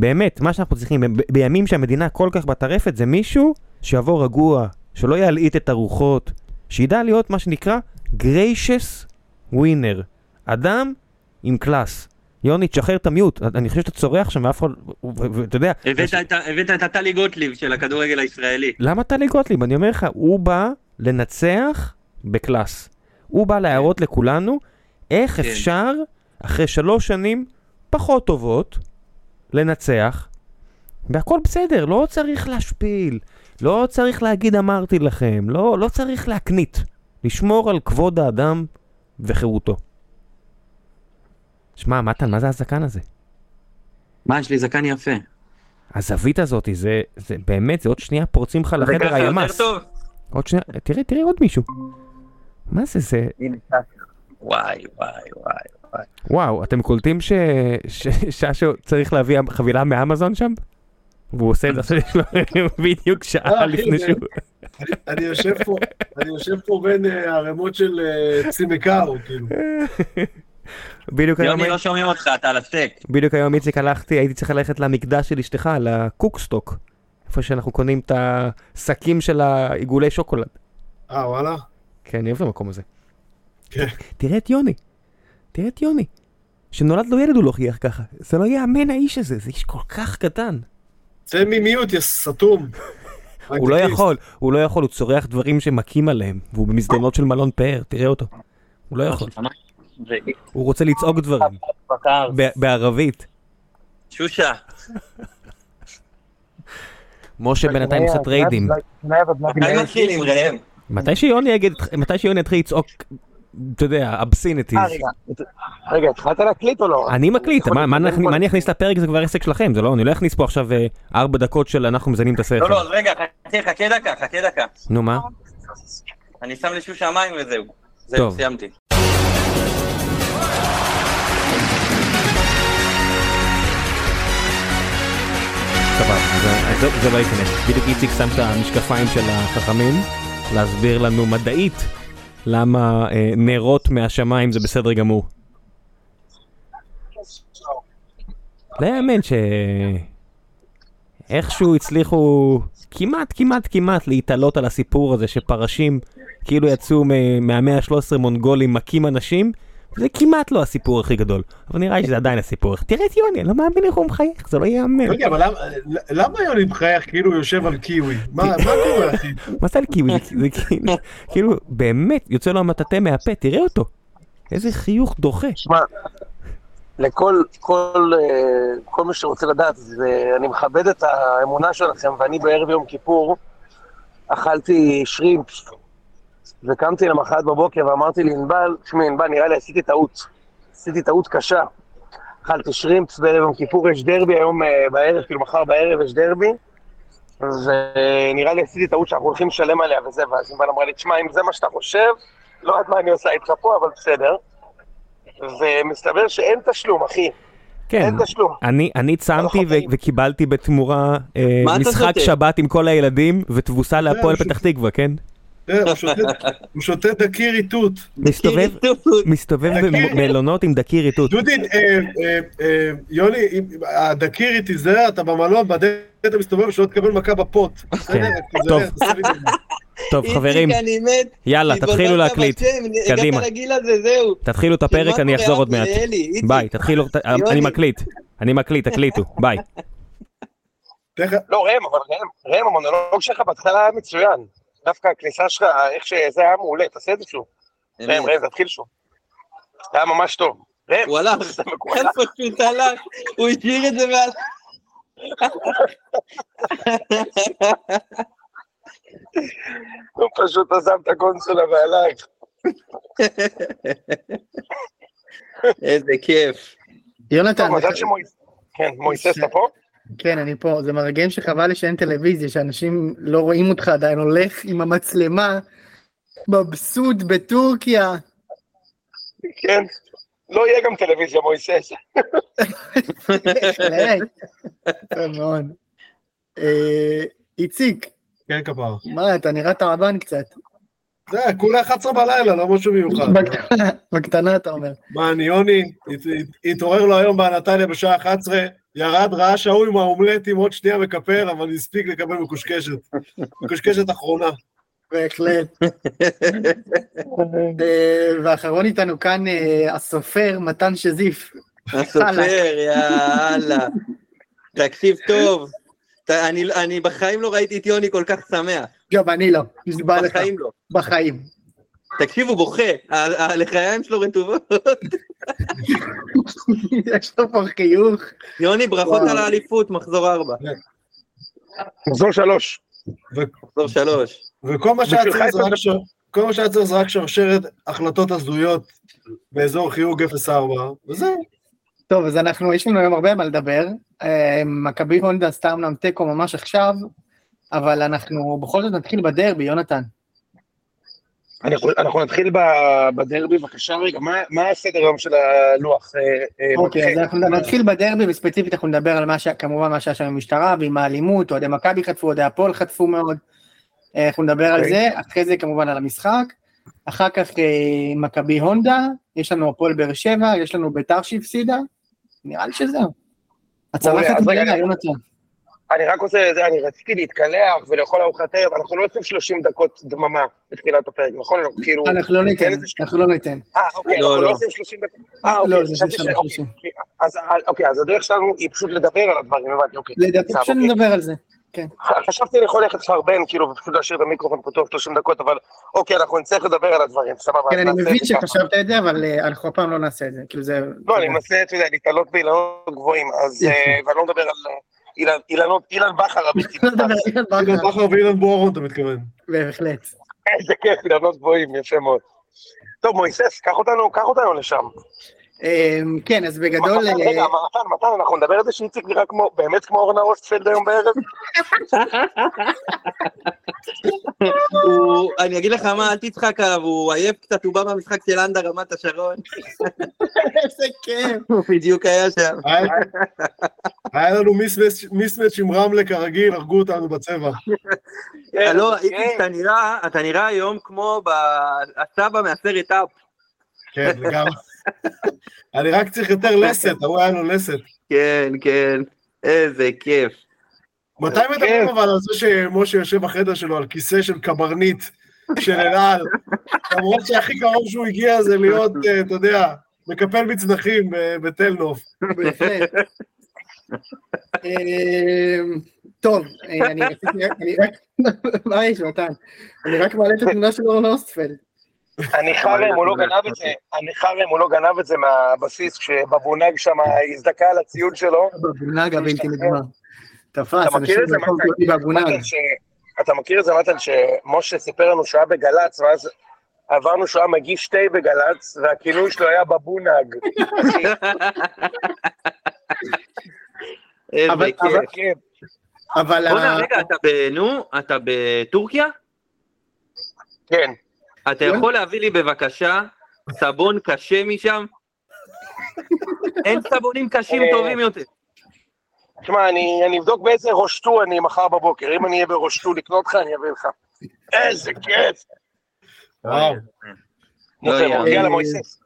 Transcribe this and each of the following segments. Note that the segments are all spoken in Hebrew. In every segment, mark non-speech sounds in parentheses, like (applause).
באמת, מה שאנחנו צריכים, ב- בימים שהמדינה כל כך בטרפת, זה מישהו שיבוא רגוע, שלא ילהיט את הרוחות, שידע להיות מה שנקרא gracious winner. אדם עם קלאס. יוני, תשחרר את ה mute, אני חושב שאתה צורח שם ואף אחד, ואתה יודע, הבאת את ה- הבאת את הטלי גוטליב של הכדורגל הישראלי. למה טלי גוטליב? אני אומר לך, הוא בא לנצח בקלאס. הוא בא להראות לכולנו איך כן. אפשר, אחרי שלוש שנים פחות טובות, לנצח, והכל בסדר, לא צריך להשפיל, לא צריך להגיד אמרתי לכם, לא, לא צריך להקנית, לשמור על כבוד האדם וחירותו. שמע, מתן, מה זה הזקן הזה? מה, יש לי זקן יפה. הזווית הזאת, זה, זה באמת, זה עוד שנייה פורצים לך לחדר הימ"ס. טוב? עוד שנייה, תראה, תראה עוד מישהו. מה זה זה? וואי, וואי, וואי. וואו, אתם קולטים ש- ש- ששו צריך להביא חבילה מאמזון שם? והוא עושה את זה עכשיו (laughs) בדיוק שעה אה, אחי, לפני שהוא... אני יושב פה, אני יושב פה בין אה, ערימות של אה, צימקאו, כאילו. בדיוק היום, יוני לא שומעים אותך, אתה על הסטייק. בדיוק היום איציק הלכתי, הייתי צריך ללכת למקדש של אשתך, לקוקסטוק. איפה שאנחנו קונים את השקים של העיגולי שוקולד. אה, וואלה? כן, אני אוהב את המקום הזה. כן. תראה את יוני. תראה את יוני. שנולד לו ילד הוא לא חייך ככה. זה לא ייאמן האיש הזה, זה איש כל כך קטן. צא ממיוט, יא סתום. (laughs) הוא לא יכול, הוא לא יכול, הוא צורח דברים שמכים עליהם, והוא במסדרונות של מלון פאר, תראה אותו. הוא לא יכול, זה- הוא רוצה לצעוק דברים, (laughs) בערבית. שושה. משה (laughs) בינתיים עושה טריידים. מתי שיוני יתחיל לצעוק, אתה יודע, obscenities. אה, רגע, רגע, התחלת להקליט או לא? אני מקליט, מה- מה אני- מה אני אכניס לפרק זה כבר עסק שלכם, זה לא, אני לא אכניס פה עכשיו אה, ארבע דקות של אנחנו מזיינים את השכל. לא, לא, רגע, חכה, חכה דקה, חכה דקה. נו מה? אני שם לשושה מים וזהו. זהו, טוב. סיימתי. סבבה, זה- אז זה- זה לא ייכנס. בדיוק איציק שם את המשקפיים של החכמים, להסביר לנו מדעית למה אה, נרות מהשמיים זה בסדר גמור. לא יאמן ש... איכשהו הצליחו כמעט כמעט כמעט להתעלות על הסיפור הזה שפרשים כאילו יצאו מהמאה ה-13 מונגולים מכים אנשים זה כמעט לא הסיפור הכי גדול אבל נראה לי שזה עדיין הסיפור תראה את יוני אני לא מאמין איך הוא מחייך זה לא ייאמן רגע, אבל למה- למה יוני מחייך כאילו הוא יושב על קיווי? מה מה קורה, אחי? מה זה על קיווי? זה- זה כאילו, כאילו, באמת, יוצא לו המטאטא מהפה, תראה אותו. איזה חיוך דוחה. שמע, לכל כל, אה, כל מי שרוצה לדעת, זה, אני מכבד את האמונה שלכם, ואני בערב יום כיפור אכלתי שרימפס, וקמתי למחרת בבוקר ואמרתי לענבל, תשמעי ענבל, נראה לי עשיתי טעות, עשיתי טעות קשה. אכלתי שרימפס בערב יום כיפור, יש דרבי היום אה, בערב, כאילו מחר בערב יש דרבי, ונראה לי עשיתי טעות שאנחנו הולכים לשלם עליה וזה, ואז ענבל אמרה לי, תשמע, אם זה מה שאתה חושב, לא יודעת מה אני עושה איתך פה, אבל בסדר. ומסתבר שאין תשלום, אחי. כן, אין תשלום. אני, אני צמתי ו- וקיבלתי בתמורה אה, משחק? שבת עם כל הילדים ותבוסה להפועל פתח תקווה, כן? הוא שותה- דקיר איתות. מסתובב. במלונות עם דקיר איתות. דודי, אה, אה, אה, יוני, הדקיר איתי זה, אתה במלון, בדלת אתה מסתובב שלא תקבל מכה בפוט. כן. טוב. טוב, חברים. יאללה, תתחילו להקליט. קדימה. תתחילו את הפרק, אני אחזור עוד מעט. ביי, תתחילו, אני. מקליט. אני מקליט, תקליטו, ביי. לא, ראם, אבל ראם, ראם, המונולוג שלך בהתחלה היה מצוין. דווקא הכניסה שלך, איך שזה היה מעולה, תעשה את זה שוב. ראם, ראם, תתחיל שוב. היה ממש טוב. ראם, הוא הלך. (laughs) זה. הוא פשוט הלך. הוא השאיר את זה והלך. (laughs) הוא פשוט עזב את הקונסולה והלך. (laughs) איזה כיף. יונתן, מזל. כן, מויסס אתה פה? כן, אני פה. זה מרגש שחבל לי שאין טלוויזיה, שאנשים לא רואים אותך עדיין הולך עם המצלמה, מבסוט בטורקיה. כן. לא יהיה גם טלוויזיה, מויסס. טוב מאוד. אה, איציק, כן, כפר. מה, אתה נראה תעבן קצת. זה, כולה 11 בלילה, לא משהו מיוחד. בקטנה- אתה אומר. מה, אני יוני, הת- הת- התעורר לו היום בנתניה בשעה 11, ירד, ראה שההוא עם האומלטים עוד שנייה מקפל, אבל הספיק לקבל מקושקשת. מקושקשת אחרונה. בהחלט. אה, ואחרון איתנו כאן אה, הסופר מתן שזיף. הסופר, יאללה. תקשיב טוב. ת- אני- אני בחיים לא ראיתי את יוני כל כך שמח. גם אני לא, נשבע לך, בחיים לא. בחיים. תקשיב, הוא בוכה. הלחיים שלו רטובות. (laughs) יש לו פה חיוך. יוני, ברכות. על האליפות, מחזור ארבע. מחזור שלוש. מחזור שלוש. וכל מה שהיה בשבילך צריך זה את רק שר- כל מה שהיה צריך זה רק שרשרת החלטות הזויות באזור חיוג 04, וזהו. טוב, אז אנחנו, יש לנו היום הרבה מה לדבר. אה, מכבי הונדה עשתה אמנם תיקו ממש עכשיו, אבל אנחנו בכל זאת נתחיל בדרבי, יונתן. יכול- אנחנו נתחיל בדרבי, בבקשה רגע, מה- מה הסדר היום של הלוח? אה, אה, אוקיי, מתחיל? אז אנחנו נתחיל בדרבי, וספציפית אנחנו נדבר על מה ש... כמובן מה שהיה שם עם המשטרה, ועם האלימות, אוהדי מכבי חטפו, אוהדי הפועל חטפו מאוד. אה, אנחנו נדבר על אוקיי. זה, אחרי זה כמובן על המשחק. אחר כך מכבי הונדה, יש לנו הפועל באר שבע, יש לנו ביתר שהפסידה. נראה לי שזהו. הצלחת מלאה, אני- יונתן. אני רק רוצה, זה, אני רציתי להתקלח ולאכול ארוחת ערב, אנחנו לא עושים 30 דקות דממה בתחילת הפרק, נכון? כאילו... אנחנו לא ניתן, אנחנו לא ניתן. אה, אוקיי, לא, אנחנו לא. לא עושים 30 דקות. אה, לא, אוקיי, חשבתי. אוקיי, שלושים. אז, אוקיי, אז הדרך שלנו היא פשוט לדבר על הדברים, הבנתי, אוקיי. לדעתי פשוט אוקיי. נדבר על זה. חשבתי אני יכול ללכת לחרבן, כאילו, ופשוט להשאיר את המיקרופון פתוח 30 דקות, אבל אוקיי, אנחנו נצטרך לדבר על הדברים, סבבה. כן, אני מבין. שחשבת את זה, אבל אה, אנחנו הפעם לא נעשה את זה. כאילו זה... לא, אני מנסה, אתה יודע, להתעלות באילנות גבוהים, אז... אה, ואני לא מדבר על אילן- אילן בכר (laughs) לא. על בכר, אילן בכר ואילן בוארון, אתה מתכוון. בהחלט. איזה כיף, אילנות גבוהים, יפה מאוד. טוב, מויסס, קח אותנו, קח אותנו לשם. אה, כן, אז בגדול... מתן, אה, רגע, מתן, מתן, אנחנו נדבר על זה שאיציק נראה כמו, באמת כמו אורנה אוסטפלד היום בערב? (laughs) אני אגיד לך מה, אל תצחק עליו, הוא עייף קצת, הוא בא מהמשחק של אנדה רמת השרון. (laughs) איזה כיף. הוא בדיוק היה שם. (laughs) היה- לנו מיסמץ'- עם רמלה כרגיל, הרגו אותנו בצבע. כן, לא, כן. איציק, אתה נראה, היום כמו הסבא מהסרט אפ. כן, לגמרי. אני רק צריך יותר לסת, (laughs) ההוא היה לו לסת. כן, כן, איזה כיף. מתי מדברים אבל על זה שמשה יושב בחדר שלו על כיסא של קברניט של אל על, (laughs) למרות שהכי קרוב שהוא הגיע זה להיות, אה, אתה יודע, מקפל מצנחים ב- בתל נוף. בהחלט. אה, טוב, אה, אני רציתי, אני רק, (laughs) מה יש מתן? אני רק מעלה את התמונה של אורן אוסטפלד. אני חרם, הוא לא גנב את זה, הוא לא גנב את זה מהבסיס, כשבבונג שם הזדכה על הציוד שלו. בבונג הבלתי נגמר. תפס, אתה מכיר אנשים את זה, ברחוב מתן? אותי בבונג. אתה מכיר את זה, מתן, שמשה סיפר לנו שהוא היה בגל"צ, ואז עברנו שהוא היה מגיש תה בגל"צ, והכינוי שלו היה בבונג. אבל-. אבל- בוא'נה, רגע, אתה בטורקיה? כן. אתה יכול להביא לי בבקשה סבון קשה משם? אין סבונים קשים אה, טובים יותר. תשמע, אני אני אבדוק באיזה ראשטו אני מחר בבוקר. אם אני אהיה בראשטו לקנות לך, אני אביא לך. איזה כיף. וואו. לא. יאללה, מויסס.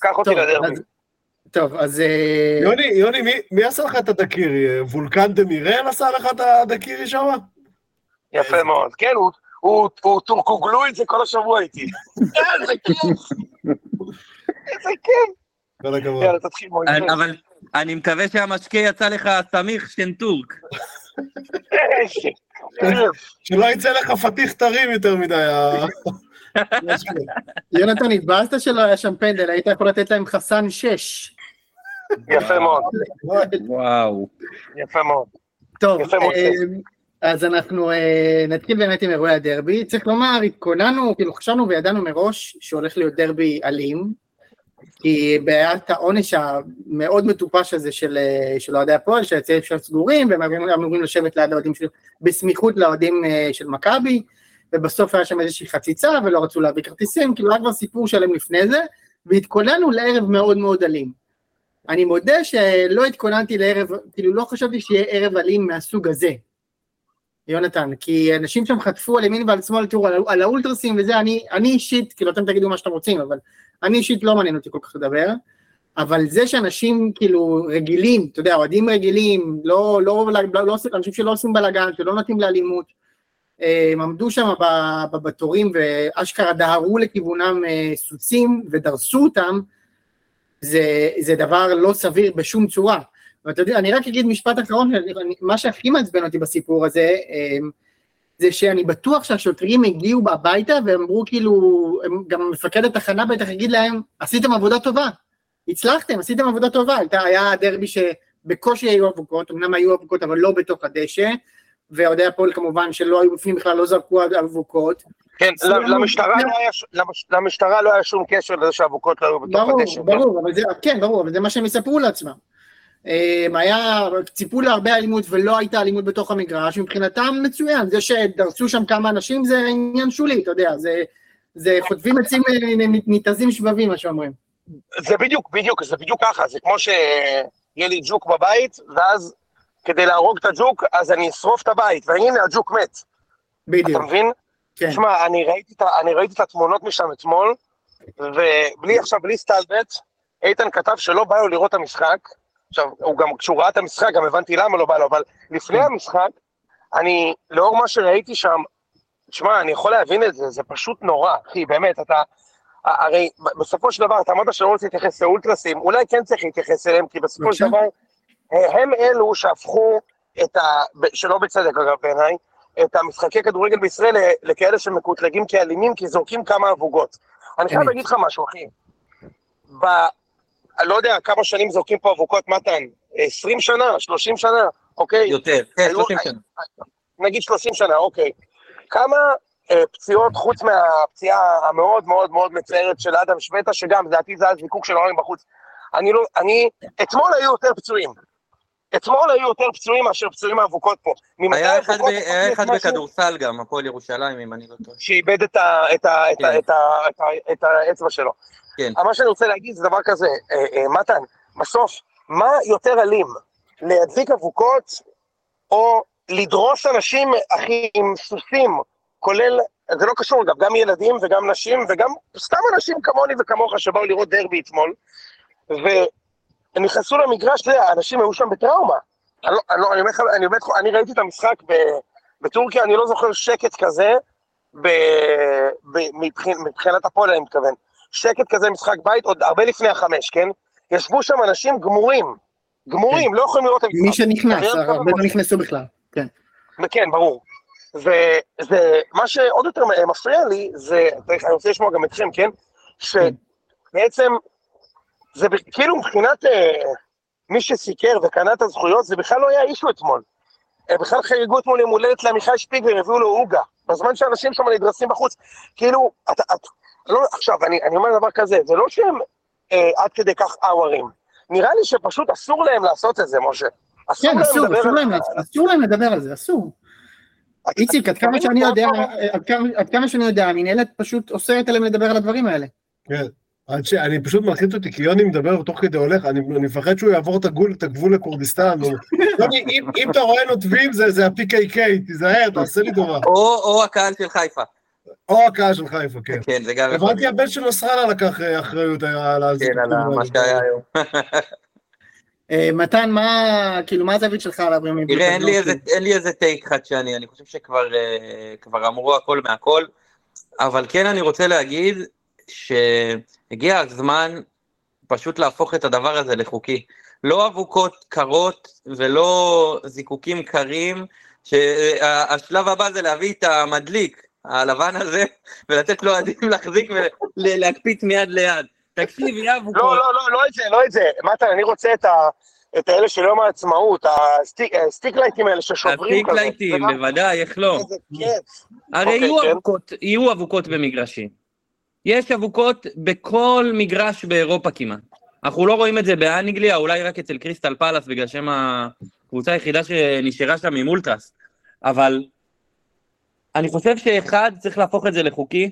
קח אותי טוב, לדרבי. אז- טוב, אז... אה, יוני, יוני, מי- מי עשה לך את הדקירי? וולקן דה מירל עשה לך את הדקירי שם? יפה מאוד. כן, הוא- הוא הוא טורקוגלו את זה כל השבוע איתי. איזה כיף. איזה כיף. כל הכבוד. יאללה, תתחיל מויסס. אבל אני מקווה שהמשקה יצא לך סמיך שנטורק. שלא יצא לך פתיח טרים יותר מדי. יונתן, התבאסת שלא היה שם פנדל, היית יכול לתת להם חסן 6. יפה מאוד. וואו. יפה מאוד. טוב, יפה מאוד, אה, אז אנחנו אה, נתחיל באמת עם אירועי הדרבי. צריך לומר, התכוננו, כאילו חשבנו וידענו מראש שהולך להיות דרבי אלים, כי בעיית העונש המאוד מטופש הזה של אה, אוהדי הפועל, שהיציעים שם סגורים, והם אמורים לשבת ליד האוהדים של, בסמיכות לאוהדים אה, של מכבי, ובסוף היה שם איזושהי חציצה ולא רצו להביא כרטיסים, כאילו היה כבר סיפור שלם לפני זה, והתכוננו לערב מאוד מאוד אלים. אני מודה שלא התכוננתי לערב, כאילו לא חשבתי שיהיה ערב אלים מהסוג הזה. יונתן, כי אנשים שם חטפו על ימין ועל שמאל, תראו, על, על האולטרסים וזה, אני, אני אישית, כאילו אתם תגידו מה שאתם רוצים, אבל אני אישית לא מעניין אותי כל כך לדבר, אבל זה שאנשים כאילו רגילים, אתה יודע, אוהדים רגילים, לא, לא, לא, לא, לא, אנשים שלא עושים בלאגן, שלא נוטים לאלימות, הם עמדו שם בתורים ואשכרה דהרו לכיוונם אה, סוסים ודרסו אותם, זה, זה דבר לא סביר בשום צורה. ואתה יודע, אני רק אגיד משפט אחרון, מה שהכי מעצבן אותי בסיפור הזה, אה, זה שאני בטוח שהשוטרים הגיעו הביתה ואמרו כאילו, גם מפקד התחנה בטח יגיד להם, עשיתם עבודה טובה, הצלחתם, עשיתם עבודה טובה, היה דרבי שבקושי היו אבוקות, אמנם היו אבוקות אבל לא בתוך הדשא, ואוהדי הפועל כמובן שלא היו בפנים בכלל, לא זרקו אבוקות. כן, למשטרה לא, היה, למשטרה לא היה שום קשר לזה שהאבוקות לא היו בתוך הדשא. ברור, ברור, אבל זה, כן, ברור, אבל זה מה שהם יספרו לעצמם. אמ, היה, ציפו להרבה אלימות ולא הייתה אלימות בתוך המגרש, מבחינתם מצוין, זה שדרסו שם כמה אנשים זה עניין שולי, אתה יודע, זה, זה חוטבים עצים ניתזים שבבים, מה שאומרים. זה בדיוק, בדיוק, זה בדיוק ככה, זה כמו שיהיה לי ג'וק בבית, ואז כדי להרוג את הג'וק, אז אני אשרוף את הבית, והנה הג'וק מת. בדיוק. אתה מבין? כן. תשמע, אני ראיתי, אני ראיתי את התמונות משם אתמול, ובלי עכשיו, בלי סטלבט, איתן כתב שלא בא לו לראות את המשחק. עכשיו, הוא גם, כשהוא ראה את המשחק, גם הבנתי למה לא בא לו, אבל לפני המשחק, אני, לאור מה שראיתי שם, תשמע, אני יכול להבין את זה, זה פשוט נורא, אחי, באמת, אתה... הרי בסופו של דבר, אתה אמרת שלא רוצה להתייחס לאולטרסים, אולי כן צריך להתייחס אליהם, כי בסופו של דבר, הם אלו שהפכו את ה... שלא בצדק אגב בעיניי, את המשחקי כדורגל בישראל לכאלה שמקוטלגים כאלימים, כי זורקים כמה אבוגות. אני חייב להגיד לך משהו, אחי. לא יודע כמה שנים זורקים פה אבוקות, מתן? 20 שנה? 30 שנה? אוקיי? יותר, כן, 30 שנה. נגיד 30 שנה, אוקיי. כמה אה, פציעות, חוץ מהפציעה המאוד מאוד מאוד מצערת של אדם שווטה, שגם, לדעתי זה היה זיקוק של העולם בחוץ. אני לא, אני, אתמול היו יותר פצועים. אתמול היו יותר פצועים מאשר פצועים מאבוקות פה. היה אחד, ב, היה אחד בכדורסל גם, הפועל ירושלים, אם אני לא טועה. שאיבד את, ה, את, ה, את. ה, את, ה, את, ה, את האצבע שלו. כן. מה שאני רוצה להגיד זה דבר כזה, אה, אה, מתן, בסוף, מה יותר אלים? להדליק אבוקות, או לדרוס אנשים, אחי, עם סוסים, כולל, זה לא קשור אגב, גם ילדים וגם נשים, וגם סתם אנשים כמוני וכמוך שבאו לראות דרבי אתמול, והם נכנסו למגרש, אתה יודע, אנשים היו שם בטראומה. אני, לא, אני, לא, אני, אומר, אני, באמת, אני ראיתי את המשחק ב, בטורקיה, אני לא זוכר שקט כזה, ב, ב, מבחינ, מבחינת הפועל אני מתכוון. שקט כזה משחק בית, עוד הרבה לפני החמש, כן? ישבו שם אנשים גמורים, גמורים, כן. לא יכולים לראות את המשחק. מי שנכנס, הרבה לא נכנסו בכלל, כן. כן, ברור. וזה, מה שעוד יותר מפריע לי, זה, אני רוצה לשמוע גם אתכם, כן? שבעצם, זה כאילו מבחינת אה, מי שסיקר וקנה את הזכויות, זה בכלל לא היה אישו אתמול. הם בכלל חגגו אתמול יום הולדת לעמיחי שפיגלר, הביאו לו עוגה, בזמן שאנשים שם נדרסים בחוץ. כאילו, אתה, את, לא, עכשיו, אני, אני אומר דבר כזה, זה לא שהם אה, עד כדי כך אאוורים. נראה לי שפשוט אסור להם לעשות את זה, משה. אסור כן, להם אסור, לדבר אסור, להם. אסור להם לדבר על זה, אסור. איציק, עד כמה שאני יודע, עד כמה שאני יודע, המנהלת פשוט אוסרת עליהם לדבר על הדברים האלה. כן. אני פשוט מלחיץ אותי, כי יוני מדבר תוך כדי הולך, אני מפחד שהוא יעבור את הגבול לכורדיסטן. יוני, אם אתה רואה נוטבים, זה ה-PKK, תיזהר, תעשה לי טובה. או הקהל של חיפה. או הקהל של חיפה, כן. כן, זה גם... הבנתי הבן של נסראללה לקח אה, אחריות על זה. כן, על מה שהיה היום. (laughs) אה, מתן, מה, כאילו, מה הזווית שלך על אברהם תראה, אין לי איזה טייק חדשני, אני חושב שכבר אה, אמרו הכל מהכל, אבל כן אני רוצה להגיד שהגיע הזמן פשוט להפוך את הדבר הזה לחוקי. לא אבוקות קרות ולא זיקוקים קרים, שהשלב הבא זה להביא את המדליק, הלבן הזה, ולתת לאוהדים להחזיק ולהקפיץ מיד ליד. תקשיב, יהיה אבוקות. לא, לא, לא, לא את זה, לא את זה. מתן, אני רוצה את ה... את האלה של יום העצמאות, הסטיקלייטים האלה ששוברים כזה. הסטיקלייטים, בוודאי, איך לא. הרי אוקיי, כן. אבוקות, יהיו אבוקות במגרשים. יש אבוקות בכל מגרש באירופה כמעט. אנחנו לא רואים את זה באנגליה, אולי רק אצל קריסטל פלאס, בגלל שהם הקבוצה היחידה שנשארה שם עם אולטרס. אבל אני חושב שאחד, צריך להפוך את זה לחוקי,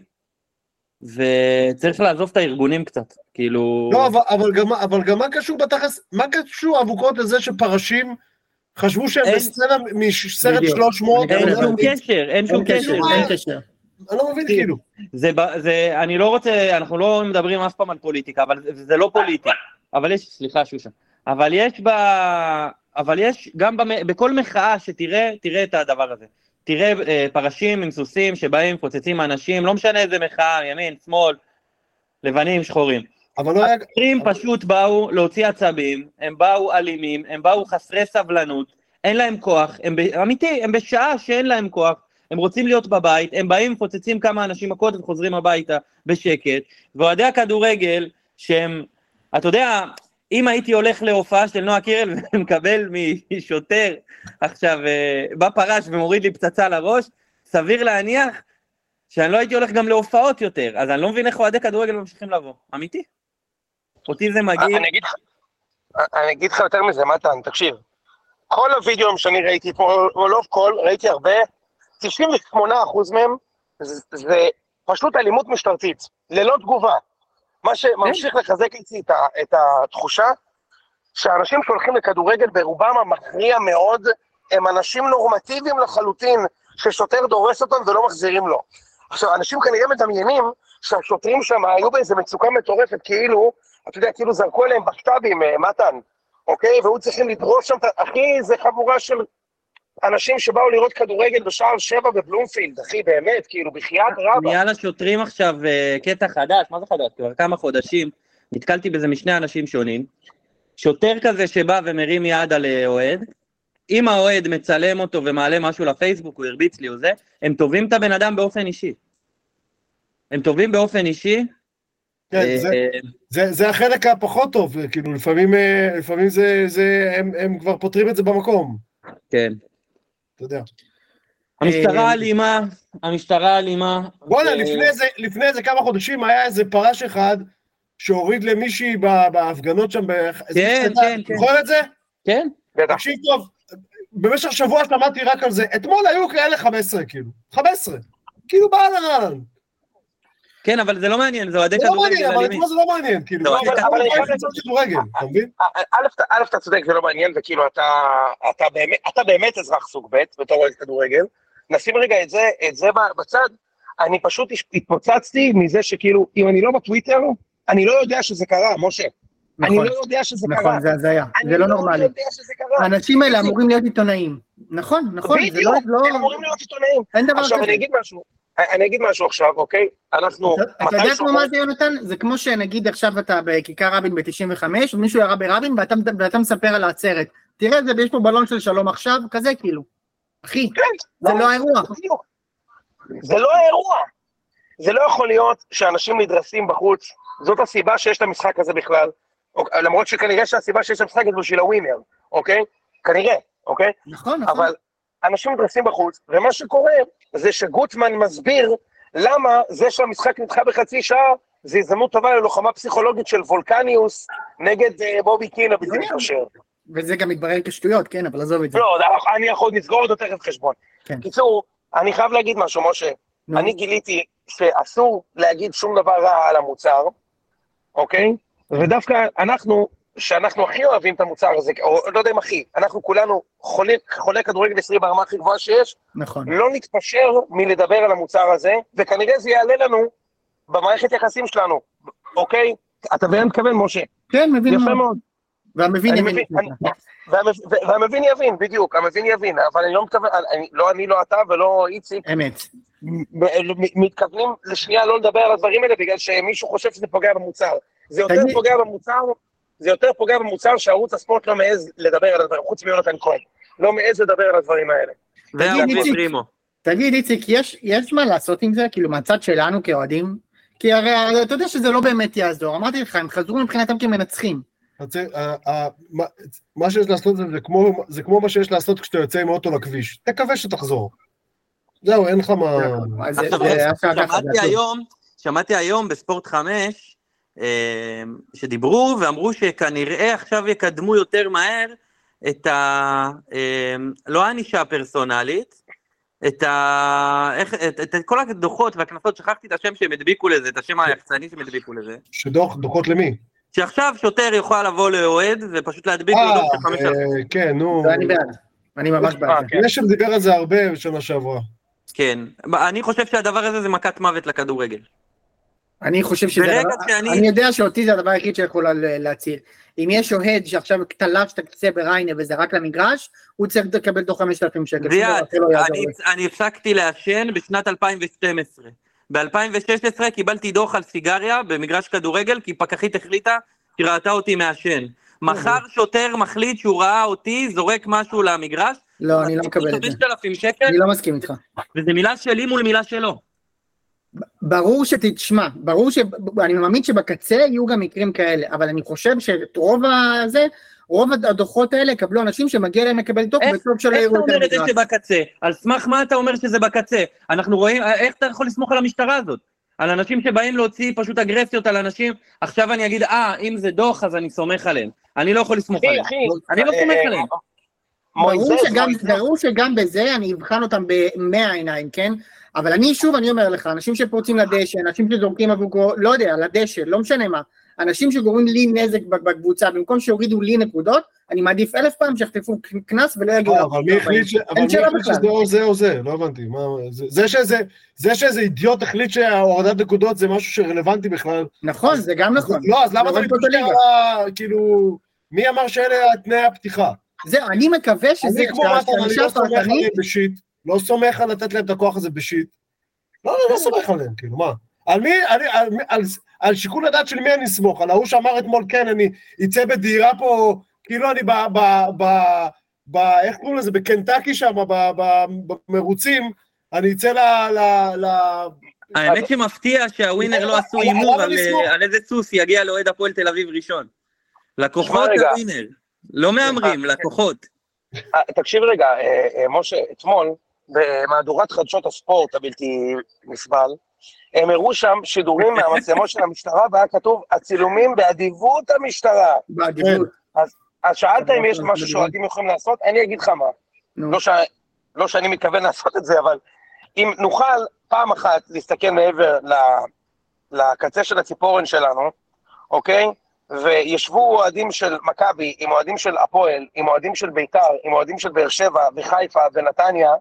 וצריך לעזוב את הארגונים קצת, כאילו... לא, אבל, אבל, גם, אבל גם מה קשור בתכלס, מה קשור אבוקות לזה שפרשים חשבו שהם אין- בסצנה מסרט בדיוק. 300, אין שום קשר, אין שום קשר. אין קשר. אני לא מבין כאילו. זה, זה, אני לא רוצה, אנחנו לא מדברים אף פעם על פוליטיקה, אבל זה, זה לא פוליטי. אבל יש, סליחה שושה, אבל יש ב... אבל יש גם במ, בכל מחאה שתראה, תראה את הדבר הזה. תראה אה, פרשים עם סוסים שבאים, מפוצצים אנשים, לא משנה איזה מחאה, ימין, שמאל, לבנים, שחורים. אבל לא היה... השוטרים פשוט באו להוציא עצבים, הם באו אלימים, הם באו חסרי סבלנות, אין להם כוח, הם ב... אמיתי, הם בשעה שאין להם כוח, הם רוצים להיות בבית, הם באים, מפוצצים כמה אנשים מכות וחוזרים הביתה בשקט, ואוהדי הכדורגל, שהם, אתה יודע, אם הייתי הולך להופעה של נועה קירל (laughs) ומקבל משוטר עכשיו אה, בא פרש ומוריד לי פצצה לראש, סביר להניח שאני לא הייתי הולך גם להופעות יותר, אז אני לא מבין איך אוהדי כדורגל ממשיכים לבוא, אמיתי. אותי זה לך, אני אגיד לך יותר מזה, מתן, תקשיב. כל הווידאוים שאני ראיתי פה, או לא כל, ראיתי הרבה, 98% מהם זה, זה פשוט אלימות משטרתית, ללא תגובה. מה שממשיך לחזק אצלי את, ה- את התחושה, שאנשים שהולכים לכדורגל ברובם המכריע מאוד, הם אנשים נורמטיביים לחלוטין, ששוטר דורס אותם ולא מחזירים לו. עכשיו, אנשים כנראה מדמיינים שהשוטרים שם היו באיזה מצוקה מטורפת, כאילו, אתה יודע, כאילו זרקו עליהם בשטבים, אה, מתן, אוקיי? והיו צריכים לדרוש שם, אחי, זה חבורה של אנשים שבאו לראות כדורגל בשער שבע בבלומפילד, אחי, באמת, כאילו, בחייאת רבא. נהיה לשוטרים עכשיו אה, קטע חדש, מה זה חדש? כבר כמה חודשים, נתקלתי בזה משני אנשים שונים. שוטר כזה שבא ומרים יד על אה, אוהד, אם האוהד מצלם אותו ומעלה משהו לפייסבוק, הוא הרביץ לי או זה, הם תובעים את הבן אדם באופן אישי. הם תובעים באופן אישי. כן, אה, זה- זה, זה החלק הפחות טוב, כאילו לפעמים, לפעמים זה, זה הם, הם כבר פותרים את זה במקום, כן. אתה יודע. המשטרה אה, אלימה, המשטרה אלימה. בוא'נה, לפני זה, לפני איזה כמה חודשים היה איזה פרש אחד שהוריד למישהי בהפגנות שם, כן. כן, כן. זוכר את זה? כן. תקשיב טוב, במשך שבוע שמעתי רק על זה, אתמול היו כאלה 15, כאילו, 15, כאילו באהלן אהלן. כן, אבל זה לא מעניין, זה אוהדי זה לא כדורגל מעניין, אבל. אתמול זה לא מעניין, כאילו, לא, אבל- לא אני חייב- כדורגל, אתה מבין? א', אתה- צודק, זה לא מעניין, וכאילו, אתה, באמת, אזרח סוג ב' בתור אוהד כדורגל. נשים רגע את זה, את זה בצד. אני פשוט התפוצצתי מזה שכאילו, אם אני לא בטוויטר, אני לא יודע שזה קרה, משה. אני נכון, לא יודע שזה קרה. נכון, זה הזיה, אני זה לא נורמלי. יודע שזה קרה. האנשים האלה אמורים להיות עיתונאים. נכון, נכון, זה בדיוק, לא, לא, הם אמורים להיות עיתונאים. אין דבר עכשיו, כזה. אני אגיד משהו, אני אגיד משהו עכשיו, אוקיי? אנחנו, אתה- יודע כמו מה זה יונתן? זה כמו שנגיד עכשיו אתה בכיכר רבין ב-95 ומישהו ירה ברבין ואתה, מספר על העצרת. תראה, זה, יש פה בלון של שלום עכשיו, כזה כאילו. אחי, כן, זה לא האירוע. בדיוק. זה לא האירוע. זה לא יכול להיות שאנשים נדרסים בחוץ, זאת הסיבה שיש את המשחק הזה בכלל. אוק- למרות שכנראה שהסיבה שיש את המשחק הזה בשביל הווינר, אוקיי? כנראה, אוקיי? נכון, נכון. אבל אנשים נדרסים בחוץ, ומה שקורה זה שגוטמן מסביר למה זה שהמשחק נדחה בחצי שעה, זה הזדמנות טובה ללוחמה פסיכולוגית של וולקניוס נגד אה, בובי קינה בלתי מתקשר. וזה גם מתברר כשטויות, כן, אבל עזוב את זה. לא, אני יכול לסגור אותו תכף חשבון. כן. קיצור, אני חייב להגיד משהו, משה. נו. אני גיליתי שאסור להגיד שום דבר רע על המוצר, אוקיי? ודווקא אנחנו, שאנחנו הכי אוהבים את המוצר הזה, או לא יודע אם הכי, אנחנו כולנו חולי, חולי כדורגל ישראלי ברמה הכי גבוהה שיש, נכון. לא נתפשר מלדבר על המוצר הזה, וכנראה זה יעלה לנו במערכת יחסים שלנו, אוקיי? אתה מבין מתכוון, משה? כן, מבין יפה מאוד. מאוד. והמבין יבין. והמבין יבין, בדיוק, המבין יבין, אבל אני לא מתכוון, אני- לא אני, לא אתה ולא איציק, אמת. מתכוונים לשנייה לא לדבר על הדברים האלה בגלל שמישהו חושב שזה פוגע במוצר. זה יותר פוגע במוצר, זה יותר פוגע במוצר שערוץ הספורט לא מעז לדבר על הדברים, חוץ מיונתן כהן. לא מעז לדבר על הדברים האלה. איציק. תגיד, איציק, יש, יש מה לעשות עם זה? כאילו, מהצד שלנו כאוהדים? כי הרי אתה יודע שזה לא באמת יעזור. אמרתי לך, הם חזרו מבחינתם כמנצחים. אתה רוצה, ה- ה- מה- שיש לעשות זה, זה כמו, זה כמו מה שיש לעשות כשאתה יוצא עם אוטו לכביש. תקווה שתחזור. זהו, אין לך מה... זה שמעתי. היום, שמעתי היום בספורט 5, אה, שדיברו ואמרו שכנראה עכשיו יקדמו יותר מהר את ה... אה, לא הענישה הפרסונלית, את ה... איך, את, את, את כל הדוחות והקנסות, שכחתי את השם שהם הדביקו לזה, את השם היחצני שהם הדביקו לזה, שדוח, דוחות למי? שעכשיו שוטר יוכל לבוא לאוהד ופשוט להדביק לו אה, דוח של חמש אלפים. אה, כן, נו. זה אני בעד. אני ממש אה, בעד זה. כן. לשם דיבר על זה הרבה בשנה שעברה. כן. אני חושב שהדבר הזה זה מכת מוות לכדורגל. אני חושב שזה... הדבר- שאני- אני יודע שאותי זה הדבר היחיד שיכול לה- להציל. אם יש אוהד שעכשיו תלש את הכיסא בריינה וזרק למגרש, הוא צריך לקבל תוך 5,000 שקל. זיאד, לא אני, הפסקתי לעשן בשנת 2012. ב-2016 קיבלתי דוח על סיגריה במגרש כדורגל, כי פקחית החליטה שהיא ראתה אותי מעשן. מחר שוטר מחליט שהוא ראה אותי זורק משהו למגרש, לא, אני לא מקבל את זה. 5,000 שקל, אני לא מסכים איתך. וזה מילה שלי מול מילה שלו. ברור שתשמע, ברור ש... אני מאמין שבקצה יהיו גם מקרים כאלה, אבל אני חושב שרוב הזה, רוב הדוחות האלה יקבלו אנשים שמגיע להם לקבל דוח, איך- וטוב שלא איך אתה יראו את אומר את זה. שבקצה? על סמך מה אתה אומר שזה בקצה? אנחנו רואים, איך אתה יכול לסמוך על המשטרה הזאת? על אנשים שבאים להוציא פשוט אגרסיות על אנשים, עכשיו אני אגיד, אה, אם זה דוח אז אני סומך עליהם. אני לא יכול לסמוך עליהם. אני לא אה, סומך אה, עליהם. ברור מויזס, שגם, מויזס. ברור שגם בזה אני אבחן אותם במאה עיניים, כן? אבל אני שוב, אני אומר לך, אנשים שפורצים לדשא, אנשים שזורקים אבוקו, לא יודע, לדשא, לא משנה מה, אנשים שגורמים לי נזק בקבוצה, במקום שיורידו לי נקודות, אני מעדיף אלף פעם שיחטפו קנס ולא יגיעו... אה, אבל מי החליט. שזה או זה או זה? לא הבנתי. מה- זה- שאיזה אידיוט החליט שהורדת נקודות זה משהו שרלוונטי בכלל. נכון, זה גם נכון. לא, אז למה אתה לא ה... כאילו... מי אמר שאלה תנאי הפתיחה? זהו, אני מקווה שזה... אני כמו מתן, אני שהענישה לא סומך עליהם בשיט. לא סומך על לתת להם את הכוח הזה בשיט. לא, לא, לא סומך עליהם, כאילו, מה? על מי, אני- על מי- על- על שיקול הדעת של מי אני אסמוך? על ההוא שאמר אתמול, כן, אני אצא בדהירה פה, כאילו אני ב... ב... ב... ב... איך קוראים לזה? בקנטקי שם, ב- ב- במרוצים, אני אצא ל... ל... ל... האמת שמפתיע שהווינר לא עשו על- הימור על. על איזה סוס יגיע לאוהד הפועל תל אביב ראשון. לקוחות. הווינר. לא מהמרים, לקוחות. אה, תקשיב רגע, אה, אה, משה, אתמול, במהדורת חדשות הספורט הבלתי נסבל, הם הראו שם שידורים (laughs) מהמצלמות של המשטרה, והיה כתוב, הצילומים באדיבות המשטרה. באדיבות. אז שאלת אם יש משהו שאוהדים יכולים לעשות, אני אגיד לך מה. לא, ש... לא שאני מתכוון (laughs) לעשות את זה, אבל אם נוכל פעם אחת להסתכל מעבר ל... לקצה של הציפורן שלנו, אוקיי? וישבו אוהדים של מכבי עם אוהדים של הפועל, עם אוהדים של ביתר, עם אוהדים של באר שבע וחיפה ונתניה,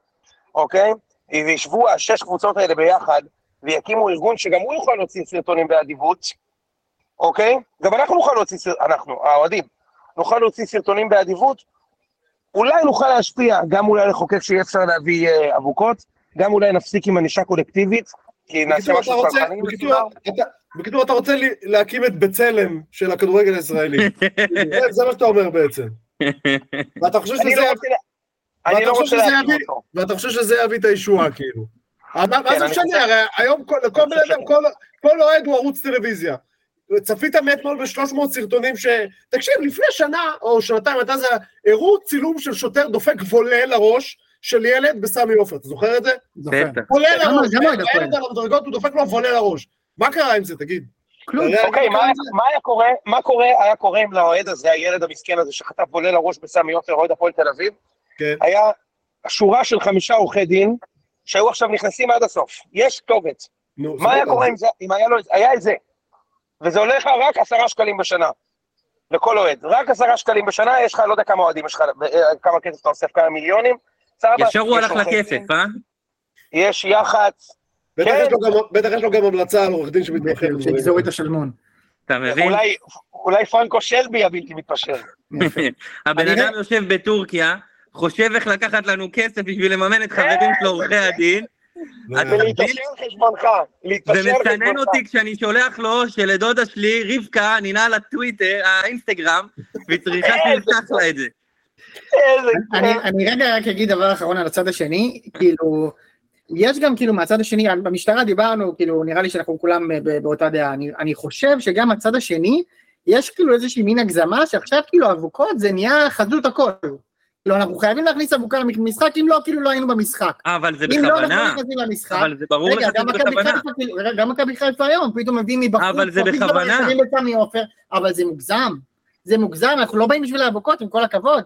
אוקיי? וישבו השש קבוצות האלה ביחד, ויקימו ארגון שגם הוא יוכל להוציא סרטונים באדיבות, אוקיי? גם אנחנו נוכל להוציא, סר- אנחנו, האוהדים, נוכל להוציא סרטונים באדיבות, אולי נוכל להשפיע, גם אולי לחוקק שיהיה אפשר להביא אה, אבוקות, גם אולי נפסיק עם ענישה קולקטיבית, כי נעשה משהו רוצה, צרכני בקיצור. אתה- בקיצור, אתה רוצה לי- להקים את בצלם של הכדורגל הישראלי. (laughs) זה- מה שאתה אומר בעצם. (laughs) ואתה חושב שזה אני לא רוצה יביא- אותו. ואתה חושב שזה יביא את הישועה, כאילו. מה כן, זה משנה? הרי היום כל- לכל בן אדם. כל- אוהד הוא ערוץ טלוויזיה. צפית מאתמול ב-300 סרטונים ש... תקשיב, לפני שנה או שנתיים, הייתה זה, הראו צילום של שוטר דופק וולה לראש של ילד בסמי עופר, אתה זוכר את זה? בטח. וולה לראש. הילד על המדרגות, הוא דופק לו וולה לראש. מה קרה עם זה, תגיד? כלום. אתה אוקיי, מה היה- קורה, מה קורה, היה קורה אם לאוהד הזה, הילד המסכן הזה שחטף בולה לראש בסמי עופר, אוהד הפועל תל אביב, כן. היה שורה של חמישה עורכי דין, שהיו עכשיו נכנסים עד הסוף. יש כתובת. נו, מה היה סבבה. קורה אם זה, אם היה לו, היה את זה. וזה עולה לך רק עשרה שקלים בשנה. לכל אוהד. רק עשרה שקלים בשנה, יש לך, לא יודע כמה אוהדים יש לך, אה, כמה כסף אתה אוסף, כמה מיליונים. סבבה. ישר הוא הלך לכסף, אה? יש יח"צ, בטח כן. יש לו גם- המלצה על עורך דין שמתמחה. בדברים שיגזור. את השלמון. אתה מבין? אולי, פרנקו שלבי הבלתי מתפשר. (laughs) הבן אני- אדם יושב בטורקיה, חושב איך לקחת לנו כסף בשביל לממן את חברים שלו עורכי הדין, על חשבונך. על ומצנן חשבונך. אותי כשאני שולח לו שלדודה שלי, רבקה, נינה לטוויטר, האינסטגרם, והיא צריכה שיפתח לה את זה. אני, רגע רק אגיד דבר אחרון על הצד השני, כאילו, יש גם כאילו מהצד השני, במשטרה דיברנו, כאילו, נראה לי שאנחנו כולם ב- באותה דעה, אני, אני חושב שגם הצד השני, יש כאילו איזושהי מין הגזמה שעכשיו כאילו אבוקות זה נהיה חדלות הכל. כאילו, אנחנו חייבים להכניס אבוקה למשחק, אם לא, כאילו לא היינו במשחק. אבל זה אם לא, אנחנו לא בכוונה, נכנסים למשחק. אבל זה ברור לך שזה בכוונה. כאילו, רגע, גם מכבי חיפה היום, פתאום מביאים מבחוץ, אבל זה פתאום בכוונה. אבל זה מוגזם. זה מוגזם, אנחנו לא באים בשביל האבוקות, עם כל הכבוד.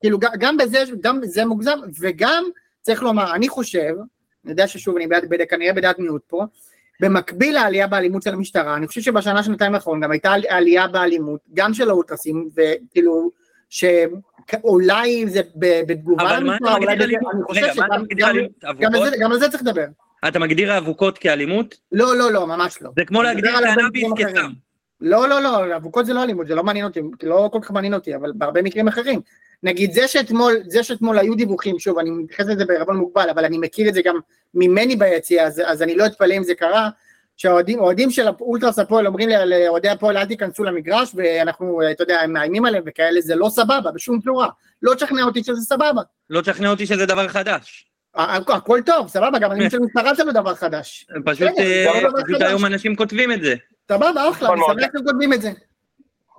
כאילו, גם בזה, גם זה מוגזם, וגם, צריך לומר, אני חושב, אני יודע ששוב, אני בעד, כנראה בדעת מיעוט פה, במקביל לעלייה באלימות של המשטרה, אני חושב שבשנה, שנתיים האחרונות גם הייתה על- עלייה באלימות, גם של האולטרסים, וכאילו, שאולי זה ב- בתגובה אבל מה אתה למשטרה, מגדיר אולי בזה- אלימות? אני חושב שגם על אבוקות? זה- זה צריך לדבר. אתה מגדיר האבוקות כאלימות? לא, לא, לא, ממש לא. זה כמו להגדיר קנאביס. כסם. לא, לא, לא, אבוקות זה לא אלימות, זה לא מעניין אותי, לא כל כך מעניין אותי, אבל בהרבה מקרים אחרים. נגיד זה שאתמול, זה שאתמול היו דיווחים, שוב, אני מתייחס לזה בערבון מוגבל, אבל אני מכיר את זה גם ממני ביציע, אז, אז אני לא אתפלא אם זה קרה, שהאוהדים אוהדים של אולטרס הפועל אומרים לאוהדי הפועל אל תיכנסו למגרש, ואנחנו, אתה יודע, הם מאיימים עליהם וכאלה, זה לא סבבה, בשום צורה. לא תשכנע אותי שזה סבבה. לא תשכנע אותי שזה דבר חדש. הכל טוב, סבבה, גם אלימות של משטרה זה לא דבר חדש. פשוט בסדר, אה, זה. היום אנשים כותבים את זה. סבבה, אחלה, נכון אני. שמח שאתם כותבים את זה.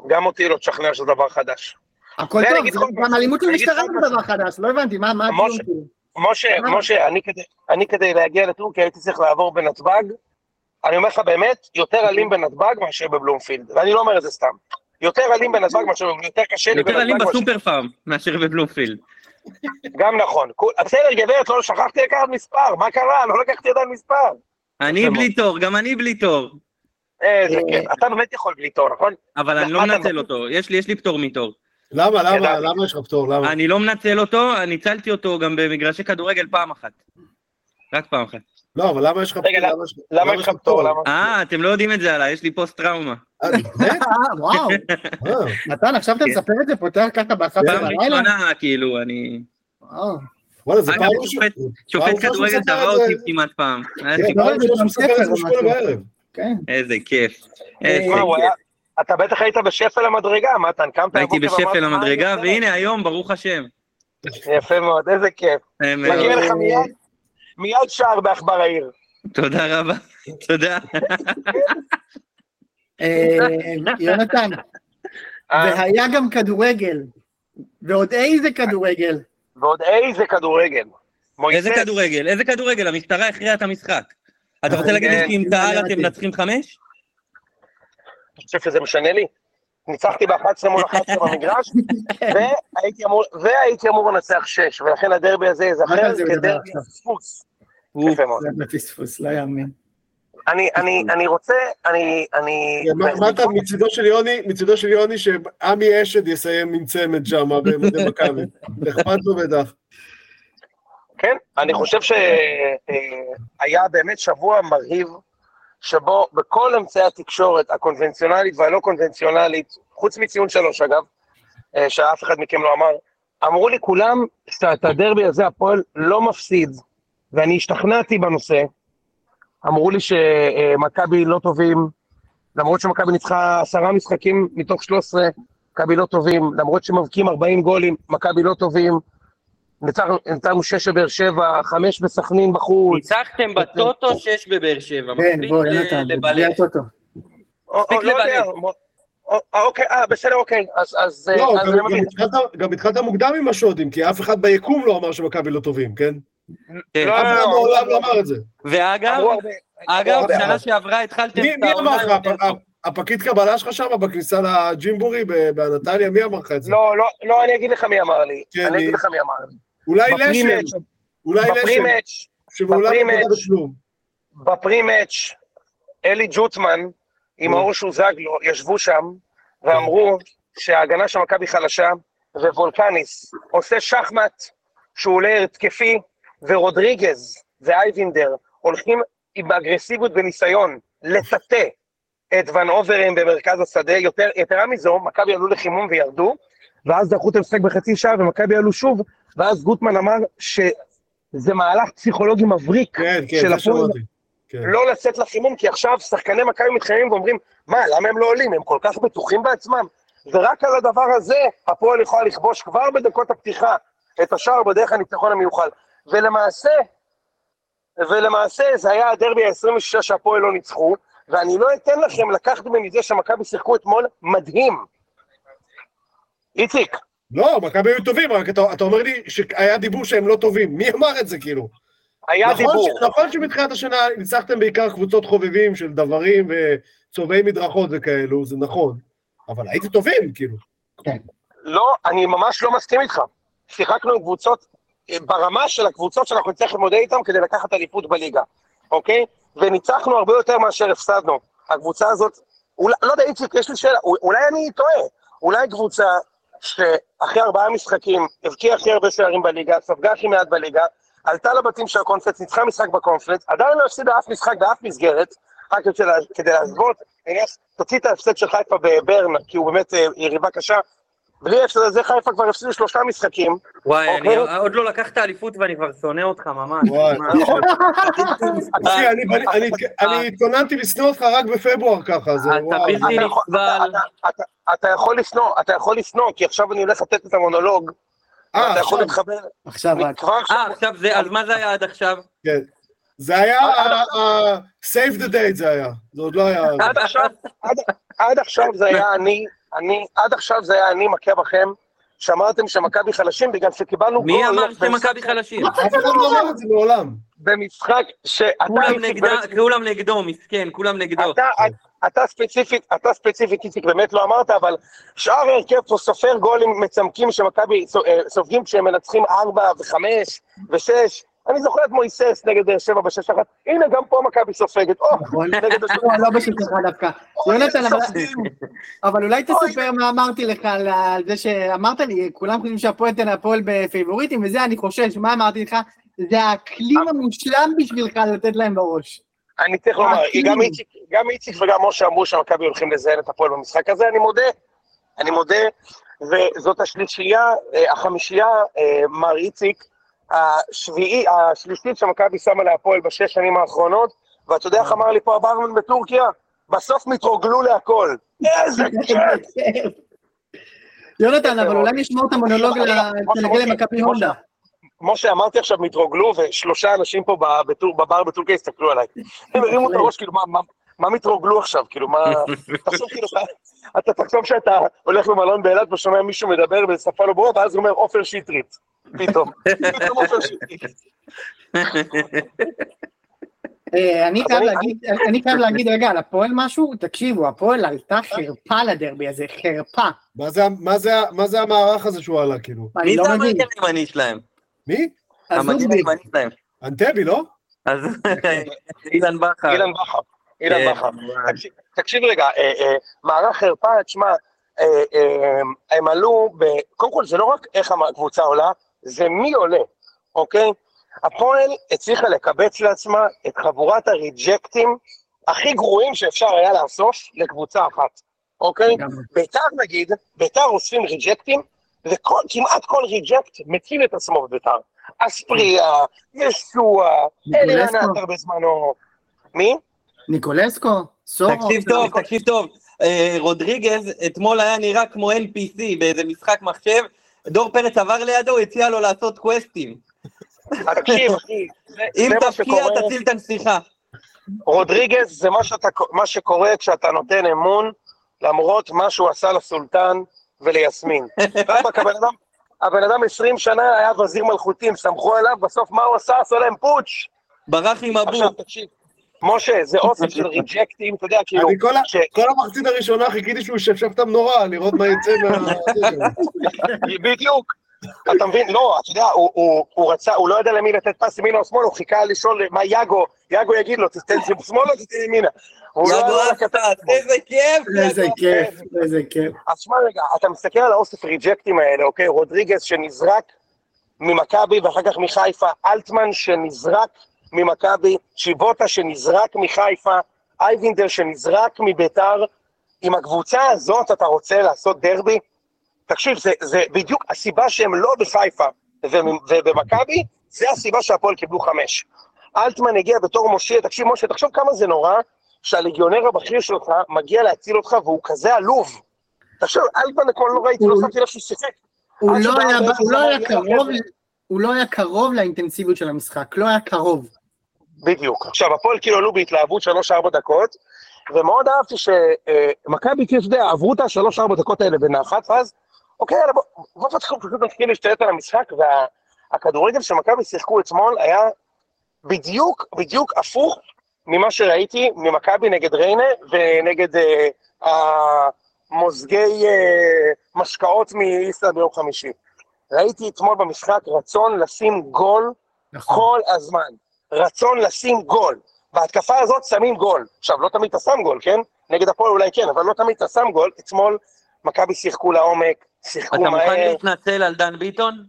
גם אותי לא תשכנע שזה דבר חדש. הכל טוב, זה גם אלימות של אני אגיד לך משטרה עוד זה דבר חדש, לא הבנתי, מה מה משה, הטיעון כאילו? משה? משה, אני כדי, אני כדי להגיע לטורקיה הייתי צריך לעבור בנתב"ג, אני אומר לך באמת, יותר אלים בנתב"ג מאשר בבלומפילד, ואני לא אומר את זה סתם. יותר אלים בנתב"ג מאשר בבלומפילד, יותר קשה לי יותר אלים בנתב"ג מאשר... בסופר פארם מאשר בבלומפילד. גם נכון. בסדר, גברת, לא שכחתי לקחת מספר, מה קרה? לא לקחתי עדיין מספר. אני בלי תור, גם אני בלי תור. איזה אה, כיף. אתה באמת יכול בלי תור, נכון? אבל אני לא מנצל מבין? אותו, יש לי יש לי פטור מתור. למה, למה. למה יש לך פטור? למה? אני לא מנצל אותו, ניצלתי אותו גם במגרשי כדורגל פעם אחת. רק פעם אחת. לא, אבל למה יש לך פטור? למה יש לך פטור? למה? אה, אתם לא יודעים את זה עליי, יש לי פוסט טראומה. אה? אה, וואו, (laughs) אה, מתן, עכשיו אתה כן. מספר את זה, פותח ככה ב-11 פעם? ראשונה, כאילו, אני... וואלה, זה פעם שופט- ראשונה- שופט כדורגל זה. אותי כמעט פעם. איזה כיף. אה, איזה כיף. אתה בטח היית בשפל המדרגה, מתן, קמת הייתי בשפל "מה המדרגה, והנה היום, ברוך השם. עושה?" יפה מאוד, איזה כיף. מגיע. לך מיד, מיד שער בעכבר העיר. תודה רבה. תודה. אה, יונתן, אה, והיה גם כדורגל, ועוד איזה כדורגל. ועוד איזה כדורגל. איזה כדורגל? איזה כדורגל? המשטרה הכריעה את המשחק. אתה רוצה להגיד לי כן, תע"ל הבנתי. אתם מנצחים חמש? אתה חושב שזה משנה לי? ניצחתי ב-11 מול 11 במגרש, (laughs) והייתי אמור- והייתי אמור לנצח 6, ולכן הדרבי הזה ייזכר מדבר כדרבי? פספוס. יפה מאוד. זה בפספוס, לא יאמין. אני, אני, אני רוצה, אני, אני... מה- אתה מצידו של יוני, מצידו של יוני שעמי אשד יסיים עם צמד שם במדי (laughs) מכבי. אכפת לו בטח. כן, אני חושב שהיה באמת שבוע מרהיב, שבו בכל אמצעי התקשורת הקונבנציונלית והלא קונבנציונלית, חוץ מציון שלוש אגב, אה, שאף אחד מכם לא אמר, אמרו לי כולם שאת הדרבי הזה הפועל לא מפסיד, ואני השתכנעתי בנושא. אמרו לי שמכבי לא טובים, למרות שמכבי ניצחה עשרה משחקים מתוך 13, מכבי לא טובים, למרות שמבקיעים 40 גולים, מכבי לא טובים. ניצחנו שש בבאר שבע, חמש בסכנין בחוץ. ניצחתם בטוטו שש בבאר שבע. כן, בוא, יונתן, אותו. או- מספיק או, לא או- אוקיי, אה, בסדר, אוקיי, אז אז אה, לא, אז גם- אני גם מבין. התחלת- גם התחלת מוקדם עם השודים, כי אף אחד ביקום לא אמר שמכבי לא טובים, כן? כן. לא, אף אחד מעולם לא אמר את זה. ואגב. אגב, שנה. שעברה התחלתם מי אמר לך. הפקיד קבלה שלך שם בכניסה לג'ימבורי בנתניה, מי אמר לך את זה? לא, לא, לא, אני אגיד לך מי אמר לי. כן, אני מי? אגיד לך מי אמר לי. אולי לשם, אולי לשם, שמעולם לא בפרימץ'. בכלום. בפרימץ', אלי ג'וטמן עם נו. האור שוזגלו ישבו שם ואמרו שההגנה של מכבי חלשה ווולקניס עושה שחמט שהוא עולה התקפי ורודריגז ואייבינדר הולכים עם אגרסיביות בניסיון לטאטא את ון אוברם במרכז השדה, יותר, יתרה מזו, מכבי עלו לחימום וירדו, ואז דחו את המשחק בחצי שעה ומכבי עלו שוב, ואז גוטמן אמר שזה מהלך פסיכולוגי מבריק כן, כן, של הפועל. כן. לא לצאת לחימום, כי עכשיו שחקני מכבי מתחממים ואומרים, מה, למה הם לא עולים? הם כל כך בטוחים בעצמם. ורק על הדבר הזה, הפועל יכולה לכבוש כבר בדקות הפתיחה את השער בדרך הניצחון המיוחל. ולמעשה, ולמעשה זה היה הדרבי ה-26 שהפועל לא ניצחו, ואני לא אתן לכם לקחת ממני זה שמכבי שיחקו אתמול מדהים. איציק, לא, מכבי היו טובים, רק אתה אתה אומר לי שהיה דיבור שהם לא טובים. מי אמר את זה, כאילו? היה נכון דיבור. ש- נכון שמתחילת השנה ניצחתם בעיקר קבוצות חובבים של דברים וצובעי מדרכות וכאלו, זה נכון. אבל הייתם טובים, כאילו. לא, אני ממש לא מסכים איתך. שיחקנו עם קבוצות ברמה של הקבוצות שאנחנו נצטרך להתמודד איתן כדי לקחת אליפות בליגה, אוקיי? וניצחנו הרבה יותר מאשר הפסדנו. הקבוצה הזאת, אולי, לא יודע, איציק, יש לי שאלה, אול- אולי אני טועה, אולי קבוצה שאחרי ארבעה משחקים הבקיע הכי הרבה שערים בליגה, ספגה הכי מעט בליגה, עלתה לבתים של הקונפרנס, ניצחה משחק בקונפרנס, עדיין לא הפסידה אף משחק באף מסגרת, רק כדי לה- כדי להשוות, תוציא את ההפסד של חיפה בברן, כי הוא באמת אה, יריבה קשה, בלי ההפסד הזה חיפה כבר הפסידו שלושה משחקים, וואי, אני אוקיי. עוד לא לקחת אליפות ואני כבר שונא אותך ממש. וואי. (laughs) אני- אני- אני- אני התכוננתי לשנוא אותך רק בפברואר ככה, זה וואו. בלתי- אתה יכול- נסבל. אתה- לשנוא, אתה יכול לשנוא, כי עכשיו אני הולך לתת את המונולוג, אה, אתה יכול עכשיו, עכשיו רק. אה, עכשיו זה, אז מה זה היה עד עכשיו? כן. זה היה, ה- ה- save the date זה היה, זה עוד לא היה... עד עכשיו זה היה אני, אני, עד עכשיו זה היה אני מכה בכם, שאמרתם שמכבי חלשים בגלל שקיבלנו מי אמר במשחק- שמכבי חלשים? אף אחד לא אמר את זה מעולם. במשחק שאתה כולם נגדו, מסכן, כולם נגדו. אתה, ספציפית, אתה ספציפית, איציק, באמת לא אמרת, אבל שאר ההרכב פה סופר גולים מצמקים שמכבי אה, סופגים כשהם מנצחים ארבע וחמש ושש. אני זוכר את מויסס נגד באר שבע בשש אחת, הנה גם פה מכבי סופגת, או, נכון. נגד השבע. לא, לא בשמחה דווקא. יונתן, אבל- אולי תספר מה אמרתי לך על זה שאמרת לי, כולם חושבים שהפועל תל הפועל בפייבוריטים, וזה אני חושש, מה אמרתי לך? זה האקלים המושלם בשבילך לתת להם בראש. אני צריך לומר, גם. איציק, גם איציק וגם משה אמרו שמכבי הולכים לזיין את הפועל במשחק הזה, אני מודה, אני מודה, וזאת השלישייה, אה, החמישייה, אה, מר איציק, השביעי, השלישית שמכבי שמה להפועל בשש שנים האחרונות, ואתה יודע איך אמר לי פה הברמן בטורקיה? בסוף מתרוגלו להכל. איזה (laughs) כיף! יונתן, אבל אולי נשמור את המונולוג ל- משה, כשנגיע למכבי הונדה. משה, אמרתי עכשיו מתרוגלו, ושלושה אנשים פה בבר בטורקיה הסתכלו עליי. (laughs) הם הרימו את הראש, כאילו, מה- מה- מה מתרוגלו עכשיו? כאילו, מה... (laughs) תחשוב כאילו, אתה תחשוב שאתה הולך למלון באילת ושומע מישהו מדבר בשפה לא ברורה, ואז הוא אומר עופר שטרית. פתאום. אה, אני חייב להגיד, רגע על הפועל משהו, תקשיבו, הפועל עלתה חרפה לדרבי הזה, חרפה. מה זה ה- מה זה ה- מה זה המערך הזה שהוא עלה, כאילו? מי לא זה. המגן הימני שלהם? מי? המגן הימני שלהם. אנטבי, לא? אז (laughs) אילן בכר. אילן בכר. אילן כן, בכר. תקשיב- תקשיב רגע, אה, אה, מערך חרפה, תשמע, אה, אה, הם עלו, ב... קודם כל זה לא רק איך הקבוצה עולה, זה מי עולה, אוקיי? הפועל הצליחה לקבץ לעצמה את חבורת הריג'קטים הכי גרועים שאפשר היה לאסוף לקבוצה אחת, אוקיי? ביתר נגיד, ביתר אוספים ריג'קטים, וכמעט כל ריג'קט מציל את עצמו בביתר. אספריה, ישוע, אלירן. עטר בזמנו. מי? ניקולסקו, סורו. תקשיב טוב, תקשיב טוב. אה, רודריגז אתמול היה נראה כמו NPC באיזה משחק מחשב. דור פרץ עבר לידו, הציע לו לעשות קווסטים. תקשיב, (laughs) אחי, אם תפקיע. תציל את הנסיכה. רודריגז זה מה, שאתה, מה שקורה כשאתה נותן אמון, למרות מה שהוא עשה לסולטן וליסמין. (laughs) הבן אדם, הבן אדם 20 שנה היה וזיר מלכותים, סמכו עליו, בסוף מה הוא עשה? עשה להם פוטש. ברח עם עכשיו הבוק. תקשיב, משה, זה אוסף של ריג'קטים, אתה יודע, כאילו, אני כל ה- ש- כל המחצית הראשונה חיכיתי שהוא ישפשף את המנורה, לראות מה יצא מה... (laughs) בדיוק. אתה מבין? לא, אתה יודע, הוא, הוא, הוא רצה, הוא לא ידע למי לתת פס ימינה או שמאלה, הוא חיכה לשאול מה יאגו, יאגו יגיד לו, תתן שמאלה או תתן ימינה. לא יאגו איזה כיף. איזה. כיף, איזה כיף. אז שמע רגע, אתה מסתכל על האוסף ריג'קטים האלה, אוקיי? רודריגז שנזרק ממכבי ואחר כך מחיפה, אלטמן שנזרק ממכבי, שיבוטה שנזרק מחיפה, אייבינדר שנזרק מביתר. עם הקבוצה הזאת אתה רוצה לעשות דרבי? תקשיב, זה, זה בדיוק הסיבה שהם לא בחיפה ובמכבי, זה הסיבה שהפועל קיבלו חמש. אלטמן הגיע בתור מושיע, תקשיב משה, תחשוב כמה זה נורא שהליגיונר הבכיר שלך מגיע להציל אותך והוא כזה עלוב. תחשוב, אלטמן אתמול לא ראיתי, לא שמתי לב שהוא שיחק. לא היה- קרוב. הוא לא היה קרוב לאינטנסיביות של המשחק, לא היה קרוב. בדיוק. עכשיו, הפועל כאילו עלו בהתלהבות שלוש-ארבע דקות, ומאוד אהבתי שמכבי, כאילו, אתה יודע, עברו את השלוש-ארבע דקות האלה בנחת, ואז, אוקיי, יאללה, בוא, נתחיל פשוט נתחיל להשתלט על המשחק, והכדורגל שמכבי שיחקו אתמול היה בדיוק, בדיוק הפוך ממה שראיתי ממכבי נגד ריינה ונגד אה, המוזגי אה, משקאות מאיסלנד ביום חמישי. ראיתי אתמול במשחק רצון לשים גול נכון. כל הזמן. רצון לשים גול. בהתקפה הזאת שמים גול. עכשיו, לא תמיד אתה שם גול, כן? נגד הפועל אולי כן, אבל לא תמיד אתה שם גול. אתמול מכבי שיחקו לעומק, שיחקו אתה מוכן מהר. להתנצל על דן ביטון?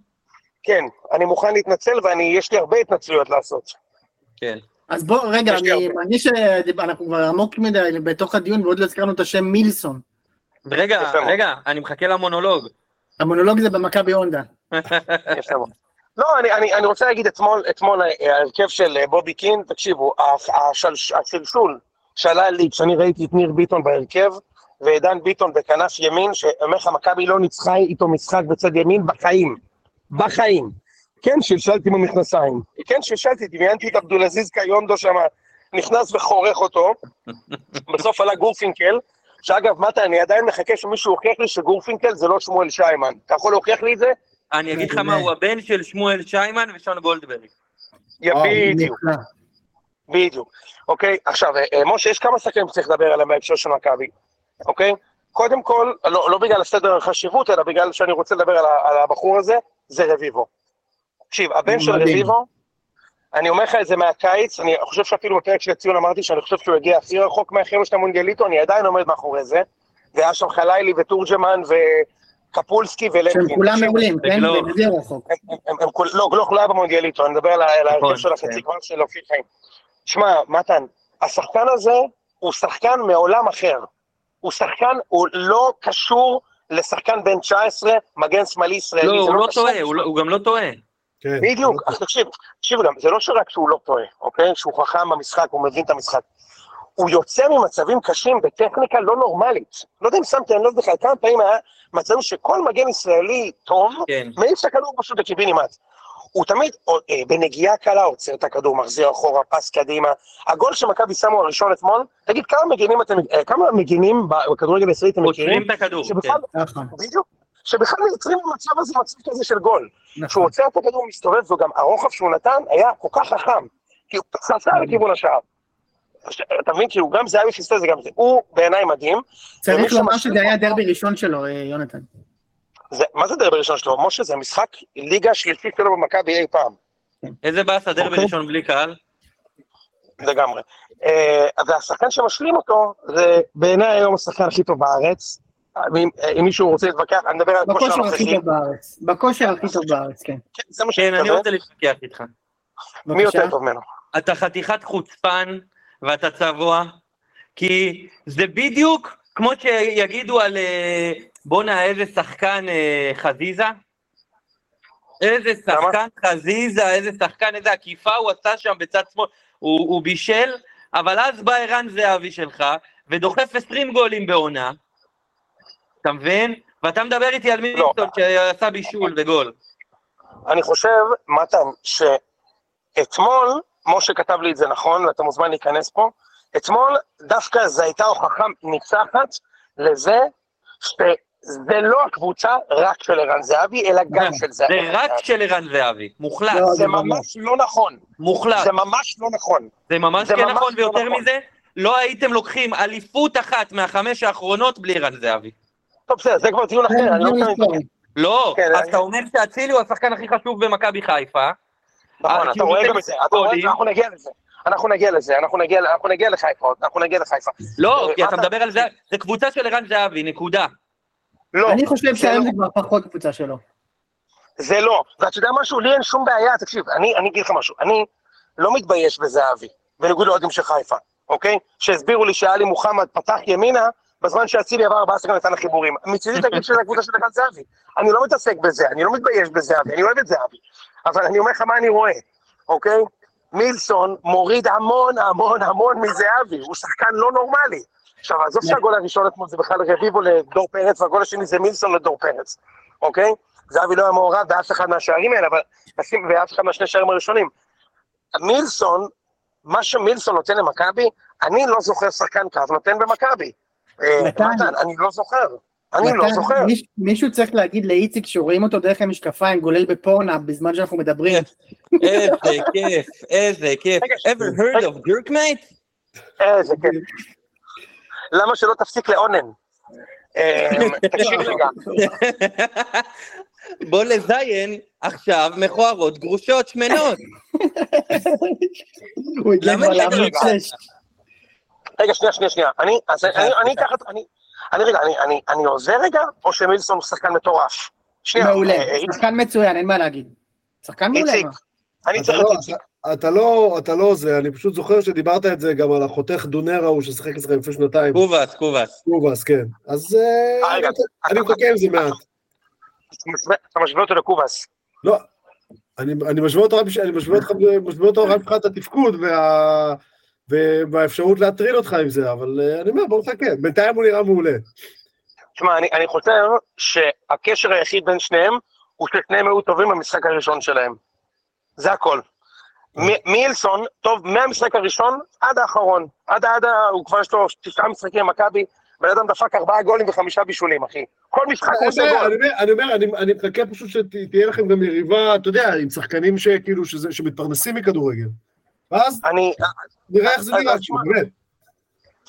כן, אני מוכן להתנצל ויש לי הרבה התנצלויות לעשות. כן. אז בוא, רגע, אני. מרגיש שאנחנו כבר עמוק מדי בתוך הדיון ועוד לא הזכרנו את השם מילסון. רגע. רגע, אני מחכה למונולוג. המונולוג זה במכבי הונדה. (laughs) לא, אני, אני, אני רוצה להגיד אתמול, אתמול ההרכב של אה, בובי קין, תקשיבו, השלשול שעלה לי כשאני ראיתי את ניר ביטון בהרכב, ודן ביטון בכנף ימין, שאומר לך, מכבי לא ניצחה איתו משחק בצד ימין בחיים. בחיים. כן, שלשלתי במכנסיים. כן, שלשלתי, דמיינתי את עבדולעזיז קיונדו שם, נכנס וחורך אותו. (laughs) בסוף עלה גורפינקל, שאגב, מטה, אני עדיין מחכה שמישהו יוכיח לי שגורפינקל זה לא שמואל שיימן. אתה יכול להוכיח לי את זה? אני אגיד לך מה, הוא הבן של שמואל שיימן ושון גולדברג. יא, וואו, בדיוק. בדיוק. אוקיי, עכשיו, אה, אה, משה, יש כמה שחקנים שצריך לדבר עליהם בהקשר של מכבי, אוקיי? קודם כל, לא, לא בגלל הסדר החשיבות, אלא בגלל שאני רוצה לדבר על, על הבחור הזה, זה רביבו. תקשיב, הבן של מדהים. רביבו, אני אומר לך את זה מהקיץ, אני חושב שאפילו בפרק של ציון אמרתי שאני חושב שהוא הגיע הכי רחוק מהחבר'ה של המונדיאליטו, אני עדיין עומד מאחורי זה. והיה שם חלילי ותורג'מן וקפולסקי ולנקין. שהם כולם מעולים, כן? וזה רחוק. הם- הם- הם- הם כול- לא, גלוך לא היה במונדיאליטו, אני מדבר על ההרכב של החצי. גמר של אופיר חיים. שמע, מתן, השחקן הזה הוא שחקן מעולם אחר. הוא שחקן, הוא לא קשור לשחקן בן 19, מגן שמאלי ישראלי. לא, הוא לא קשור. טועה, הוא לא- הוא גם לא טועה. כן. בדיוק, אז תקשיב, תקשיב גם, זה לא שרק שהוא לא טועה, אוקיי? שהוא חכם במשחק, הוא מבין את המשחק. הוא יוצא ממצבים קשים בטכניקה לא נורמלית. לא יודע אם שמתם לב בכלל, כמה פעמים היה מצבים שכל מגן ישראלי טוב, כן. מעיף את הכדור פשוט לקיבינימט. הוא תמיד או, אה, בנגיעה קלה עוצר את הכדור, מחזיר אחורה, פס קדימה. הגול שמכבי שמו הראשון אתמול, תגיד כמה מגינים אתם, אה, כמה מגינים בכדורגל הישראלי אתם מכירים? עוצרים את הכדור. שבכלל, כן. נכון, בדיוק, שבכלל מייצרים במצב הזה מצב כזה של גול. נכון. עוצר את הכדור מסתובב, וגם הרוחב שהוא נתן היה כל כך חכם, כי הוא פצצה לכיוון השער. אתה מבין, כאילו, גם זהבי פספס זה גם זה. הוא בעיניי מדהים. צריך לומר שזה היה דרבי ראשון שלו, אה, יונתן. זה, מה זה דרבי ראשון שלו? משה, זה משחק ליגה שלישית שלו במכבי אי פעם. איזה באסה, דרבי אוקיי. ראשון בלי קהל. לגמרי. אה, והשחקן שמשלים אותו, זה בעיניי היום השחקן הכי טוב בארץ. אם, אם מישהו רוצה להתווכח, אני מדבר על כושר בכושר הכי הנוכחי. טוב בארץ. בכושר הכי טוב בארץ, כן. כן, זה מה כן, שאני אני מתכוון. רוצה להתווכח איתך. מי. יותר טוב ממנו? אתה חתיכת חוצפן ואתה צבוע, כי זה בדיוק כמו שיגידו על אה, בואנה איזה שחקן אה, חזיזה. איזה שחקן חזיזה, איזה שחקן, איזה עקיפה הוא עשה שם בצד שמאל. הוא, הוא בישל, אבל אז בא ערן זהבי שלך, ודוחף 20 גולים בעונה. אתה מבין? ואתה מדבר איתי על מילסון שעשה בישול וגול. אני חושב, מתן, שאתמול, משה כתב לי את זה נכון, ואתה מוזמן להיכנס פה, אתמול דווקא זו הייתה הוכחה ניצחת לזה שזה לא הקבוצה רק של ערן זהבי, אלא גם של זהבי. זה רק של ערן זהבי, מוחלט, לא, זה ממש לא נכון, מוחלט. זה ממש לא נכון. זה ממש זה כן נכון, לא ויותר נכון. מזה, לא הייתם לוקחים אליפות אחת מהחמש האחרונות בלי ערן זהבי. טוב, בסדר, זה כבר זה אחר, אני לא רוצה. לא, כן, אז אתה אומר שאצילי הוא השחקן הכי חשוב במכבי חיפה. נכון, אה, אתה כאילו, רואה גם את זה. אנחנו נגיע לזה. אנחנו נגיע לזה, אנחנו נגיע, אנחנו נגיע לחיפה, אנחנו נגיע לחיפה. לא, אה, כי אתה אתה- מדבר על זה, זה קבוצה של ערן זהבי, נקודה. לא, אני חושב שהיום לא. זה כבר פחות קבוצה שלו. זה לא. ואתה יודע משהו? לי אין שום בעיה, תקשיב, אני, אני אגיד לך משהו, אני לא מתבייש בזהבי, בניגוד לאוהדים של חיפה, אוקיי? שהסבירו לי שאלי מוחמד פתח ימינה, בזמן שאצילי עבר ארבעה שחקנים נתן לחיבורים. מצידי תגיד שזה הקבוצה של ערן זהבי. אני לא מתעסק בזה, אני לא מתבייש בזהבי, אני אוהב את זהבי. אבל אני אומר לך מה אני רואה, אוקיי? מילסון מוריד המון המון המון מזהבי, הוא שחקן לא נורמלי. עכשיו, עזוב שהגול הראשון אתמול זה בכלל רביבו לדור פרץ, והגול השני זה מילסון לדור פרץ, אוקיי? זהבי לא היה מעורב באף אחד מהשערים האלה, אבל נשים, באף אחד מהשני שערים הראשונים. מילסון, מה שמילסון נותן למכבי, אני לא זוכר שחקן קו נותן במכבי. אה, מתן, אני לא זוכר. אני לא זוכר. מישהו צריך להגיד לאיציק שרואים אותו דרך המשקפיים גולל בפורנה בזמן שאנחנו מדברים. איזה כיף, איזה כיף. ever heard of jerkmate? איזה כיף. למה שלא תפסיק לאונן? אה, (laughs) בוא לזיין עכשיו מכוערות גרושות שמנות. הוא הגיע רגע, שנייה, שנייה, שנייה. אני, אז אני, אני אקח את, אני, אני רגע, אני, אני, אני עוזר רגע, או שמילסון הוא שחקן מטורף? שנייה, מעולה, אה, איציק, שחקן מצוין, אין מה להגיד. שחקן מעולה. איציק? אני צריך לא- את איציק. אתה- לא, אתה לא זה, אני פשוט זוכר שדיברת את זה גם על החותך דונרה ההוא ששיחק אצלכם לפני שנתיים. קובאס, קובאס. קובאס, כן. אז אה, אה, אני מחכה עם זה מעט. אתה משווה- אותו לקובאס. לא, אני, משווה אותו רק מבחינת התפקוד וה, והאפשרות להטריל אותך עם זה, אבל אה, אני אומר, בוא נחכה, בינתיים הוא נראה מעולה. תשמע, אני, אני חושב שהקשר היחיד בין שניהם הוא ששניהם היו טובים במשחק הראשון שלהם. זה הכל. מ- מילסון, טוב מהמשחק הראשון עד האחרון. עד עד, ה- הוא כבר יש לו תשעה משחקים עם מכבי, בן אדם דפק ארבעה גולים וחמישה בישולים, אחי. כל משחק הוא עושה אני גול. אני אומר, אני, אני מחכה פשוט שתהיה לכם גם יריבה, אתה יודע, עם שחקנים שכאילו, שזה, שמתפרנסים מכדורגל. ואז אני, נראה איך זה נראה, באמת.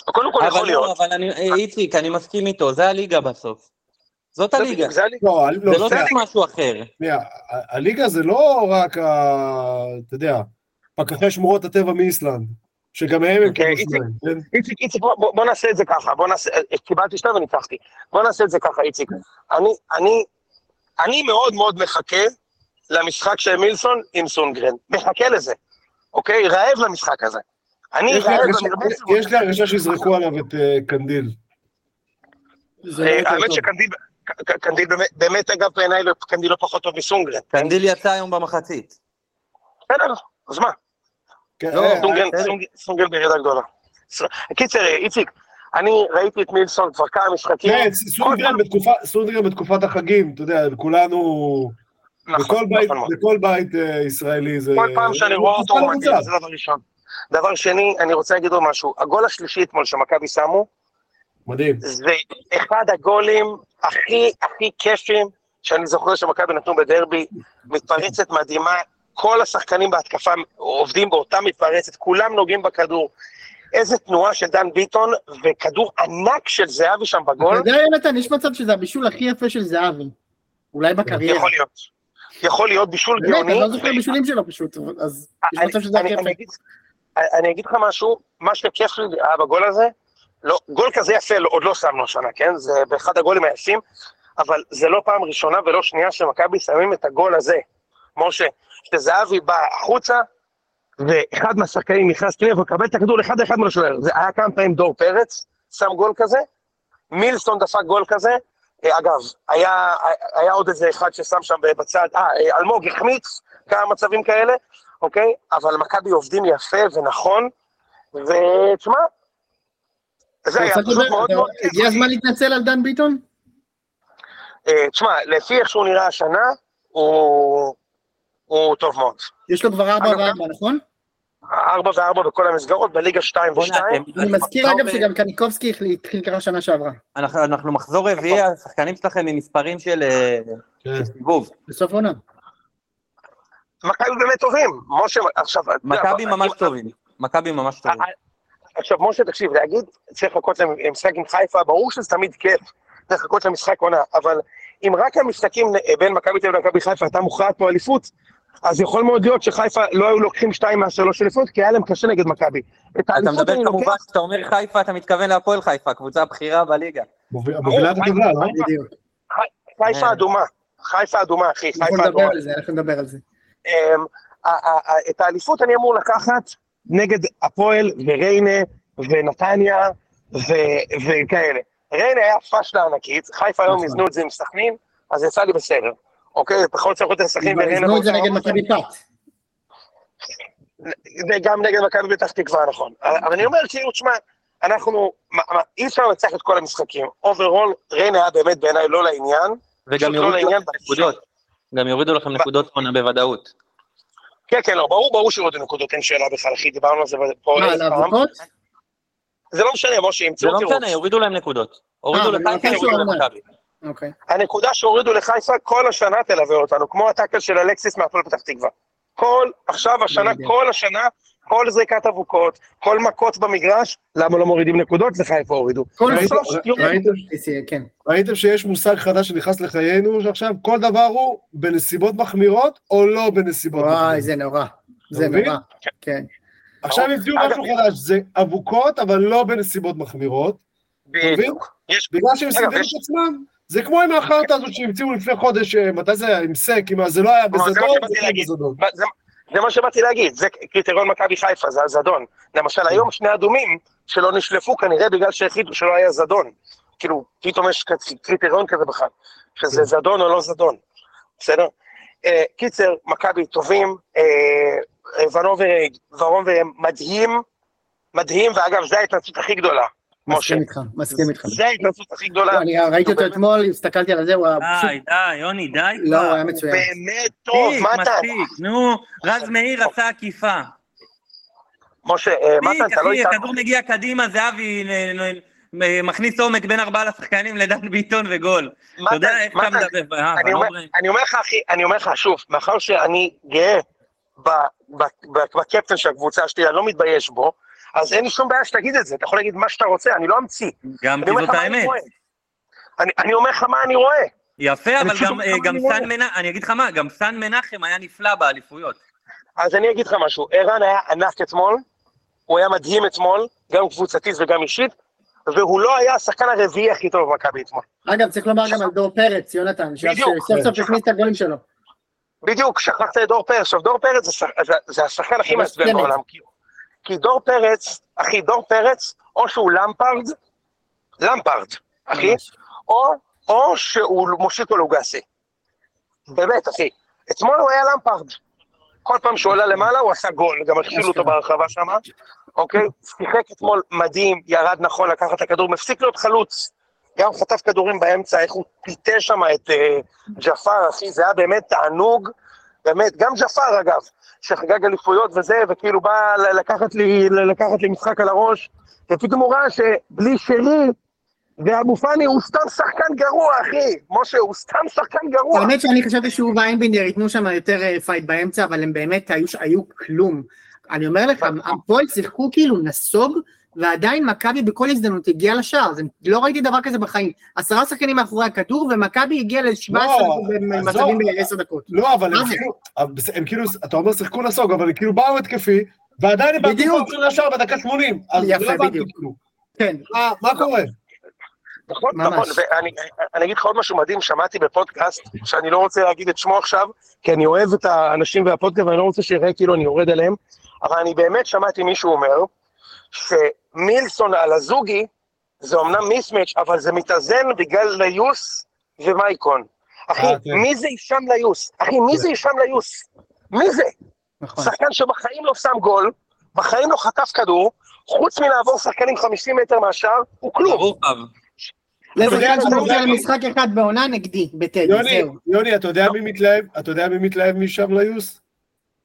קודם כל יכול אבל להיות. לא, אבל אני, אה, איציק, אני מסכים איתו, זה הליגה בסוף. זאת הליגה. זה. לא, אני- זה לא, לא צריך משהו אחר. הליגה זה לא רק, אתה יודע, פקחי שמורות הטבע מאיסלנד, שגם הם הם אוקיי, כאילו איציק. שניים, כן? איציק, איציק, בוא, בוא, בוא נעשה את זה ככה, בוא נעשה, אה, קיבלתי שתיים וניצחתי. בוא נעשה את זה ככה, איציק. אני, אני, אני מאוד מאוד מחכה למשחק של מילסון עם סונגרן. מחכה לזה, אוקיי? רעב למשחק הזה. אני רעב הרגשה- למרדף. יש לי הרגשה שיזרקו עליו את אה, קנדיל. אה, האמת. שקנדיל, קנדיל באמת, אגב בעיניי לא- קנדיל לא פחות טוב מסונגרן. קנדיל יצא היום במחצית. בסדר, אז מה? כן, לא, אה, סונגרן, בירידה גדולה. קיצר, איציק, אני ראיתי את מילסון כבר כמה משחקים. כן, סונגרן בתקופת החגים, אתה יודע, כולנו, נכון, בכל בית- נכון. בכל בית אה, ישראלי זה... כל פעם שאני רואה אותו הוא מדהים, זה דבר ראשון. דבר שני, אני רוצה להגיד עוד משהו. הגול השלישי אתמול שמכבי שמו, מדהים. זה אחד הגולים הכי הכי כיפים שאני זוכר שמכבי נתנו בדרבי. מתפרצת מדהימה, כל השחקנים בהתקפה עובדים באותה מתפרצת, כולם נוגעים בכדור. איזה תנועה של דן ביטון, וכדור ענק של זהבי שם אתה בגול. יודע, יונתן, יש מצב שזה הבישול הכי יפה של זהבי. אולי בקריירה. יכול להיות. יכול להיות בישול באמת, גאוני. אני לא זוכר בישולים שלו פשוט, אז יש מצב שזה הכי אני- יפה. אני אגיד- לך משהו, מה שכיף לי היה בגול הזה, לא, גול כזה יפה לא- עוד לא שמנו השנה, כן? זה באחד הגולים היפים, אבל זה לא פעם ראשונה ולא שנייה שמכבי שמים את הגול הזה. משה, שזהבי בא החוצה, ואחד מהשחקנים נכנס פנימה ומקבל את הכדור אחד אחד מול השוער. זה היה כמה פעמים דור פרץ, שם גול כזה, מילסון דפק גול כזה, אה, אגב, היה, היה עוד איזה אחד ששם שם בצד, אה, אלמוג החמיץ כמה מצבים כאלה, אוקיי? אבל מכבי עובדים יפה ונכון, ותשמע, זה היה פשוט מאוד מאוד הגיע הזמן להתנצל על דן ביטון? אה, תשמע, לפי איך שהוא נראה השנה, הוא, טוב מאוד. יש לו כבר ארבע וארבע, נכון? ארבע וארבע בכל המסגרות, בליגה שתיים ושתיים. אני מזכיר אגב שגם קניקובסקי התחיל ככה שנה שעברה. אנחנו אנחנו מחזור רביעי, השחקנים שלכם עם מספרים של אה, כן. של סיבוב. בסוף עונה. מכבי באמת טובים. משה, עכשיו... מכבי ממש טובים. מכבי ממש טובים. עכשיו, משה, תקשיב, להגיד, צריך לחכות למשחק עם חיפה, ברור שזה תמיד כיף, צריך לחכות למשחק עונה, אבל אם רק המשחקים בין מכבי תל אביב למכבי חיפה הייתה מוכרעת פה אליפות, אז יכול מאוד להיות שחיפה לא היו לוקחים שתיים מהשלוש אליפות, כי היה להם קשה נגד מכבי. את אתה מדבר כמובן, כשאתה אומר חיפה, אתה מתכוון להפועל חיפה, קבוצה הבכירה בליגה. מוביל- מובילה את הטבלה, לא? בדיוק. חיפה אדומה, חיפה אדומה, אחי, אנחנו חיפה נדבר אדומה. על זה, אנחנו נדבר על זה. אמ, את האליפות אני אמור לקחת נגד הפועל וריינה ונתניה ו- וכאלה. ריינה היה פשלה ענקית, חיפה היום נכון. איזנו את זה עם סכנין, אז יצא לי בסדר. אוקיי, פחות צריך יותר וריינה. הזנו את זה נגד. מכבי פת. וגם נגד מכבי פתח תקווה, נכון. אבל אני אומר, כאילו, תשמע, אנחנו, אי אפשר לנצח את כל המשחקים. overall, ריינה היה באמת בעיניי לא לעניין. וגם לא יורידו לכם נקודות. גם יורידו לכם נקודות עונה בוודאות. כן, כן, לא, ברור, ברור שיורדו נקודות, אין שאלה בכלל, אחי, דיברנו על זה פה מה, על פעם. האבוקות? זה לא משנה, משה, זה ימצאו לא תירוץ. משנה, יורידו להם נקודות. הורידו אבל לחיפה, מתישהו יורידו. למכבי. אוקיי. הנקודה שהורידו לחיפה כל השנה תלווה אותנו, כמו הטאקל של אלקסיס מהפועל פתח תקווה. כל, עכשיו, השנה, בדיוק. כל השנה, כל זריקת אבוקות, כל מכות במגרש, למה לא מורידים נקודות? לחיפה הורידו. כל ראיתם- בסוף, יורידו. ראיתם- כן. ראיתם שיש מושג חדש שנכנס לחיינו שעכשיו כל דבר הוא בנסיבות מחמירות או לא בנסיבות וואי, מחמירות. זה נורא. זה? נורא. כן. עכשיו המציאו אגב, משהו חדש, זה אבוקות אבל לא בנסיבות מחמירות. בדיוק. יש- בגלל שהם אגב, סידרו את עצמם, זה כמו עם החרטא הזאת שהמציאו לפני חודש, אה, מתי זה היה? עם סק, זה לא היה מה בזדון, זה היה להגיד. בזדון. זה- מה שבאתי להגיד, זה קריטריון מכבי חיפה, זה הזדון. למשל, היום שני אדומים שלא נשלפו כנראה בגלל שהחליטו שלא היה זדון. כאילו, פתאום יש קריטריון כזה בכלל, שזה כן. זדון או לא זדון, בסדר? אה, קיצר, מכבי טובים, אה, ורון ו- ורון מדהים, מדהים, ואגב, זו ההתנצלות הכי גדולה. מסכים איתך, מסכים איתך. זו ההתנצלות הכי גדולה. אני ראיתי אותו אתמול, הסתכלתי על זה, הוא היה פשוט... די, די, יוני, די לא, הוא. היה מצוין. באמת טוב, מה אתה... מספיק, נו, רז מאיר עשה עקיפה. משה, אה, מתן, אתה לא איתנו? הכדור מגיע קדימה, זהבי מכניס עומק בין ארבעה לשחקנים לדן ביטון וגול. אתה יודע איך אתה מדבר, אה, אני אומר, ולוברן. אני אומר לך, אחי, אני אומר לך שוב, מאחר שאני גאה ב- ב- ב- בקפטן של הקבוצה שלי, אני לא מתבייש בו, אז אין לי שום בעיה שתגיד את זה, אתה יכול להגיד מה שאתה רוצה, אני לא אמציא. גם אני כי אומר זאת האמת. רואה. אני- אני אומר לך מה אני רואה. יפה, אבל גם, אה, גם סן מנחם, אני אגיד לך מה, גם סן מנחם היה נפלא באליפויות. אז אני אגיד לך משהו, ערן היה ענק אתמול, הוא היה מדהים אתמול, גם קבוצתית וגם אישית, והוא לא היה השחקן הרביעי הכי טוב במכבי אתמול. אגב, צריך לומר גם על דור פרץ, יונתן. שסוף סוף הכניס את הגולים שלו. בדיוק, שכחת את דור פרץ. עכשיו, דור פרץ זה, שח- זה, זה השחקן הכי מעצבן סצנת. בעולם. כי, כי דור פרץ, אחי, דור פרץ, או שהוא למפרד, למפרד, אחי. או, או שהוא מושיקו לוגסי. באמת, אחי. אתמול הוא היה למפרד. כל פעם שהוא עלה למעלה הוא עשה גול, גם הכשילו אותו אשכרה. ברחבה שם, אוקיי? שיחק אתמול מדהים, ירד נכון, לקח את הכדור, מפסיק להיות חלוץ. גם חטף כדורים באמצע, איך הוא פיתה שם את אה, ג'פר, אחי, זה היה באמת תענוג, באמת, גם ג'פר אגב, שחגג אליפויות וזה, וכאילו בא לקחת לי, לקחת לי משחק על הראש, ופתאום הוא ראה שבלי שרי, ואבו פאני הוא סתם שחקן גרוע, אחי. משה, הוא סתם שחקן גרוע. האמת שאני חשבתי שהוא ואיינבינדר ייתנו שם יותר אה, fight באמצע, אבל הם באמת היו, היו כלום. אני אומר לך, הפועל שיחקו כאילו נסוג, ועדיין מכבי בכל הזדמנות הגיעה לשער, אז לא ראיתי דבר כזה בחיים. עשרה שחקנים מאחורי הכדור, ומכבי הגיעה ל-17 לא, מצבים. בעשר דקות. לא, אבל הם זה? כאילו, הם כאילו, אתה אומר שיחקו נסוג, אבל הם כאילו באו התקפי, ועדיין הם. בעצמם לשער בדקה 80, אז יפה, לא הבנתי בדיוק. כלום. כן, מה- מה קורה? נכון, ממש. נכון, ואני אני אגיד לך עוד משהו מדהים, שמעתי בפודקאסט, שאני לא רוצה להגיד את שמו עכשיו, כי אני אוהב את האנשים והפודקאסט ואני לא רוצה שיראה כאילו אני יורד עליהם, אבל אני באמת שמעתי מישהו אומר, שמילסון על הזוגי, זה אמנם מיסמץ', אבל זה מתאזן בגלל ליוס ומייקון. אחי, אה, כן. מי זה הישאם ליוס? אחי, מי זה הישאם ליוס? מי זה? נכון. שחקן שבחיים לא שם גול, בחיים לא חטף כדור, חוץ מלעבור שחקנים 50 מטר מהשאר, הוא כלום. אתה יודע, למשחק אחד בעונה נגדי, בטדי, יוני, זהו. יוני, אתה יודע מי מתלהב? אתה יודע מי מתלהב משם ליוס?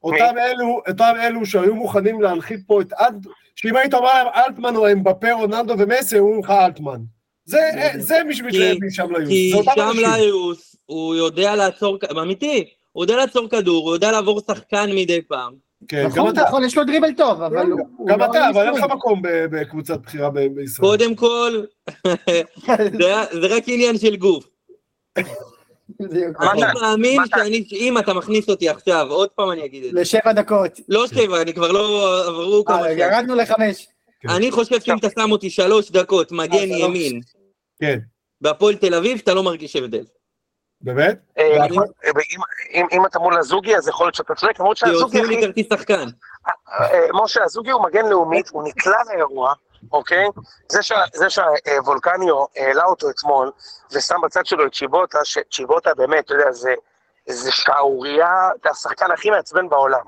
אותם אלו, אותם אלו שהיו מוכנים להנחית פה את אלט... שאם היית אומר להם אלטמן או אמבפה, רונלדו ומסי, היו אומרים לך אלטמן. זה, זה מי שמתלהב משם ליוס. כי שם. ליוס, הוא יודע לעצור, אמיתי, הוא יודע לעצור כדור, הוא יודע לעבור שחקן מדי פעם. כן, גם נכון, אתה. נכון, יש לו דריבל טוב, אבל הוא... גם לא אתה, אבל אין לך. מקום בקבוצת בחירה בישראל. קודם כל, (laughs) זה זה רק עניין של גוף. (laughs) אני מאמין שאני, אם אתה מכניס אותי עכשיו, עוד פעם אני אגיד את זה. לשבע דקות. לא שבע, אני כבר לא עברו כמה אה, שנים. ירדנו לחמש. כן. אני חושב שאם אתה שם אותי שלוש דקות מגן אה. ימין כן, בהפועל תל אביב, אתה לא מרגיש הבדל. באמת? אה. אם- אתה מול הזוגי, אז יכול להיות שאתה צודק, למרות כי שהזוגי, הוציאו לי כרטיס שחקן. משה, הזוגי הוא מגן לאומית, הוא נקלע לאירוע, אוקיי? זה שה- זה שהוולקניו העלה אותו אתמול, ושם בצד שלו את צ'יבוטה, שצ'יבוטה באמת, אתה יודע, זה- זה שערורייה, זה השחקן הכי מעצבן בעולם.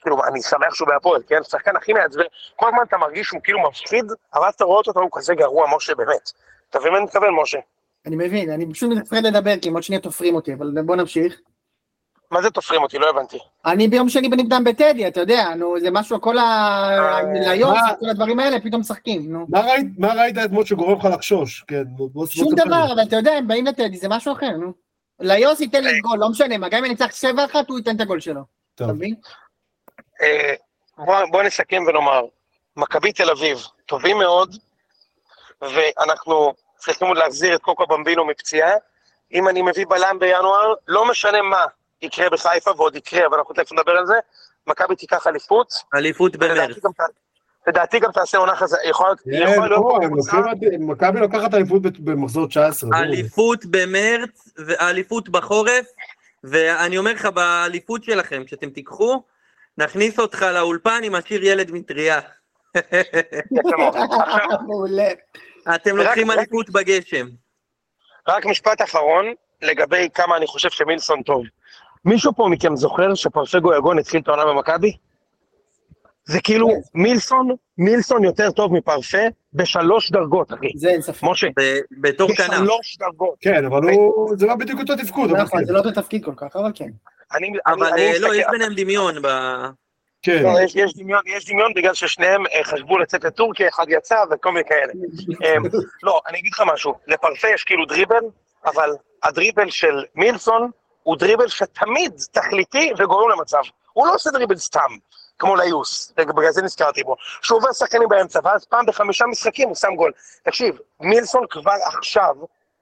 כאילו, אני שמח שהוא בהפועל, כן? השחקן הכי מעצבן. כל הזמן אתה מרגיש שהוא כאילו מפחיד, אבל אתה רואה אותו, הוא כזה גרוע, משה, באמת. אתה מבין מה אני מתכוון, משה? אני מבין, אני פשוט מפחד לדבר, כי הם עוד שנייה תופרים אותי, אבל בוא נמשיך. מה זה תופרים אותי? לא הבנתי. אני ביום שני בנקדם בטדי, אתה יודע, נו, זה משהו, כל ה... ליוס, מה? כל הדברים האלה, פתאום משחקים, נו. מה ראית- אתמול שגורם לך לחשוש? כן, בוא- שום. דבר, אבל אתה יודע, הם באים לטדי, זה משהו אחר, נו. ליוס ייתן לי גול, לא משנה מה, גם אם אני אנצח 7-1, הוא ייתן את הגול שלו. טוב. אה, בוא, נסכם ונאמר, מכבי תל אביב טובים מאוד, ואנחנו צריכים להחזיר את קוקו במבינו מפציעה. אם אני מביא בלם בינואר, לא משנה מה יקרה בחיפה, ועוד יקרה, אבל אנחנו תכף נדבר על זה, מכבי תיקח אליפות. אליפות במרץ. לדעתי גם תעשה עונה חזקה, יכול כן, יכול להיות מכבי לוקחת אליפות ב- במחזור 19. בוא. אליפות במרץ, ואליפות בחורף, ואני אומר לך, באליפות שלכם, כשאתם תיקחו, נכניס אותך לאולפן עם השיר ילד מטריה. (laughs) מעולה. אתם לוקחים אליפות בגשם. רק משפט אחרון, לגבי כמה אני חושב שמילסון טוב. מישהו פה מכם זוכר שפרפגו יגון התחיל את העונה במכבי? זה כאילו מילסון, מילסון יותר טוב מפרפה בשלוש דרגות, אחי. זה אין ספק. משה, בתור כנף. בשלוש דרגות. כן, אבל הוא, זה לא בדיוק אותו תפקוד. נכון, כן. זה לא אותו תפקיד כל כך, אבל כן. אני, אבל אני, אה, אני לא, יש ביניהם דמיון. ב- כן. לא, יש, יש דמיון, יש דמיון בגלל ששניהם אה, חשבו לצאת לטורקיה, אחד יצא וכל מיני כאלה. אמ, לא, אני אגיד לך משהו, לפרפה יש כאילו דריבל, אבל הדריבל של מילסון הוא דריבל שתמיד תכליתי וגורם למצב. הוא לא עושה דריבל סתם, כמו ליוס, בגלל זה נזכרתי בו. שהוא עובר שחקנים באמצע, ואז פעם בחמישה משחקים הוא שם גול. תקשיב, מילסון כבר עכשיו,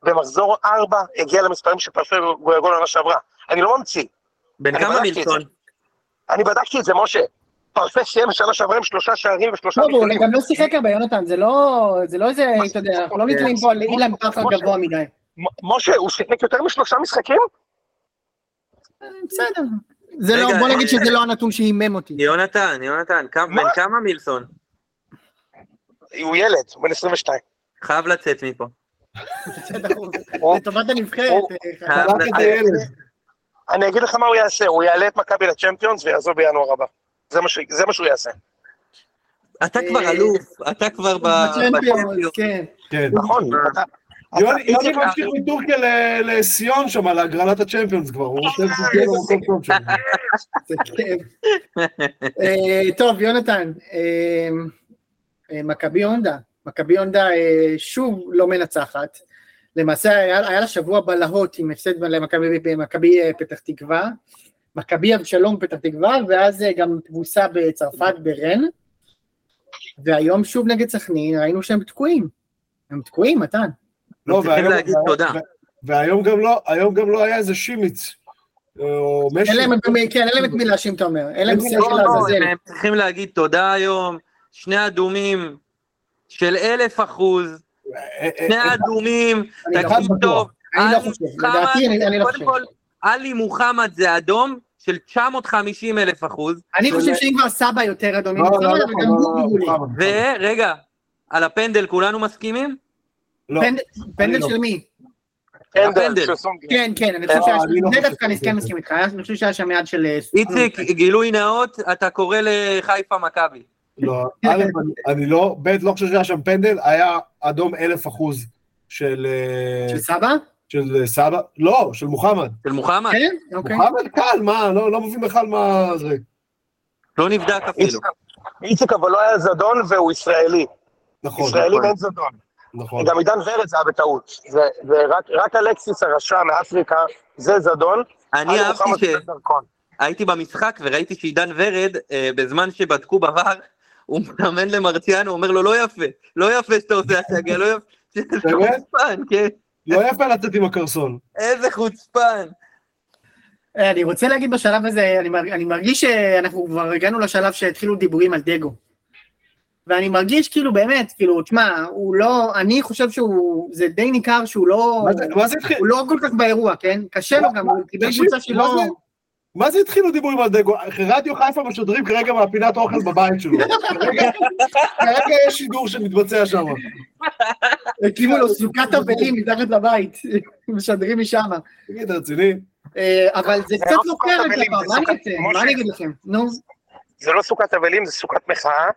במחזור ארבע, הגיע למספרים של פרפה גול עונה שעברה. אני לא ממציא, בן כמה מילסון? אני בדקתי את זה, משה. פרפה סיים בשנה שעברה עם שלושה שערים ושלושה לא, בישולים. גם לא שיחק הרבה, יונתן, זה לא, זה לא איזה, אתה יודע, אנחנו לא מתקיים פה על אילן בכר גבוה מדי. משה, הוא שיחק יותר משלושה משחקים? בסדר. זה לא, בוא נגיד שזה לא הנתון שהימם אותי. יונתן, יונתן? בן כמה מילסון? הוא ילד, הוא בן 22. חייב לצאת מפה. לטובת הנבחרת. הוא- אה. אני אגיד לך מה הוא יעשה, הוא יעלה את מכבי לצ'מפיונס ויעזוב בינואר הבא. זה מה ש- זה מה שהוא יעשה. אתה כבר אה, אלוף, אתה כבר בצ'מפיונס. כן. כן. נכון. יוני ממשיך מטורקיה ל- לסיון שם, להגרלת הצ'מפיונס כבר, הוא רוצה שתהיה לו מקום טוב שם. זה כיף. אה, טוב, יונתן, אה, אה, מכבי הונדה. מכבי הונדה שוב לא מנצחת. למעשה היה, היה לה שבוע בלהות עם הפסד למכבי במכבי, פתח תקווה, מכבי אבשלום פתח תקווה, ואז גם תבוסה בצרפת ברן, והיום שוב נגד סכנין ראינו שהם תקועים. הם תקועים, מתן. לא, צריכים והיום- להגיד וה- תודה. וה- והיום גם לא, היום גם לא היה איזה שימיץ. או משי. אין להם את מי- כן, אין להם את מי להאשים, אתה אומר. אין להם לא, שכל לא, לא, לעזאזל. הם צריכים להגיד תודה היום, שני אדומים של אלף אחוז, אה, אה, שני אה, אדומים, לא תקשיב. טוב, אני לא חושב, לדעתי אני- לא חושב. עלי מוחמד זה אדום של 950 אלף אחוז, אני חושב שאם כבר סבא יותר אדוני לא, לא, לא, לא, לא. ורגע, על הפנדל כולנו מסכימים? לא. פנדל- פנדל לא. של מי? פנדל, הפנדל. של סונגרן. כן, כן, אני חושב לא, שהיה אני לא זה חושב דווקא אני שזה- כן מסכים איתך, אני חושב שהיה שם יד של... אה, איציק, גילוי נאות, אתה קורא לחיפה מכבי. לא, א', אני- לא, ב', לא חושב שהיה שם פנדל, היה אדום אלף אחוז של אה, של סבא? של אה, סבא, לא, של מוחמד. של מוחמד? כן, אוקיי. מוחמד קל, מה, לא לא מבין בכלל מה זה. לא נבדק אפילו. איציק- אבל לא היה זדון והוא ישראלי. נכון, ישראלים נכון. אין זדון. נכון. גם עידן ורד זה היה בטעות. זה- זה רק- רק אלכסיס הרשע מאפריקה, זה זדון. אני אהבתי דרכון. שהייתי במשחק וראיתי שעידן ורד, אה, בזמן שבדקו בVAR, הוא מתאמן למרציאנו, אומר לו, לא יפה, לא יפה שאתה עושה הצגה, לא יפה. (laughs) איזה באמת? חוצפן, כן, לא יפה לצאת עם הקרסון. איזה חוצפן. אה, אני רוצה להגיד בשלב הזה, אני מרג- אני מרגיש שאנחנו כבר הגענו לשלב שהתחילו דיבורים על דגו. ואני מרגיש כאילו באמת, כאילו, תשמע, הוא לא, אני חושב שהוא, זה די ניכר שהוא לא, מה זה- התחיל? הוא לא כל כך באירוע, כן? קשה לו גם, הוא קיבל קבוצה מה שלא... זה? מה זה התחילו דיבורים על דגו? רדיו חיפה משדרים כרגע מהפינת אוכל בבית שלו. כרגע- יש שידור שמתבצע שם. הקימו לו סוכת אבלים מתחת לבית, משדרים משם. תגיד, רציני? אה, אבל זה קצת לא לא אגיד? משה. מה אני אגיד לכם? נו, זה לא סוכת אבלים, זה סוכת מחאה,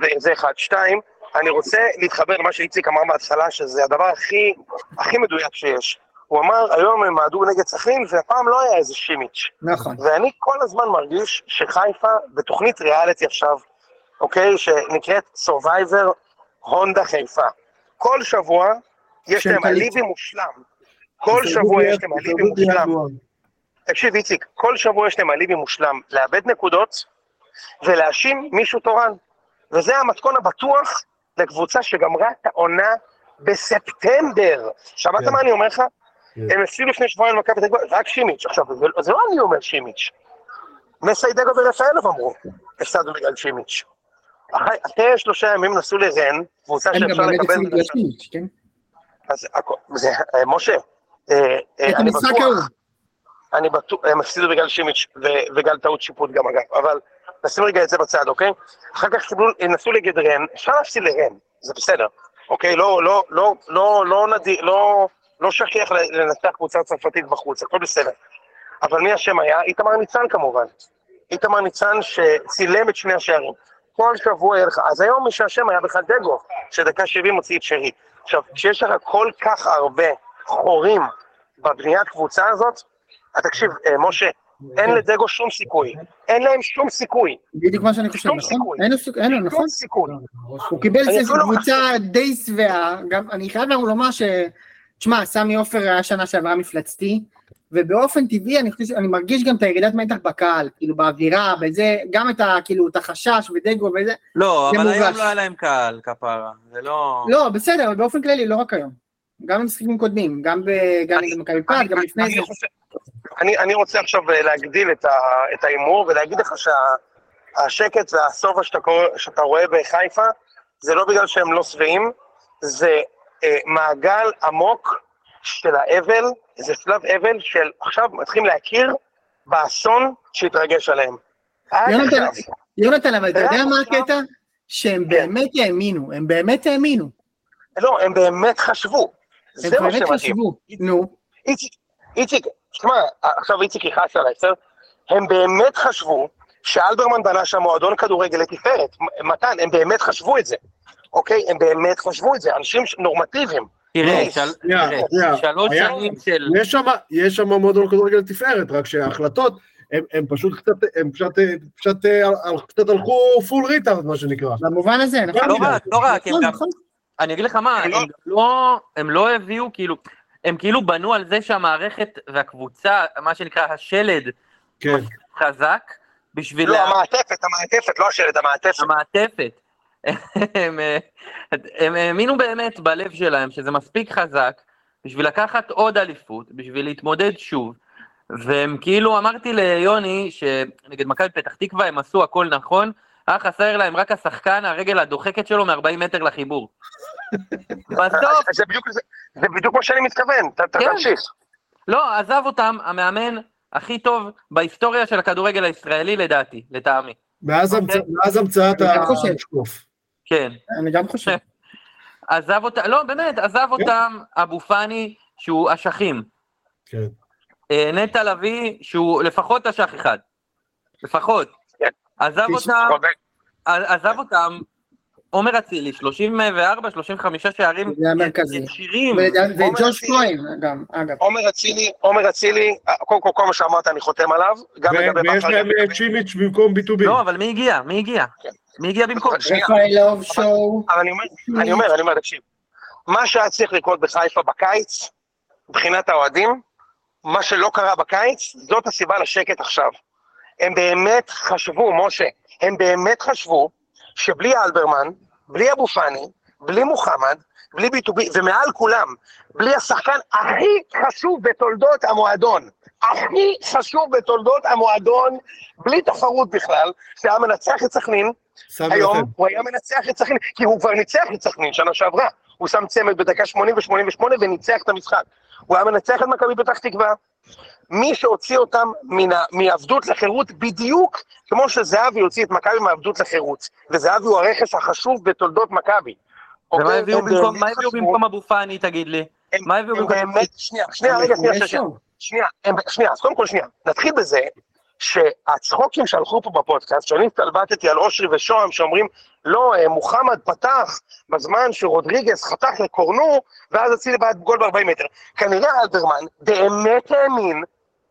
זה- זה אחד. שתיים, אני רוצה להתחבר למה שאיציק אמר בהתחלה, שזה הדבר הכי, הכי מדויק שיש. הוא אמר, היום הם מעדו נגד סכנין, והפעם לא היה איזה שימיץ'. נכון. ואני כל הזמן מרגיש שחיפה בתוכנית ריאליטי עכשיו, אוקיי? שנקראת Survivor הונדה חיפה. כל שבוע יש להם. אליבי מושלם. כל שבוע יש להם אליבי מושלם. תקשיב, איציק, כל שבוע יש להם אליבי מושלם לאבד נקודות ולהאשים מישהו תורן. וזה המתכון הבטוח לקבוצה שגמרה את העונה בספטמבר. שמעת כן. מה אני אומר לך? כן. הם הפסידו לפני שבועיים למכבי פתח תקווה, רק שימיץ'. עכשיו, זה, זה לא אני אומר שימיץ'. מסיידגו ורפאלוב אמרו, הפסדנו בגלל שימיץ'. אחרי אחרי שלושה ימים נסעו לרן, קבוצה הם גם שאפשר באמת לקבל... כן? אז הכל- זה, אה, משה, אה, אה, אני בטוח. אני בטוח, הם הפסידו בגלל שימיץ' ו- בגלל טעות שיפוט גם אגב, אבל נשים רגע את זה בצד, אוקיי? אחר כך קיבלו, נסעו רן, אפשר להפסיד לרן, זה בסדר, אוקיי? לא, לא, לא, לא, לא נדיר, לא, לא שכיח לנצח קבוצה צרפתית בחוץ, הכל בסדר. אבל מי השם היה? איתמר ניצן כמובן. איתמר ניצן שצילם את שני השערים. כל שבוע יהיה לך, אז היום מי שהשם היה בכלל דגו, שדקה 70 הוציא את שרי. עכשיו, כשיש לך כל כך הרבה חורים בבניית קבוצה הזאת, תקשיב, אה, משה, אין לדגו שום סיכוי. אין להם שום סיכוי. בדיוק מה שאני חושב, שום נכון? סיכוי. אין לו סיכוי, אין לו, נכון? שום סיכוי. הוא קיבל אפילו לא קבוצה די שבעה, גם אני חייב לומר ש... תשמע, סמי עופר היה שנה שעברה מפלצתי, ובאופן טבעי אני חושב, אני מרגיש גם את הירידת מתח בקהל, כאילו באווירה, בזה, גם את ה... כאילו, את החשש ודגו וזה, לא, אבל היום מורגש. לא היה להם קהל, כפרה. זה לא... לא, בסדר, אבל באופן כללי, לא רק היום. גם במשחקים קודמים, גם אני- במכבי פת, גם לפני זה. אני, אני רוצה עכשיו אה, להגדיל את, ההימור ולהגיד לך שהשקט והסובה שאתה, שאתה רואה בחיפה זה לא בגלל שהם לא שבעים, זה אה, מעגל עמוק של האבל, זה שלב אבל של עכשיו מתחילים להכיר באסון שהתרגש עליהם. יונתן, אבל אתה יודע מה הקטע? שהם כן. באמת האמינו, הם באמת האמינו. לא, הם באמת חשבו. הם באמת. חשבו. נו, איציק, תשמע, עכשיו איציק יכעס עליי, בסדר? הם באמת חשבו שאלברמן בנה שם מועדון כדורגל לתפארת. מתן, הם באמת חשבו את זה, אוקיי? הם באמת חשבו את זה, אנשים נורמטיביים. תראה. שלוש שנים של... יש שם, יש שם מועדון כדורגל לתפארת, רק שההחלטות, הם, פשוט קצת, הם פשוט, פשוט, אה, קצת הלכו full retard, מה שנקרא. במובן הזה, נכון? לא רק, לא רק, הם נכון, גם... נכון. אני אגיד לך מה, הם לא- לא, הם לא הביאו, כאילו, הם כאילו בנו על זה שהמערכת והקבוצה, מה שנקרא השלד, כן. חזק, בשביל לא, לה- המעטפת, המעטפת, לא השלד, המעטפת. המעטפת. (laughs) הם, אה, הם האמינו באמת בלב שלהם שזה מספיק חזק בשביל לקחת עוד אליפות, בשביל להתמודד שוב. והם כאילו, אמרתי ליוני, שנגד מכבי פתח תקווה הם עשו הכל נכון, היה חסר להם רק השחקן, הרגל הדוחקת שלו מ-40 מטר לחיבור. בסוף, זה בדיוק זה- זה בדיוק מה שאני מתכוון, ת- כן. תמשיך. לא, עזב אותם המאמן הכי טוב בהיסטוריה של הכדורגל הישראלי לדעתי, לטעמי. מאז, אוקיי. המצ... מאז המצאת אני גם חושב. המשקוף. כן. אני גם חושב. (laughs) עזב אותם, לא באמת, עזב אותם אבו פאני שהוא אשכים. כן. אה, נטע לביא שהוא לפחות אשך אחד. לפחות. כן. עזב אותם, עזב אותם עומר אצילי, 34, 35 שערים זה המרכזי. ישירים. וג'וש. כהן גם, אגב. עומר אצילי, עומר אצילי, אה, קודם כל כל מה שאמרת אני חותם עליו, גם לגבי ויש בכר, להם גם אה, צ'ימיץ' במקום ביטובי. לא, אבל מי הגיע? מי הגיע? כן. מי הגיע במקום? שנייה. רפאלוב שואו. אבל אני אומר, אני אומר, אני אומר, תקשיב, מה שהיה צריך לקרות בחיפה בקיץ, מבחינת האוהדים, מה שלא קרה בקיץ, זאת הסיבה לשקט עכשיו. הם באמת חשבו, משה, הם באמת חשבו שבלי אלברמן, בלי אבו פאני, בלי מוחמד, בלי ביטובי, ומעל כולם, בלי השחקן הכי חשוב בתולדות המועדון, הכי חשוב בתולדות המועדון, בלי תחרות בכלל, שהיה מנצח את סכנין, היום יפה. הוא היה מנצח את סכנין, כי הוא כבר ניצח את סכנין שנה שעברה. הוא שם צמד בדקה 80 ו-88 וניצח את המשחק. הוא היה מנצח את מכבי פתח תקווה. מי שהוציא אותם מן ה- מעבדות לחירות בדיוק כמו שזהבי הוציא את מכבי מעבדות לחירות. וזהבי הוא הרכש החשוב בתולדות מכבי. ומה אוקיי? הביאו במקום- באמת מה הביאו חשבו- במקום אבו פאני, תגיד לי? הם- מה הביאו במקום... באמת, שנייה, שנייה, רגע, שנייה, שנייה, שנייה. שנייה, אז קודם כל שנייה, נתחיל בזה שהצחוקים שהלכו פה בפודקאסט, שאני התלבטתי על אושרי ושוהם שאומרים, לא, אה, מוחמד פתח בזמן שרודריגז חתך לקורנו, ואז הציל בעד גול ב-40 מטר. כנראה אלברמן באמת האמין,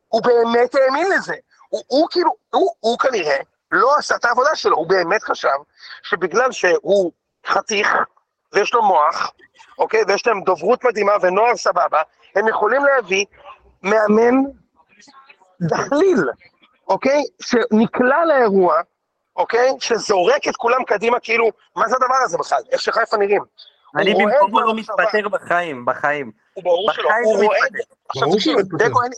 הוא באמת האמין לזה. הוא, הוא כאילו, הוא, הוא כנראה לא עשה את העבודה שלו, הוא באמת חשב שבגלל שהוא חתיך, ויש לו מוח, אוקיי, ויש להם דוברות מדהימה ונוער סבבה, הם יכולים להביא מאמן דחליל, אוקיי? שנקלע לאירוע, אוקיי? שזורק את כולם קדימה, כאילו, מה זה הדבר הזה בכלל? איך שחיפה נראים. אני במקומו לא. מתפטר בחיים, בחיים. הוא ברור שלא, הוא רואה. זה. עכשיו ברור תקשיב, שהוא מתפטר. אין-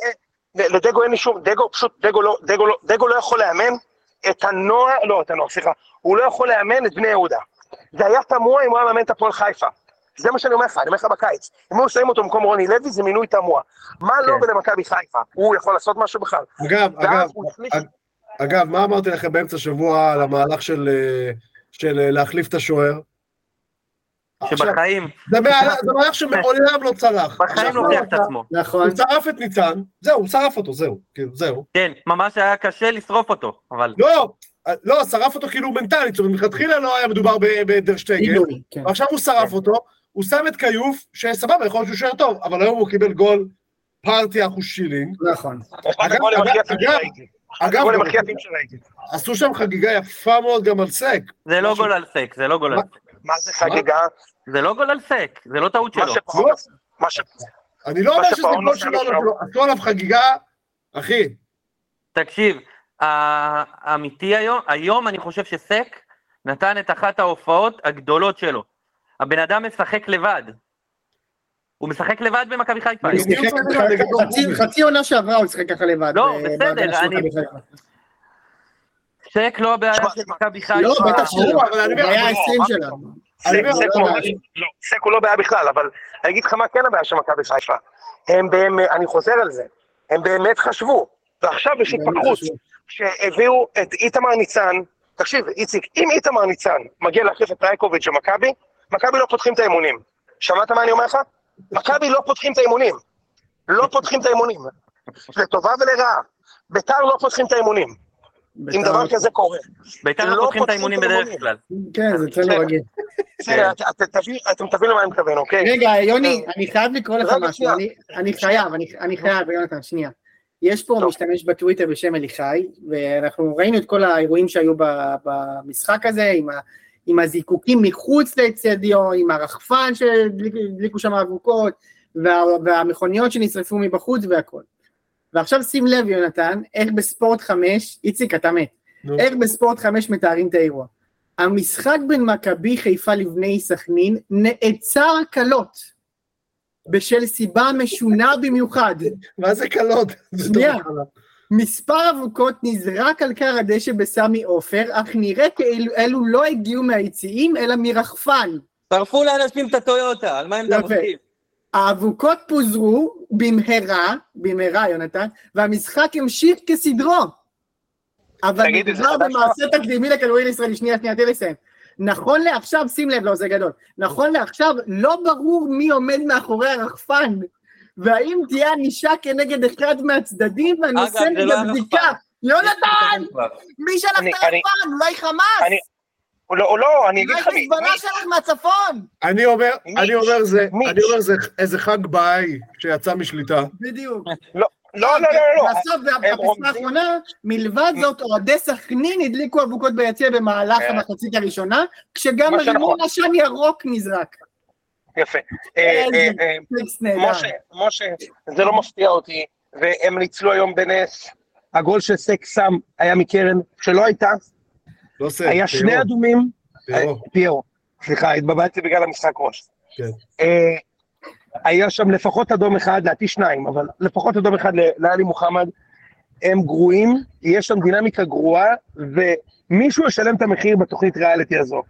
לדגו אין לי שום, דגו פשוט, דגו לא, דגו לא, דגו לא יכול לאמן את הנוער, לא, את הנוער, סליחה, הוא לא יכול לאמן את בני יהודה. זה היה תמוה אם הוא היה מאמן את הפועל חיפה. זה מה שאני אומר לך, אני אומר לך בקיץ. אם הוא שמים אותו במקום רוני לוי, זה מינוי תמוה. מה לא כן. ולמכבי חיפה? הוא יכול לעשות משהו בכלל. אגב, אגב, הוא אג- אגב, מה אמרתי לכם באמצע השבוע על המהלך של אה, של אה, להחליף את השוער? שבחיים, זה מהלך- שמעולם לא צלח. בחיים עכשיו, לא הוכיח את עצמו. נכון. הוא שרף את ניצן, זהו, הוא שרף אותו, זהו, כאילו, זהו. כן, ממש היה קשה לשרוף אותו, אבל... לא, לא, שרף אותו כאילו מנטלית, זאת אומרת, מלכתחילה לא היה מדובר ב- בדרשטייגן, עילוי, כן. ועכשיו הוא שרף אותו, הוא שם את כיוף, שסבבה, יכול להיות שהוא שוער טוב, אבל היום הוא קיבל גול פארטי אחושילינג. נכון. אחד הגולים אגב, אגב, אגב. עשו שם חגיגה יפה מאוד גם על סק. זה לא גול על סק, זה לא גול על מה? סק. מה זה חגיגה? זה לא גול על סק, זה לא טעות שלו. ש... אני לא אומר שזה גול שלו, לא- עשו עליו חגיגה, אחי, תקשיב, האמיתי היום, היום אני חושב שסק נתן את אחת ההופעות הגדולות שלו. הבן אדם משחק לבד. הוא משחק לבד במכבי חיפה. הוא חצי- עונה שעברה הוא שיחק ככה לבד. לא, ב- בסדר, של אני-. סק לא הבעיה של. מכבי חיפה. לא, בטח ברור, אבל אני הוא אומר, היה אבל העשרים מה שלנו. אני סק הוא לא, הוא לא בעיה בכלל, אבל אני אגיד לך מה כן הבעיה של מכבי חיפה. הם באמת, אני חוזר על זה, הם באמת חשבו, ועכשיו יש חשבו. שהביאו את איתמר ניצן, תקשיב, איציק, אם איתמר ניצן מגיע להחליף את רייקוביץ' במכבי, מכבי לא פותחים את האימונים. שמעת מה אני אומר לך? מכבי לא פותחים את האימונים. לא פותחים את האימונים. לטובה ולרעה. ביתר לא פותחים את האימונים. אם בית"ר- דבר כזה קורה. בית"ר לא לא פותחים את האימונים בדרך. כלל. כן, זה אצלנו רגיל. בסדר, את- את- תבין- אתם תבינו למה אני מתכוון, אוקיי? רגע, יוני, אני חייב לקרוא לך משהו. אני- אני חייב, אני- אני חייב, יונתן, שנייה. יש פה טוב. משתמש בטוויטר בשם אליחי, ואנחנו ראינו את כל האירועים שהיו במשחק הזה, עם ה- עם הזיקוקים מחוץ לאצטדיון, עם הרחפן שהדליקו שם אבוקות, וה- והמכוניות שנשרפו מבחוץ והכל. ועכשיו שים לב, יונתן, איך בספורט 5, איציק, אתה מת, נו. איך בספורט 5 מתארים את האירוע. המשחק בין מכבי חיפה לבני סכנין נעצר קלות, בשל סיבה משונה במיוחד. מה זה קלות? שנייה. מספר אבוקות נזרק על כר הדשא בסמי עופר, אך נראה כאילו אלו לא הגיעו מהיציעים, אלא מרחפן. שרפו לאנשים את הטויוטה, על מה הם. מדברים? האבוקות פוזרו במהרה, במהרה יונתן, והמשחק המשיך כסדרו. אבל מדובר חדש במעשה תקדימי לכדורגל ישראלי, שנייה, שנייה, תן לי לסיים. נכון לעכשיו, שים לב, לא, זה גדול. נכון לעכשיו, לא ברור מי עומד מאחורי הרחפן, והאם תהיה ענישה כנגד אחד מהצדדים, והנושא אגב, זה לא. הרחפן. יונתן, מי שלח את הרחפן? אולי חמאס? לא, הוא לא, אני אגיד אולי לך מי. חיזבאללה מי- שלך מהצפון? אני אומר? אני אומר זה? אני אומר זה איזה חג באי שיצא משליטה. בדיוק. לא, לא, לא, לא, לא. בסוף, בפסקה רומזים- האחרונה, מלבד זאת, אוהדי סכנין הדליקו אבוקות ביציע במהלך כן. המחצית הראשונה, כשגם מה שנכון. רימון עשן ירוק נזרק. יפה. אה, אה, אה. משה, משה, זה לא מפתיע אותי, והם ניצלו היום בנס. הגול שסק שם היה מקרן, שלא הייתה, לא עושה. היה שני אדומים, פירו. פיירו, סליחה, התבלבלתי בגלל המשחק ראש. כן. היה שם לפחות אדום אחד, לדעתי שניים, אבל לפחות אדום אחד ל- לאלי מוחמד. הם גרועים, יש שם דינמיקה גרועה, ומישהו ישלם את המחיר בתוכנית ריאליטי הזו.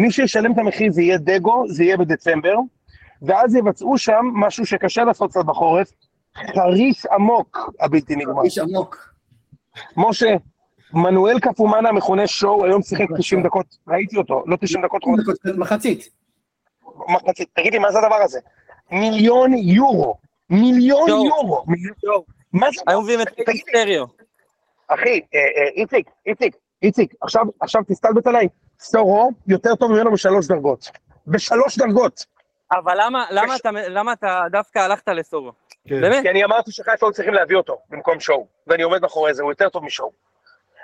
מי שישלם את המחיר זה יהיה דגו, זה יהיה בדצמבר, ואז יבצעו שם משהו שקשה לעשות קצת בחורף, חריש עמוק הבלתי נגמר. איש עמוק. משה, מנואל קפומאנה המכונה שואו, היום שיחק 90 דקות, ראיתי אותו, לא 90 דקות, מחצית. מחצית. תגיד לי, מה זה הדבר הזה? מיליון יורו. מיליון. יורו. מיליון- מה זה? היו מביאים את סטריאו. אחי, אה, אה, איציק, איציק, איציק, עכשיו, עכשיו תסתלבט עליי. סורו יותר טוב ממנו בשלוש דרגות. בשלוש דרגות. אבל למה- למה אתה- למה אתה דווקא הלכת לסורו? כן. באמת? כי אני אמרתי שחיפה היו צריכים להביא אותו במקום שואו, ואני עומד מאחורי זה, הוא יותר טוב משואו.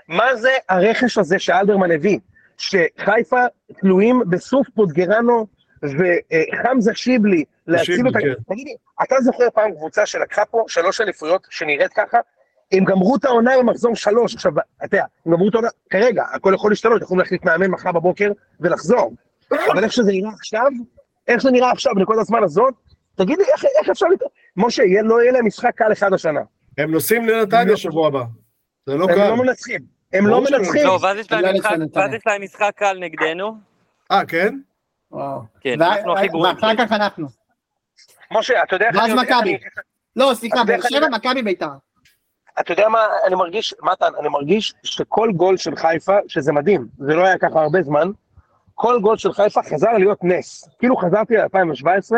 מה זה הרכש הזה שאלברמן הביא? שחיפה תלויים בסוף פוטגרנו וחמזה שיבלי להציל אותה. כן. תגידי, אתה זוכר פעם קבוצה שלקחה פה שלוש אליפויות שנראית ככה? הם גמרו את העונה במחזור שלוש. עכשיו, אתה יודע, הם גמרו את העונה, כרגע, הכל יכול להשתנות, יכולים להחליט מאמן מחר בבוקר ולחזור. אבל איך שזה נראה עכשיו, איך שזה נראה עכשיו, בנקודת הזמן הזאת, תגיד לי, איך, איך אפשר... לת... משה, לא יהיה להם משחק קל אחד השנה. הם נוסעים לנתניה שבוע הבא. זה לא הם קל. לא מנצחים. הם לא מנצחים. לא, ואז יש להם לא משחק-. ואז יש להם משחק קל נגדנו. אה, כן? וואו. כן, אנחנו הכי גרועים. ואחר כך אנחנו. משה, אתה יודע איך ואז מכבי. לא, סליחה, באר שבע, מכבי ביתר. אתה יודע מה, אני מרגיש, מתן, אני מרגיש שכל גול של חיפה, שזה מדהים, זה לא היה ככה הרבה זמן, כל גול של חיפה חזר להיות נס. כאילו חזרתי ל-2017,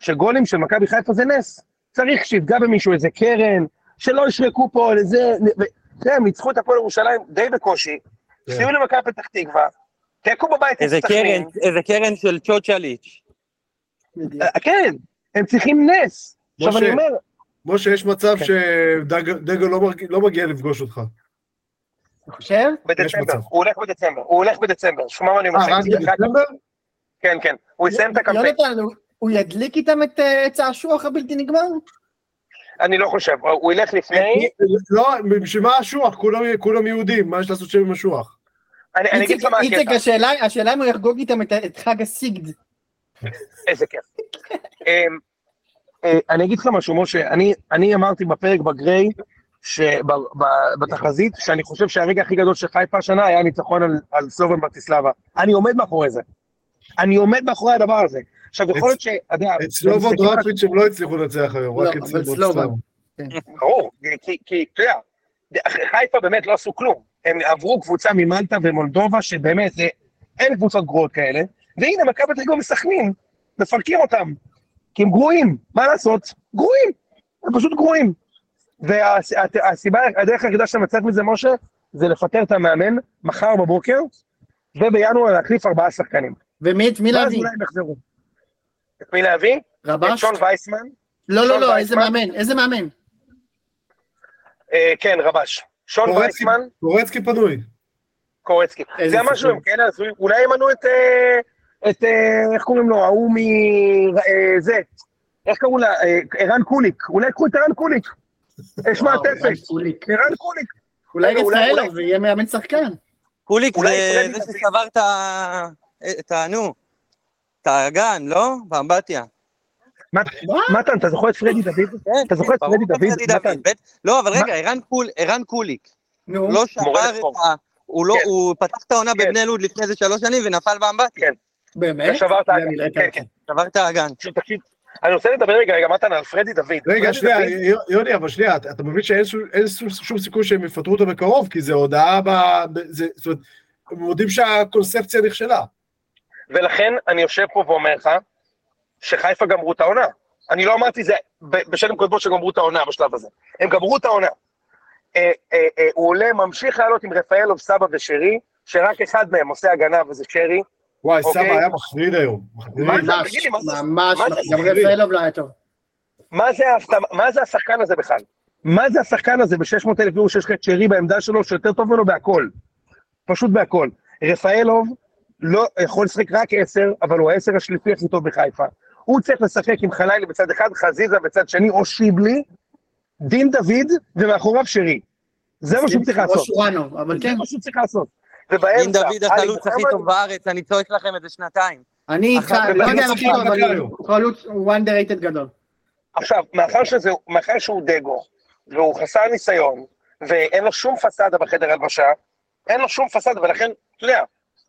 שגולים של מכבי חיפה זה נס. צריך שיפגע במישהו איזה קרן, שלא ישרקו פה על איזה... ו- תראה, הם ניצחו את הפועל ירושלים די בקושי, כן. הפסידו למכבי פתח תקווה, תיקו בבית איזה. קרן, איזה קרן של צ'וצ'ליץ'. אה, כן, הם צריכים נס. עכשיו אני אומר, משה, יש מצב כן. שדגו לא מרג- לא מגיע לפגוש אותך. אתה חושב? בדצמבר. הוא הולך בדצמבר, הוא הולך בדצמבר, שמע מה אני אומר אה, רק בדצמבר? כן, כן, הוא יסיים את הקמפיין. יונתן, הוא- הוא ידליק איתם את אה, עץ האשוח הבלתי נגמר? אני לא חושב, הוא ילך לפני, לא, בשביל מה אשוח? כולם- כולם יהודים, מה יש לעשות שם עם אשוח? אני אני אגיד איציק, לך מה איציק, הקטע, השאלה השאלה אם הוא יחגוג איתם את- את חג הסיגד. איזה כיף. (laughs) אה, אני אגיד לך משהו, משה, אני- אני אמרתי בפרק בגריי, בתחזית, שאני חושב שהרגע הכי גדול של חיפה השנה היה ניצחון על- על סלובן ברטיסלבה. אני עומד מאחורי זה. אני עומד מאחורי הדבר הזה. עכשיו, יכול להיות ש... את על- דראפיץ' הם לא הצליחו לנצח היום, לא, רק את סלובו. סלובן. ברור, כי, כי, אתה יודע, חיפה באמת לא עשו כלום. הם עברו קבוצה ממלטה ומולדובה, שבאמת, זה, אין קבוצות גרועות כאלה, והנה, מכבי תל אביב מסכנים, מפרקים אותם. כי הם גרועים, מה לעשות? גרועים, הם פשוט גרועים. והסיבה, הדרך היחידה שאתה מצליח מזה, משה, זה לפטר את המאמן מחר בבוקר, ובינואר להחליף ארבעה שחקנים. ומי את מי ואז להביא? אולי הם יחזרו. את מי להביא? את רבש? שון וייסמן, לא, לא, לא, איזה? מאמן? איזה מאמן? אה, כן, רבש. שון וייסמן, קורצקי פנוי. קורצקי. זה משהו. הם כן עזבו, אולי ימנו את, אה, את, אה, איך קוראים לו, ההוא מ... אה, זה, איך קראו לה, אה, ערן קוליק, אולי יקחו את ערן קוליק. יש מעטפת, ערן קוליק. אולי ישראלוב אולי- ויהיה מאמן שחקן. קוליק אולי זה. ששבר את ה... את ה... נו. את האגן, לא? באמבטיה. מה? מתן, אתה זוכר את פרדי דוד? כן, אתה זוכר את פרדי דוד? לא, אבל רגע, ערן קול- ערן קוליק. נו, לא שבר את. ה... הוא לא, כן. הוא פתח את העונה כן. בבני לוד לפני איזה שלוש שנים ונפל באמבטיה. באמת? אני לא כן. כן. שבר את האגן. תקשיב, תקשיב. אני רוצה לדבר רגע, רגע, מתן, על פרדי דוד. רגע, שנייה, יוני, אבל שנייה, אתה מבין שאין שום- סיכוי שהם יפטרו אותו בקרוב, כי זה הודעה ב... זאת אומרת, הם מודים שהקונספציה נכשלה. ולכן אני יושב פה ואומר לך, שחיפה גמרו את העונה. אני לא אמרתי זה ב- בשנים קודמות שגמרו את העונה בשלב הזה. הם גמרו את העונה. אה, אה, אה, הוא עולה, ממשיך לעלות עם רפאלוב, סבא ושרי, שרק אחד מהם עושה הגנה וזה שרי. וואי, אוקיי. סבא היה מחריד היום. ממש, תגיד לי, מה זה- ממש, מה זה גם? רפאלוב לא היה טוב. מה זה, ההפתעה- מה זה השחקן הזה בכלל? מה זה השחקן הזה ב-600 אלף יורו שיש לך את שרי בעמדה שלו, שיותר טוב ממנו בהכל. פשוט בהכל. רפאלוב לא יכול לשחק רק עשר, אבל הוא העשר השליפי הכי טוב בחיפה. הוא צריך לשחק עם חלילי בצד אחד, חזיזה בצד שני, או שיבלי, דין דוד, ומאחוריו שרי. זה מה שהוא צריך או לעשות. שורנוב, אבל זה כן. מה שהוא צריך לעשות. ובאמצע, דין דוד החלוץ הכי טוב בארץ, אני צועק לכם איזה שנתיים. אני איתך, לא יודע אם הכי טוב, אבל חלוץ, הוא underrated גדול. עכשיו, מאחר, שזה, מאחר שהוא דגו, והוא חסר ניסיון, ואין לו שום פסאדה בחדר הלבשה, אין לו שום פסאדה, ולכן, אתה יודע,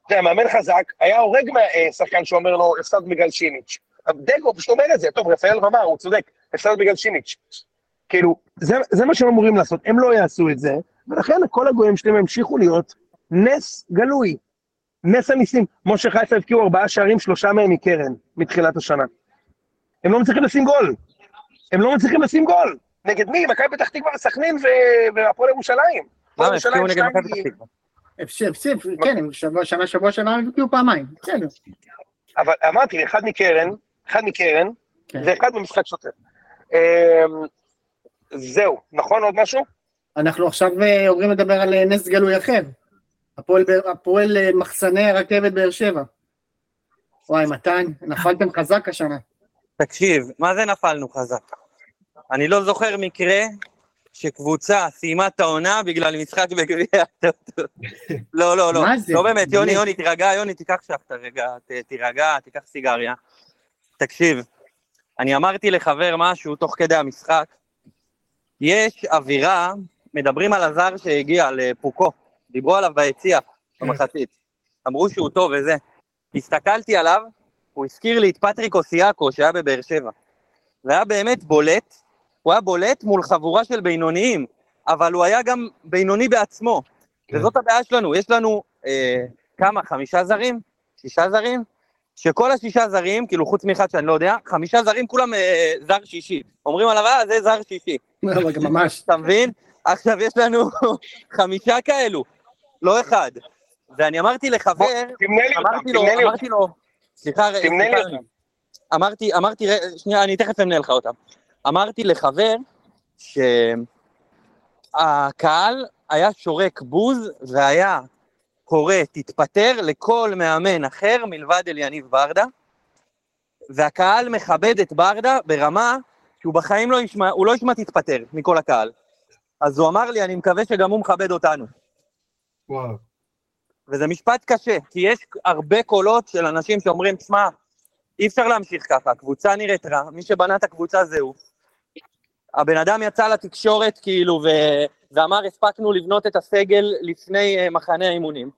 אתה יודע, מאמן חזק, היה הורג מהשחקן שאומר לו, הפסד בגלל שימיץ'. דגו פשוט אומר את זה, טוב, רפאל אמר, הוא צודק, הפסד בגלל שימיץ'. כאילו, זה, זה מה שהם אמורים לעשות, הם לא יעשו את זה, ולכן כל הגויים שלהם המשיכו להיות נס גלוי. נס הניסים. משה חיפה הבקיעו ארבעה שערים, שלושה מהם מקרן, מתחילת השנה. הם לא מצליחים לשים גול. הם לא מצליחים לשים גול. נגד מי? מכבי פתח תקווה וסכנין ו- והפועל ירושלים. הפועל למה, הפקיעו ירושלים נגד שניים מכבי מ- פתח תקווה. הפסיד, כן, הם שנה שבוע שעבר הם הפקיעו פעמיים, בסדר. אבל אמרתי, אחד מקרן, אחד מקרן, כן. ואחד במשחק שוטף. אמ, זהו, נכון עוד משהו? אנחנו עכשיו אה, עוברים לדבר על אה, נס גלוי אחר. הפועל הפועל אה, מחסני הרכבת באר שבע. וואי, מתן, נפלתם חזק השנה. תקשיב, מה זה נפלנו חזק? אני לא זוכר מקרה שקבוצה סיימה את העונה בגלל משחק בגביע הטוטו. (laughs) לא, לא, לא. מה זה? לא באמת, יוני. יוני, תירגע, יוני, תיקח שחטה רגע, ת- תירגע, תיקח סיגריה. תקשיב, אני אמרתי לחבר משהו תוך כדי המשחק, יש אווירה, מדברים על הזר שהגיע, לפוקו, דיברו עליו ביציע, במחצית. אמרו שהוא טוב וזה. הסתכלתי עליו, הוא הזכיר לי את פטריק אוסיאקו שהיה בבאר שבע. והיה באמת בולט, הוא היה בולט מול חבורה של בינוניים, אבל הוא היה גם בינוני בעצמו. כן. וזאת הבעיה שלנו, יש לנו אה, כמה, חמישה זרים? שישה זרים? שכל השישה זרים, כאילו חוץ מאחד שאני לא יודע, חמישה זרים כולם אה, זר שישי. אומרים עליו, אה, זה זר שישי. (laughs) ממש. אתה מבין? עכשיו יש לנו (laughs) חמישה כאלו, לא אחד. ואני אמרתי לחבר, אמרתי לו. אמרתי לו, סליחה, סליחה. אמרתי, אמרתי, שנייה, אני תכף אמנה לך אותם. אמרתי לחבר שהקהל היה שורק בוז והיה קורא תתפטר לכל מאמן אחר מלבד אליניב ברדה, והקהל מכבד את ברדה ברמה שהוא בחיים לא ישמע, הוא לא ישמע תתפטר מכל הקהל. אז הוא אמר לי, אני מקווה שגם הוא מכבד אותנו. וואו. וזה משפט קשה, כי יש הרבה קולות של אנשים שאומרים, תשמע, אי אפשר להמשיך ככה, הקבוצה נראית רע, מי שבנה את הקבוצה זה הוא. הבן אדם יצא לתקשורת כאילו ו... ואמר, הספקנו לבנות את הסגל לפני uh, מחנה האימונים.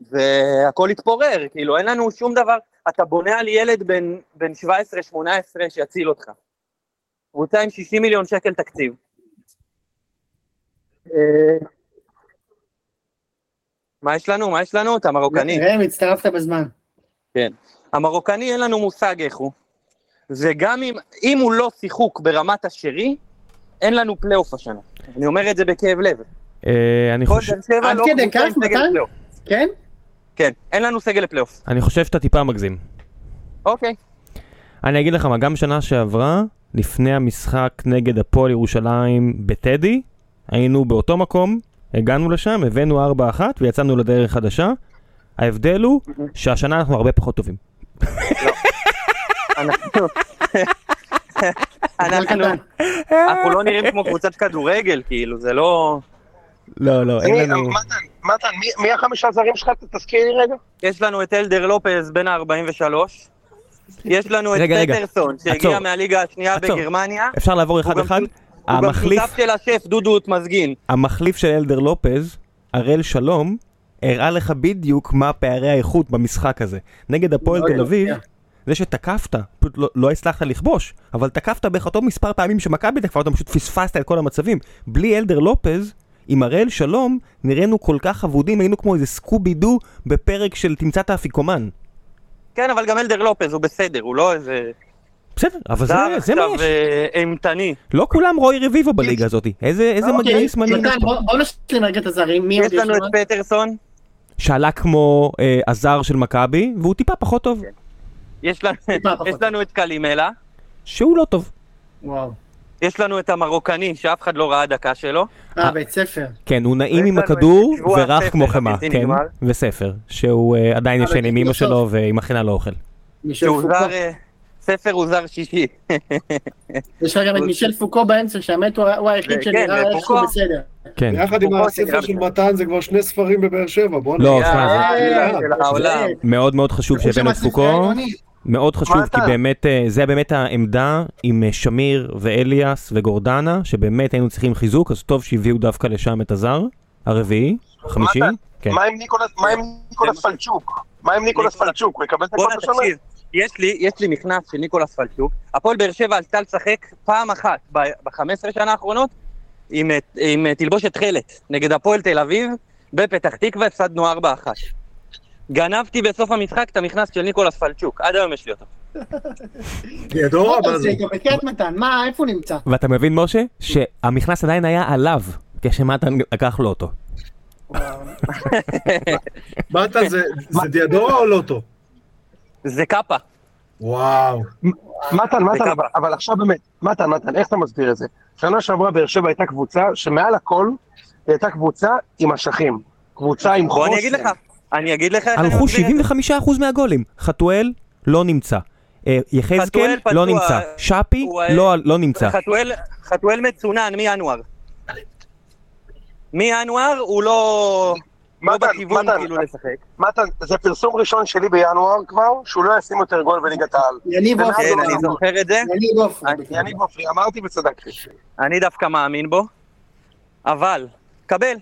והכל התפורר, כאילו אין לנו שום דבר, אתה בונה על ילד בן, בן 17-18 שיציל אותך. קבוצה עם 60 מיליון שקל תקציב. מה יש לנו? מה יש לנו? את המרוקני. ראם, הצטרפת בזמן. כן. המרוקני אין לנו מושג איך הוא. וגם אם, אם הוא לא שיחוק ברמת השרי, אין לנו פלייאוף השנה. אני אומר את זה בכאב לב. אה, אני חושב- עד לא כדי כך, מתן? כן? כן, אין לנו סגל לפלייאוף. אני חושב שאתה טיפה מגזים. אוקיי. אני אגיד לך מה, גם שנה שעברה, לפני המשחק נגד הפועל ירושלים בטדי, היינו באותו מקום, הגענו לשם, הבאנו 4-1 ויצאנו לדרך חדשה. ההבדל הוא שהשנה אנחנו הרבה פחות טובים. אנחנו... לא נראים כמו קבוצת כדורגל, כאילו, זה לא... לא, לא, אין לנו... מתן, מתן, מי- מי החמישה זרים שלך? תזכיר לי רגע. יש לנו את אלדר לופז בן ה-43, יש לנו את. פטרסון, שהגיע. מהליגה השנייה. בגרמניה. אפשר לעבור אחד-אחד? שותף- הוא גם המחליף, שותף של השף דודו מזגין. המחליף של אלדר לופז, הראל שלום, הראה לך בדיוק מה פערי האיכות במשחק הזה. נגד הפועל מאוד תל אביב, יפה. זה שתקפת, פשוט לא, לא הצלחת לכבוש, אבל תקפת בערך אותו מספר פעמים שמכבי תקפה אותם, פשוט פספסת את כל המצבים. בלי אלדר לופז, עם הראל שלום, נראינו כל כך אבודים, היינו כמו איזה סקובי דו בפרק של תמצא את האפיקומן. כן, אבל גם אלדר לופז הוא בסדר, הוא לא איזה... בסדר, אבל זה, זה מה עכשיו יש. אה, אימתני. לא כולם רוי רביבו בליגה הזאת. איזה, איזה אוקיי, מגנים שמאליים. בוא בוא נשלים רגע את הזרים. יש לנו את פטרסון, שעלה כמו אה, הזר של מכבי, והוא טיפה פחות טוב. יש לנו- טיפה פחות. יש לנו את קלימלה, שהוא לא טוב. וואו. יש לנו את המרוקני שאף אחד לא ראה דקה שלו. אה, בית ספר. כן, הוא נעים עם הכדור ורך כמו חמאה, כן. וספר, שהוא אה, עדיין ישן עם אמא. שלו ועם הכינה לא אוכל. שהוא. זר... אה, ספר הוא זר שישי. יש לך גם את מישל פוקו באמצע, שהאמת הוא היחיד כן, שנראה איך פוקו. הוא בסדר. כן. יחד עם הספר של מתן זה כבר שני ספרים בבאר שבע, בוא לא, נראה. שמע, זה- אה, של העולם. מאוד מאוד חשוב שהבאנו את שמע פוקו. מאוד חשוב כי? באמת אה, זה באמת העמדה עם אה, שמיר ואליאס וגורדנה, שבאמת היינו צריכים חיזוק, אז טוב שהביאו דווקא לשם את הזר, הרביעי, החמישי, מה כן. מה עם ניקולס- פלצ'וק? מה עם ניקולס פלצ'וק? הוא יקבל את הכל השנה? יש לי, יש לי מכנס של ניקולס פלצ'וק, הפועל באר שבע עלתה לשחק פעם אחת ב-15 שנה האחרונות עם, עם אה, תלבושת תכלת נגד הפועל תל אביב, בפתח תקווה הפסדנו 4-1. גנבתי בסוף המשחק את המכנס של ניקולס פלצ'וק, עד היום יש לי אותו. (laughs) דיאדורה, מה זה? זה בקריית מתן, מה, איפה הוא נמצא? ואתה מבין משה? שהמכנס עדיין היה עליו, כשמתן לקח לו אותו. (laughs) מתן זה זה דיאדורה או לוטו? זה קאפה. וואו. מתן, מתן, אבל- אבל עכשיו באמת, מתן, מתן, איך אתה מסביר את זה? שנה שעברה באר שבע הייתה קבוצה שמעל הכל הייתה קבוצה עם אשכים. קבוצה עם בוא חוסן. אני אגיד לך, אני אגיד לך הלכו מסביר את זה. 75% מהגולים. חתואל לא נמצא. אה, יחזקאל חתואל פצוע, לא נמצא. שפי לא- לא נמצא. חתואל, חתואל מצונן מינואר. מינואר הוא לא... לא בכיוון מתן, כאילו לשחק. מתן, זה פרסום ראשון שלי בינואר כבר, שהוא לא ישים יותר גול בליגת העל. יניב כן, עופרי. כן, אני זוכר את זה. יניב עופרי. יניב עופרי, אמרתי וצדקתי. אני דווקא מאמין בו, אבל, קבל,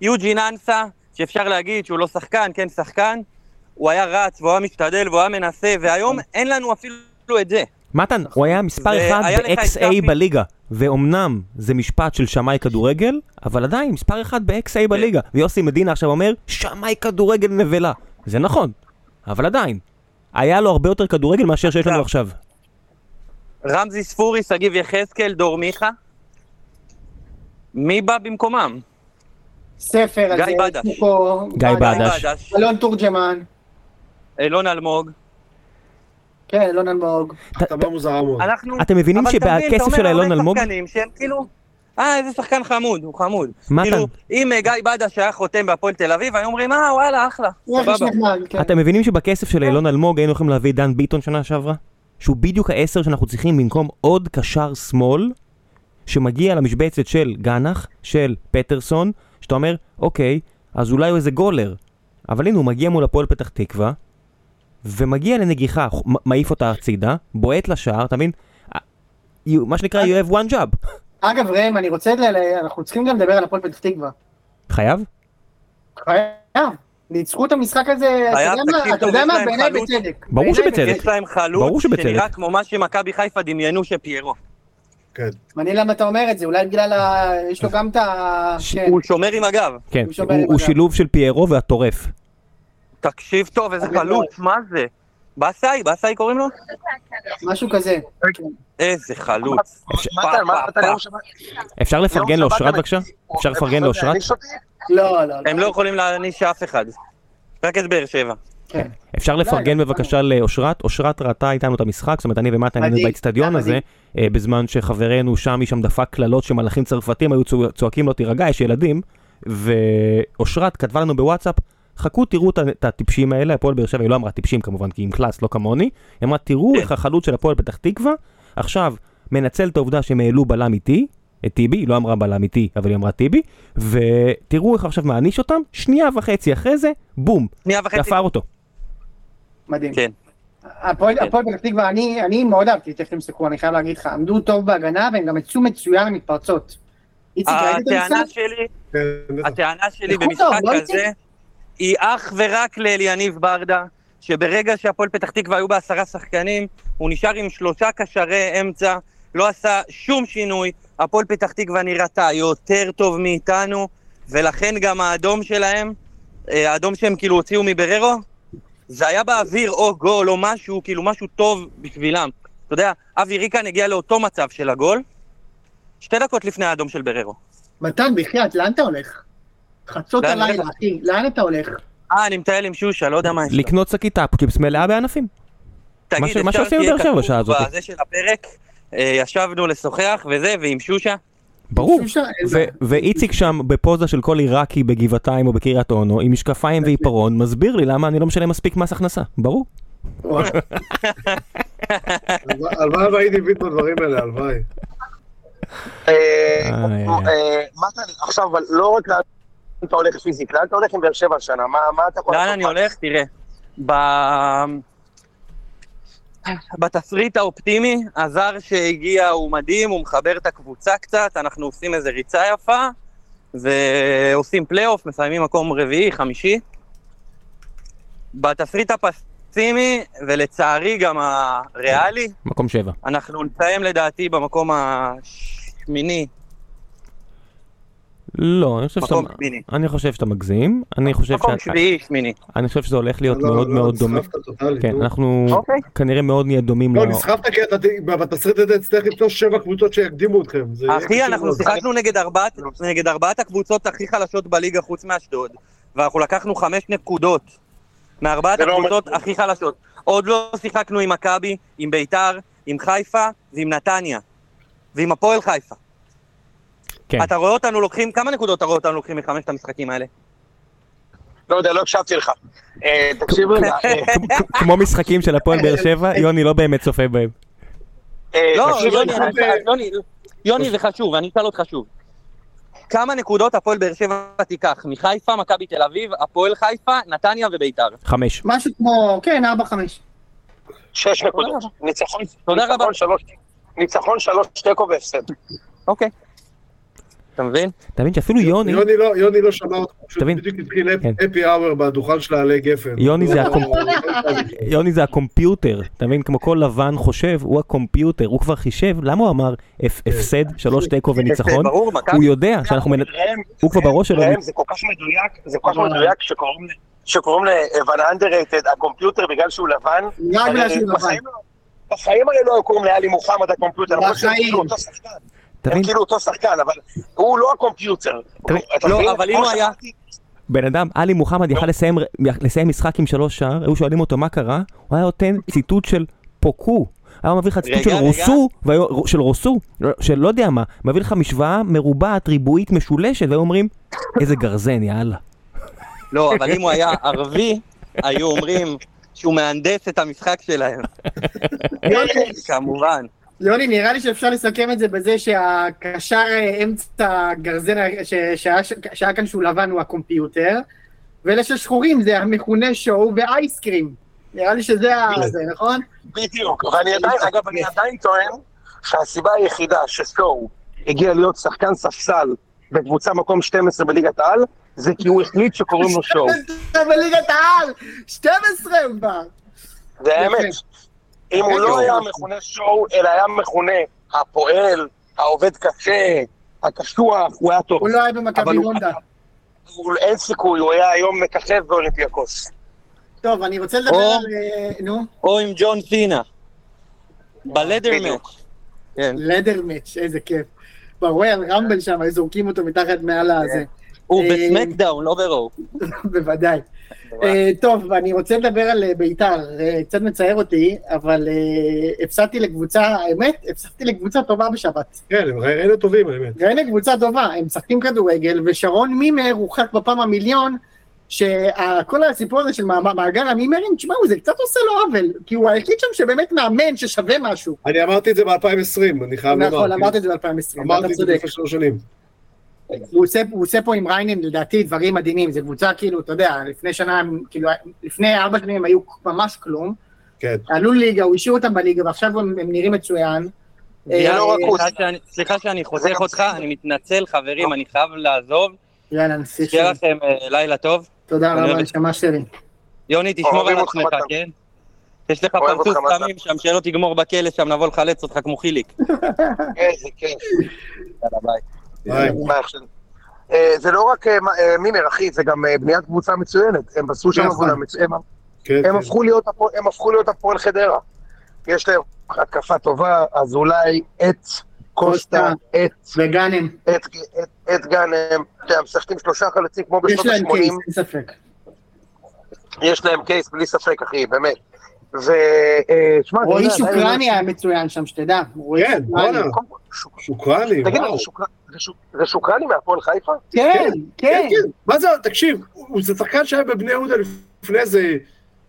יוג'ין אנסה, שאפשר להגיד שהוא לא שחקן, כן שחקן, הוא היה רץ והוא היה משתדל והוא היה מנסה, והיום אין לנו אפילו את זה. מתן, הוא היה מספר אחד ב-XA. בליגה, ואומנם זה משפט של שמאי כדורגל, אבל עדיין מספר אחד ב-XA בליגה. ויוסי מדינה עכשיו אומר, שמאי כדורגל נבלה. זה נכון, אבל עדיין. היה לו הרבה יותר כדורגל מאשר שיש לנו עכשיו. רמזי ספורי, שגיב יחזקאל, דור מיכה. מי בא במקומם? ספר, גיא אז בדש. אלון תורג'מן, אילון אלמוג. כן, אלון אלמוג. התאמה מוזרה מאוד. אנחנו... אתם מבינים אתה אתה שבכסף של אילון הרבה אלמוג, שחקנים שהם כאילו... אה, איזה שחקן חמוד, הוא חמוד. מתן. כאילו, אם גיא בדש היה חותם בהפועל תל אביב, היו אומרים, אה, וואלה, אחלה, סבבה. כן. אתם מבינים שבכסף של אילון אלמוג היינו יכולים להביא דן ביטון שנה שעברה? שהוא בדיוק העשר שאנחנו צריכים במקום עוד קשר שמאל שמגיע למשבצת של גנח, של פטרסון, שאתה אומר, אוקיי, אז אולי הוא איזה גולר. אבל הנה הוא מגיע מול הפועל פתח תקווה, ומגיע לנגיחה, מעיף אותה הצידה, בועט לשער, אתה מבין? אה, מה שנקרא, you have one job. אגב, ראם, אני רוצה, אנחנו צריכים גם לדבר על הפועל פתח תקווה. חייב? חייב. ניצחו את המשחק הזה, אתה יודע מה, בעיניי. בצדק. ברור שבצדק. יש להם חלוץ. שנראה כמו מה שמכבי חיפה דמיינו שפיירו. כן. מעניין למה אתה אומר את זה, אולי בגלל ה... יש לו גם את ה... כן. הוא שומר עם הגב. כן, הוא. שילוב של פיירו והטורף. תקשיב טוב, איזה חלוץ, מה זה? באסאי, באסאי קוראים לו? משהו כזה. איזה חלוץ. אפשר- יום שבת? אפשר לפרגן לאושרת בבקשה? אפשר לפרגן לאושרת? לא, לא. הם לא יכולים להעניש אף אחד. רק את באר שבע. כן. אפשר לפרגן לא, בבקשה לאושרת, אושרת ראתה איתנו את המשחק, זאת אומרת אני ומטה היינו באצטדיון הזה, אה, בזמן שחברנו שמי שם דפק קללות שמלאכים צרפתים היו צוע- צועקים לו תירגע, יש ילדים, ואושרת כתבה לנו בוואטסאפ, חכו תראו את הטיפשים האלה, הפועל באר שבע, היא לא אמרה טיפשים כמובן, כי היא עם קלאס, לא כמוני, היא אמרה תראו כן. איך החלוץ של הפועל פתח תקווה, עכשיו מנצל את העובדה שהם העלו בלם איתי, את טיבי, היא לא אמרה בלם איתי, אבל היא אמרה טיבי, ותראו איך עכשיו מעניש אותם, שנייה וחצי אחרי זה, בום. תפר אותו. מדהים. כן. הפועל כן. פתח תקווה, אני אני מאוד אהבתי את איך הם שיחקו, אני חייב להגיד לך, עמדו טוב בהגנה והם גם יצאו מצוין למתפרצות. איציק, ראית את הטענה המשחק? שלי, כן. הטענה שלי איכות במשחק טוב, לא כזה, היא אך ורק לאליניב ברדה, שברגע שהפועל פתח תקווה היו בעשרה שחקנים, הוא נשאר עם שלושה קשרי אמצע, לא עשה שום שינוי, הפועל פתח תקווה נראתה יותר טוב מאיתנו, ולכן גם האדום שלהם, אה, האדום שהם כאילו הוציאו מבררו, זה היה באוויר או גול או משהו, כאילו משהו טוב בשבילם. אתה יודע, אבי ריקן הגיע לאותו מצב של הגול, שתי דקות לפני האדום של בררו. מתן, בחייאת, לאן אתה הולך? חצות הלילה? אחי, לאן אתה הולך? אה, אני מטייל עם שושה, לא יודע מה יש לו. לקנות שקית אפקיפס מלאה בענפים. מה ש- תגיד, מה אפשר שעשינו שיהיה באר שבע כתוב בשעה הזאת. בזה של הפרק, אה, ישבנו לשוחח וזה, ועם שושה. ברור. ואיציק שם בפוזה של כל עיראקי בגבעתיים או בקריית אונו, עם משקפיים ועיפרון, מסביר לי למה אני לא משלם מספיק מס הכנסה. ברור. וואי, הלוואי והייתי מבין את הדברים האלה, הלוואי. אה, אה, עכשיו, לא רק לאן אתה הולך פיזית, לאן אתה הולך עם באר שבע השנה? מה מה אתה יכול לאן לעשות? אני הולך? תראה, ב... בתסריט האופטימי, הזר שהגיע הוא מדהים, הוא מחבר את הקבוצה קצת, אנחנו עושים איזה ריצה יפה, ועושים פלייאוף, מסיימים מקום רביעי, חמישי. בתסריט הפסימי, ולצערי גם הריאלי, מקום שבע. אנחנו נסיים לדעתי במקום השמיני, לא, אני חושב שאתה... אני חושב שאתה מגזים. אני חושב מקום ש- שביעי, שמיני. אני חושב שזה הולך להיות לא, מאוד לא, מאוד דומה. נסחפת טוטאלית, כן, נו. אנחנו אוקיי. כנראה מאוד נהיה דומים לא, ל... נסחפת כי אתה בתסריט הזה תצטרך למצוא שבע קבוצות שיקדימו אתכם. אחי, אנחנו. שיחקנו נגד ארבעת, נגד ארבעת הקבוצות הכי חלשות בליגה חוץ מאשדוד, ואנחנו לקחנו חמש נקודות מארבעת לא הקבוצות כלום. הכי חלשות. עוד לא שיחקנו עם מכבי, עם ביתר, עם חיפה ועם נתניה. ועם הפועל חיפה. כן. אתה רואה אותנו לוקחים, כמה נקודות אתה רואה אותנו לוקחים מחמשת המשחקים האלה? לא יודע, לא הקשבתי לך. אה, תקשיב רגע, (laughs) אה, כ- כמו משחקים של הפועל באר שבע, יוני לא באמת צופה בהם. אה, לא, יוני, זה חשוב, אני אשאל אותך שוב. כמה נקודות הפועל באר שבע תיקח? מחיפה, מכבי תל אביב, הפועל חיפה, נתניה וביתר. חמש. משהו כמו, כן, 4-5. שש נקודות. ניצחון תודה ניצחון רבה. שלוש- ניצחון שלוש תיקו והפסד. אוקיי. אתה מבין? אתה מבין שאפילו יוני, יוני לא, יוני לא שמע אותך, פשוט. בדיוק התחיל כן. אפי אאואר בדוכן של העלי גפן. יוני זה (laughs) לא, יוני זה ה computer, אתה מבין? כמו כל לבן חושב, הוא ה computer, הוא כבר חישב, למה הוא אמר "הפ- הפסד, שלוש תיקו וניצחון? ברור, מכבי. הוא יודע שאנחנו מנ... הוא כבר בראש שלו. זה כל כך מדויק, זה כל כך מדויק שקוראים ל- שקוראים לבן underrated ה computer בגלל שהוא לבן. רק בגלל שהוא לבן. בחיים הרי לא היו קוראים לאלי מוחמד ה computer, בחיים. הם? כאילו אותו שחקן, אבל הוא לא הקומפיוטר. לא? אבל אם הוא היה- בן אדם, עלי מוחמד יכל לסיים, לסיים משחק עם שלוש שער, היו שואלים אותו מה קרה, הוא היה נותן ציטוט של פוקו. היה מביא לך ציטוט של. רוסו, של רוסו, של לא יודע מה, מביא לך משוואה מרובעת, ריבועית, משולשת, והיו אומרים, איזה גרזן, יאללה. לא, אבל אם הוא היה ערבי, היו אומרים שהוא מהנדס את המשחק שלהם. כמובן. יוני, נראה לי שאפשר לסכם את זה בזה שהקשר אה, אמצע גרזן ה- ש- שהיה שהיה כאן שהוא לבן הוא הקומפיוטר, ואלה ששחורים זה המכונה שואו ואייסקרים. נראה לי שזה ה... זה, נכון? בדיוק, ואני עדיין, אגב, אני עדיין טוען שהסיבה היחידה שסטור הגיע להיות שחקן ספסל בקבוצה מקום 12 בליגת העל, זה כי הוא החליט שקוראים לו שואו. בליגת העל! 12 הוא כבר! זה האמת. אם הוא לא. היה מכונה שואו, אלא היה מכונה הפועל, העובד קשה, הקשוח, הוא היה טוב. הוא לא היה במכבי. הוא- אין סיכוי, הוא היה היום מככב באולימפיאקוס. טוב, אני רוצה לדבר על... אה, נו, או עם ג'ון סינה. בלדר. מאץ'. כן. לדר מאץ', איזה כיף. ברויאל רמבל שם, היו זורקים אותו מתחת מעל הזה. הוא אה, בסמקדאון, לא ברור. (laughs) בוודאי. אה, טוב, אני רוצה לדבר על אה, בית"ר, קצת מצער אותי, אבל אה, הפסדתי לקבוצה, האמת, הפסדתי לקבוצה טובה בשבת. כן, הם ראינו טובים, האמת. והנה קבוצה טובה, הם משחקים כדורגל, ושרון מימר הוכח בפעם המיליון, שכל הסיפור הזה של מעגל המימרים, תשמעו, זה קצת עושה לו עוול, כי הוא היחיד שם שבאמת מאמן ששווה משהו. אני אמרתי את זה ב-2020, אני חייב לומר. נכון, אמרתי את זה ב-2020, אמרתי אתה את זה צודק. לפני שלוש שנים. הוא עושה, הוא עושה פה עם ריינן לדעתי דברים מדהימים, זו קבוצה כאילו, אתה יודע, לפני שנה, כאילו, לפני ארבע שנים הם היו ממש כלום, כן. עלו ליגה, הוא השאיר אותם בליגה, ועכשיו הם, הם נראים מצוין. יאללה, אה, סליחה שאני- סליחה שאני חותך אותך, אני מתנצל חברים, אני חייב לעזוב. יאללה, נסיך שיהיה. לכם אה, לילה טוב. תודה רבה, נשמה שלי. יוני, תשמור על עצמך. כן? יש לך פרצוף. סמים שם, שלא תגמור בכלא שם, נבוא לחלץ אותך כמו חיליק. (laughs) איזה כיף. (laughs) יאללה, ביי. מה עכשיו? אה, זה לא רק אה, אה, מימר, אחי, זה גם אה, בניית קבוצה מצוינת. הם עשו שם נכון. עבודה מצוינת. כן, הם כן. הפכו להיות הפועל- הם הפכו להיות הפועל חדרה. יש להם התקפה טובה, אזולאי, עט, קוסטה, עט, וגאנם, עט גאנם, אתה יודע, משחקים שלושה חלוצים כמו יש בשנות להם קייס, ה-80, אין ספק. יש להם קייס בלי ספק, אחי, באמת. ושמע, רועי שוקרני היה מצוין שם, שתדע. כן. בואנה. שוקרני, וואו. זה שוקר- זה שוק- זה שוקרני מהפועל חיפה? כן, כן, כן. כן. מה זה, תקשיב, הוא זה שחקן שהיה בבני יהודה לפני איזה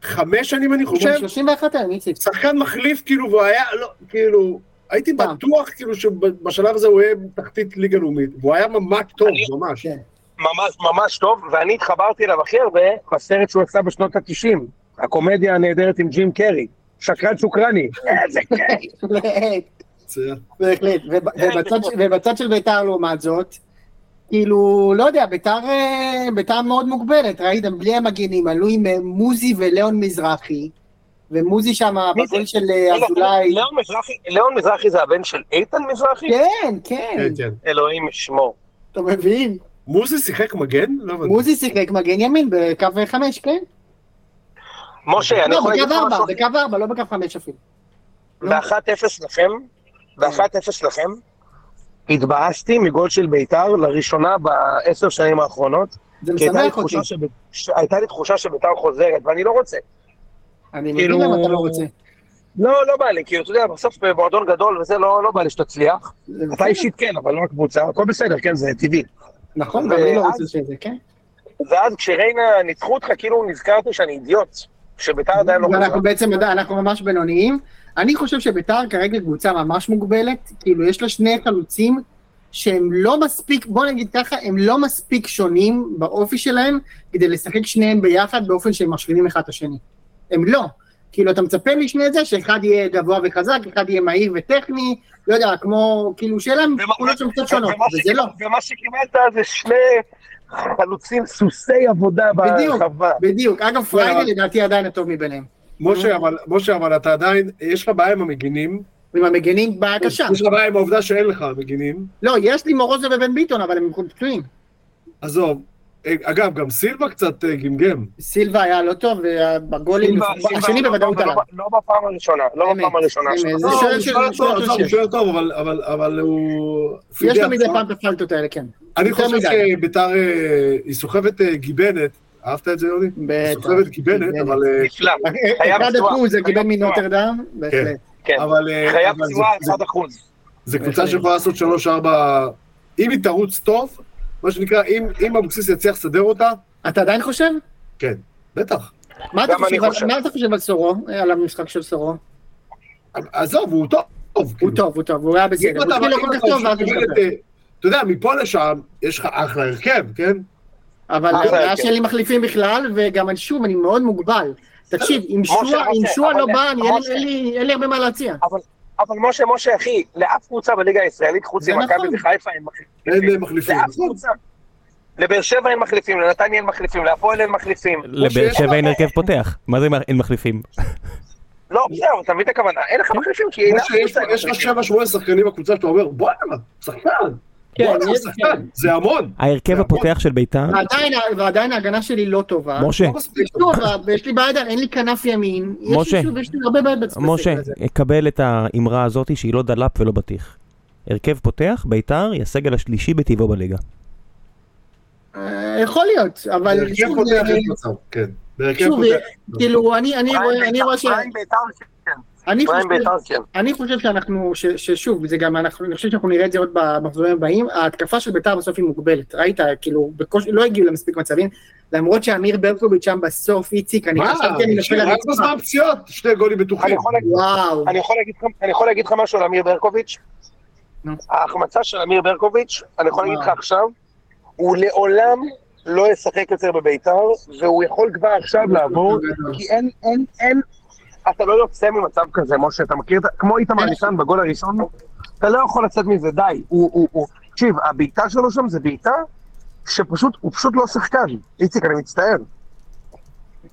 חמש שנים, אני הוא חושב. בן 31 היום, איציק. שחקן מחליף, כאילו, והוא היה, לא, כאילו, הייתי. בטוח, כאילו, שבשלב הזה הוא יהיה בתחתית ליגה לאומית. והוא היה ממש טוב, ממש. כן. ממש ממש טוב, ואני התחברתי אליו הכי הרבה בסרט שהוא עשה בשנות ה-90, הקומדיה הנהדרת עם ג'ים קרי, שקרן שוקרני. איזה כיף. בהחלט, ובצד של ביתר לעומת זאת, כאילו, לא יודע, ביתר, אה, ביתר מאוד מוגבלת, ראיתם, בלי המגנים, עלו עם אה, מוזי וליאון מזרחי, ומוזי שם? בגול של אה, אזולאי. ליאון מזרחי- ליאון מזרחי זה הבן של איתן מזרחי? כן, כן, כן, כן. אלוהים ישמור. אתה מבין? מוזי שיחק מגן? לא. מוזי שיחק מגן ימין בקו חמש, כן? משה, אני לא, יכול להגיד לך משהו? בקו ארבע, לא בקו חמש אפילו. ב-1-0 לכם, ב-1-0 לכם, התבאסתי מגול של ביתר לראשונה בעשר שנים האחרונות, זה משמח אותי. הייתה לי תחושה שביתר חוזרת, ואני לא רוצה. אני מבין כאילו- למה אתה לא רוצה. לא, לא בא לי, כי אתה יודע, בסוף במועדון גדול וזה לא לא בא לי שתצליח. אתה. אישית כן, אבל לא הקבוצה, הכל בסדר, כן, זה טבעי. נכון, גם אני לא רוצה שזה, כן? ואז כשריינה ניצחו אותך, כאילו נזכרתי שאני אידיוט, שביתר עדיין לא ואנחנו חוזר. בעצם, יודע, אנחנו ממש בינוניים. אני חושב שביתר כרגע קבוצה ממש מוגבלת, כאילו יש לה שני חלוצים שהם לא מספיק, בוא נגיד ככה, הם לא מספיק שונים באופי שלהם כדי לשחק שניהם ביחד באופן שהם משלימים אחד את השני. הם לא. כאילו אתה מצפה משני זה שאחד יהיה גבוה וחזק, אחד יהיה מהיר וטכני, לא יודע, כמו, כאילו להם ומה- תכונות שהן קצת שונות, וזה לא. ומה שקיבלת זה שני חלוצים סוסי עבודה בדיוק. ברחבה. בדיוק, אגב פריידי לדעתי עדיין הטוב מביניהם. משה, אבל, אתה עדיין, יש לך בעיה עם המגינים. עם המגנים בעיה קשה. יש לך בעיה עם העובדה שאין לך מגינים. לא, יש לי מורוזו ובן ביטון, אבל הם פצועים. עזוב. אה, אגב, גם סילבה קצת אה, גמגם. סילבה היה לא טוב, ובגולים, סילבה- סילבה השני לא- בוודאות לא- עליו. לא בפעם הראשונה, לא בפעם הראשונה. זה לא, שוער טוב, אבל- אבל- אבל הוא... יש לו מדי. פעם את הפלטות האלה, כן. אני חושב. שביתר, אה, היא סוחבת אה, גיבנת. אהבת את זה, יוני? בטח. סוחבת גיבנת, אבל... אה, נפלא. חייב אחד. אחוז זה פצועה. מנוטרדם, בהחלט. כן. אבל... אה, חייב פצועה זה- 1 אחוז. זה קבוצה שיכולה לעשות שלוש-ארבע... אם היא תרוץ טוב, מה שנקרא, אם- אם אבוקסיס יצליח לסדר אותה, אתה עדיין חושב? כן, בטח. מה אתה חושב על- חושב. מה אתה חושב על סורו, על המשחק של סורו? עזוב, הוא טוב. הוא כאילו. טוב, הוא טוב, הוא היה בסדר. הוא אתה התחיל לא כל כך טוב, ואז הוא אתה יודע, מפה לשם, יש לך אחלה הרכב, כן? אבל הבעיה לי מחליפים בכלל, וגם אני- שוב, אני מאוד מוגבל. תקשיב, אם שועה אבל לא בא, אני- אין לי- אין הרבה מה להציע. אבל משה, משה, אחי, לאף קבוצה בליגה הישראלית, חוץ ממכבי נכון. וחיפה, אין אין מחליפים. אה, מחליפים. לאף קבוצה. לבאר שבע אין מחליפים, לנתניה אין מחליפים, להפועל אין מחליפים. לבאר שבע אין הרכב פותח. מה זה אין מחליפים? לא, בסדר, אתה מבין את הכוונה, אין לך מחליפים, כי אין יש לך מחליפים. שבע שמונה שחקנים בקבוצה שאתה אומר, בואנה, שחקן. כן, יש- שחקן. זה המון. ההרכב הפותח של ביתר, ועדיין- ההגנה שלי לא טובה. משה, לא ויש לי בעיה, אין לי כנף ימין. יש משה. יש לי הרבה בעיות בספסל משה. קבל את האמרה הזאת שהיא לא דלאפ ולא בטיח. הרכב פותח, ביתר היא הסגל השלישי בטבעו בליגה. אה, יכול להיות, אבל בהרכב שוב, פותח אה, יש מצב, כן. שוב, פותח. כאילו, אני אני פריים רואה אני בית"ר, רואה ש... פריים בית"ר, כן. אני חושב- בית"ר, כן. אני חושב שאנחנו, ש- ששוב, זה גם, אנחנו, אני חושב שאנחנו נראה את זה עוד במחזורים הבאים, ההתקפה של בית"ר בסוף היא מוגבלת, ראית, כאילו, בקושי, לא הגיעו למספיק מצבים, למרות שאמיר ברקוביץ' שם בסוף, איציק, אני? חשבתי, אני נופל על. בזמן פציעות, שני גולים אני בטוחים. יכול להגיד- וואו, אני יכול להגיד לך- אני יכול להגיד לך משהו על אמיר ברקוביץ'? ההחמצה של אמיר ברקוביץ', אני יכול להגיד לך. עכשיו, הוא לעולם לא ישחק יותר בביתר, והוא יכול כבר עכשיו לעבור, כי אין, אין, אין, אתה לא יוצא ממצב כזה, משה, אתה מכיר, כמו איתמר ניסן בגול הראשון, אתה לא יכול לצאת מזה, די. הוא, הוא, הוא, תקשיב, הבעיטה שלו שם זה בעיטה שפשוט, הוא פשוט לא שחקן. איציק, אני מצטער.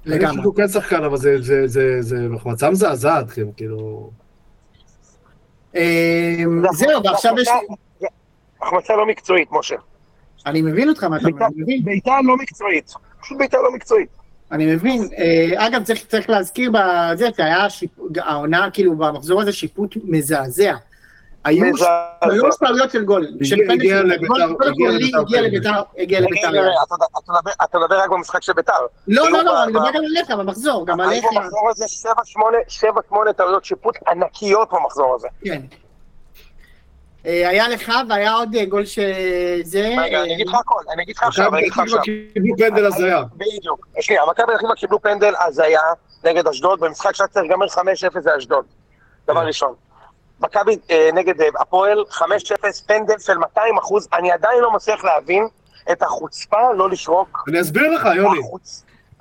לגמרי. שהוא כן שחקן, אבל זה- זה- זה זה מחמצה מזעזעת, כן, כאילו... זה זהו, ועכשיו יש, החמצה- לא מקצועית, משה. אני מבין אותך, מה אתה מבין, בעיטה לא מקצועית. פשוט בעיטה לא מקצועית. אני מבין. אה, אגב, צריך צריך להזכיר בזה, שהיה שיפ- העונה, כאילו, במחזור הזה שיפוט מזעזע. היו מזעזע. שלוש פעויות של גול. של הגיע- פנדל הגיע של לביתר- הגיע לביתר הגיע. לביתר, אתה- אתה מדבר- רק במשחק של ביתר. לא, לא, לא, אני מדבר גם עליך במחזור, גם עליך. היו במחזור הזה 7-8 טעויות שיפוט ענקיות במחזור הזה. כן. אה, היה לך, והיה עוד אה, גול שזה... רגע, אה, אני אגיד לך הכל, אני אגיד לך עכשיו, אני אגיד לך עכשיו. קיבלו פנדל הזיה. בדיוק. שנייה, מכבי תקווה קיבלו פנדל הזיה נגד אשדוד, במשחק שהיה צריך להיגמר 5-0 זה אשדוד. דבר ראשון. מכבי נגד הפועל, 5-0, פנדל של 200 אחוז, אני עדיין לא מצליח להבין את החוצפה לא לשרוק. אני אסביר לך, יוני,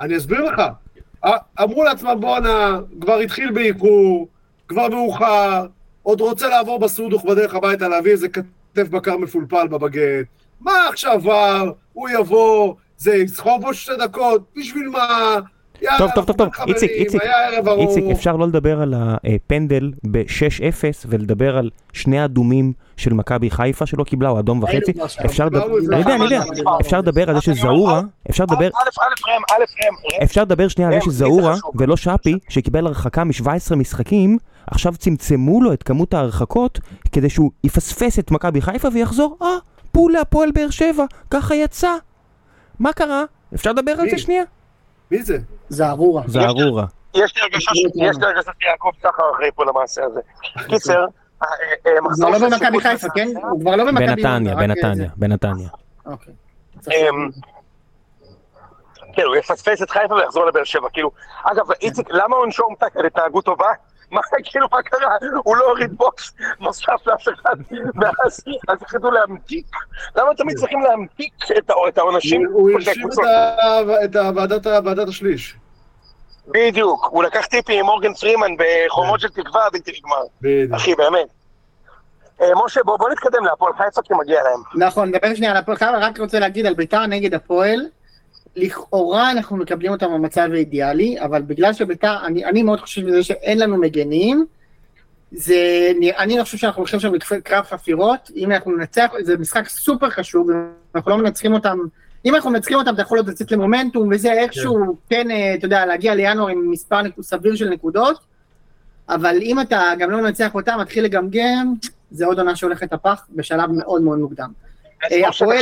אני אסביר לך. א- אמרו לעצמם, בואנה, כבר התחיל באיחור, כבר מאוחר, עוד רוצה לעבור בסודוך בדרך הביתה להביא איזה כתף בקר מפולפל בבגט. מה עכשיו עבר? הוא יבוא, זה יסחוב בו שתי דקות, בשביל מה? יאללה, טוב, טוב, טוב, טוב, איציק, איציק. איציק, אפשר לא לדבר על הפנדל ב-6-0 ולדבר על שני האדומים של מכבי חיפה שלא קיבלה, או אדום וחצי. אפשר לדבר. אני יודע, אני יודע, אפשר. לדבר על זה שזעורה, אפשר לדבר, אפשר לדבר שנייה על זה שזעורה. ולא שפי, שקיבל הרחקה מ-17 משחקים, עכשיו צמצמו לו את כמות ההרחקות כדי שהוא יפספס את מכבי חיפה ויחזור, אה, פול להפועל באר שבע, ככה יצא. מה קרה? אפשר לדבר על זה? שנייה? מי זה? זערורה. זערורה. יש לי הרגשה ש- יש לי הרגשה שיעקב שחר אחראי פה למעשה הזה. קיצר, אה, אה, הוא מחזור כבר לא במכבי חיפה, כן? הוא כבר לא במכבי בנתניה, בנתניה, זה. בנתניה. אוקיי. כן, הוא יפספס את חיפה ויחזור לבאר שבע, כאילו, אגב, איציק, למה עונשו הומתק על התנהגות טובה? מה, כאילו, מה קרה? הוא לא הוריד בוקס נוסף לאף אחד מאז, אז החליטו להמתיק. למה תמיד צריכים להמתיק את העונשים? הוא הרשים? את ועדת השליש. בדיוק, הוא לקח טיפים עם מורגן פרימן בחומות של תקווה בלתי נגמר. בדיוק. אחי, באמת. אה, משה, בוא בוא נתקדם להפועל חיפה כי מגיע להם. נכון, נדבר שנייה על הפועל חיפה, רק רוצה להגיד על ביתר נגד הפועל, לכאורה אנחנו מקבלים אותם במצב האידיאלי, אבל בגלל שביתר, אני, אני מאוד חושב מזה שאין לנו מגנים, זה, אני לא חושב שאנחנו הולכים שם לקרב חפירות, אם אנחנו ננצח, זה משחק סופר חשוב, אנחנו לא מנצחים אותם, אם אנחנו מנצחים אותם, אתה יכול עוד לצאת למומנטום וזה איכשהו, כן, אה, אתה יודע, להגיע לינואר עם מספר נק- סביר של נקודות, אבל אם אתה גם לא מנצח אותם, מתחיל לגמגם, זה עוד עונה שהולכת לפח בשלב מאוד מאוד מוקדם. אה, הפועל,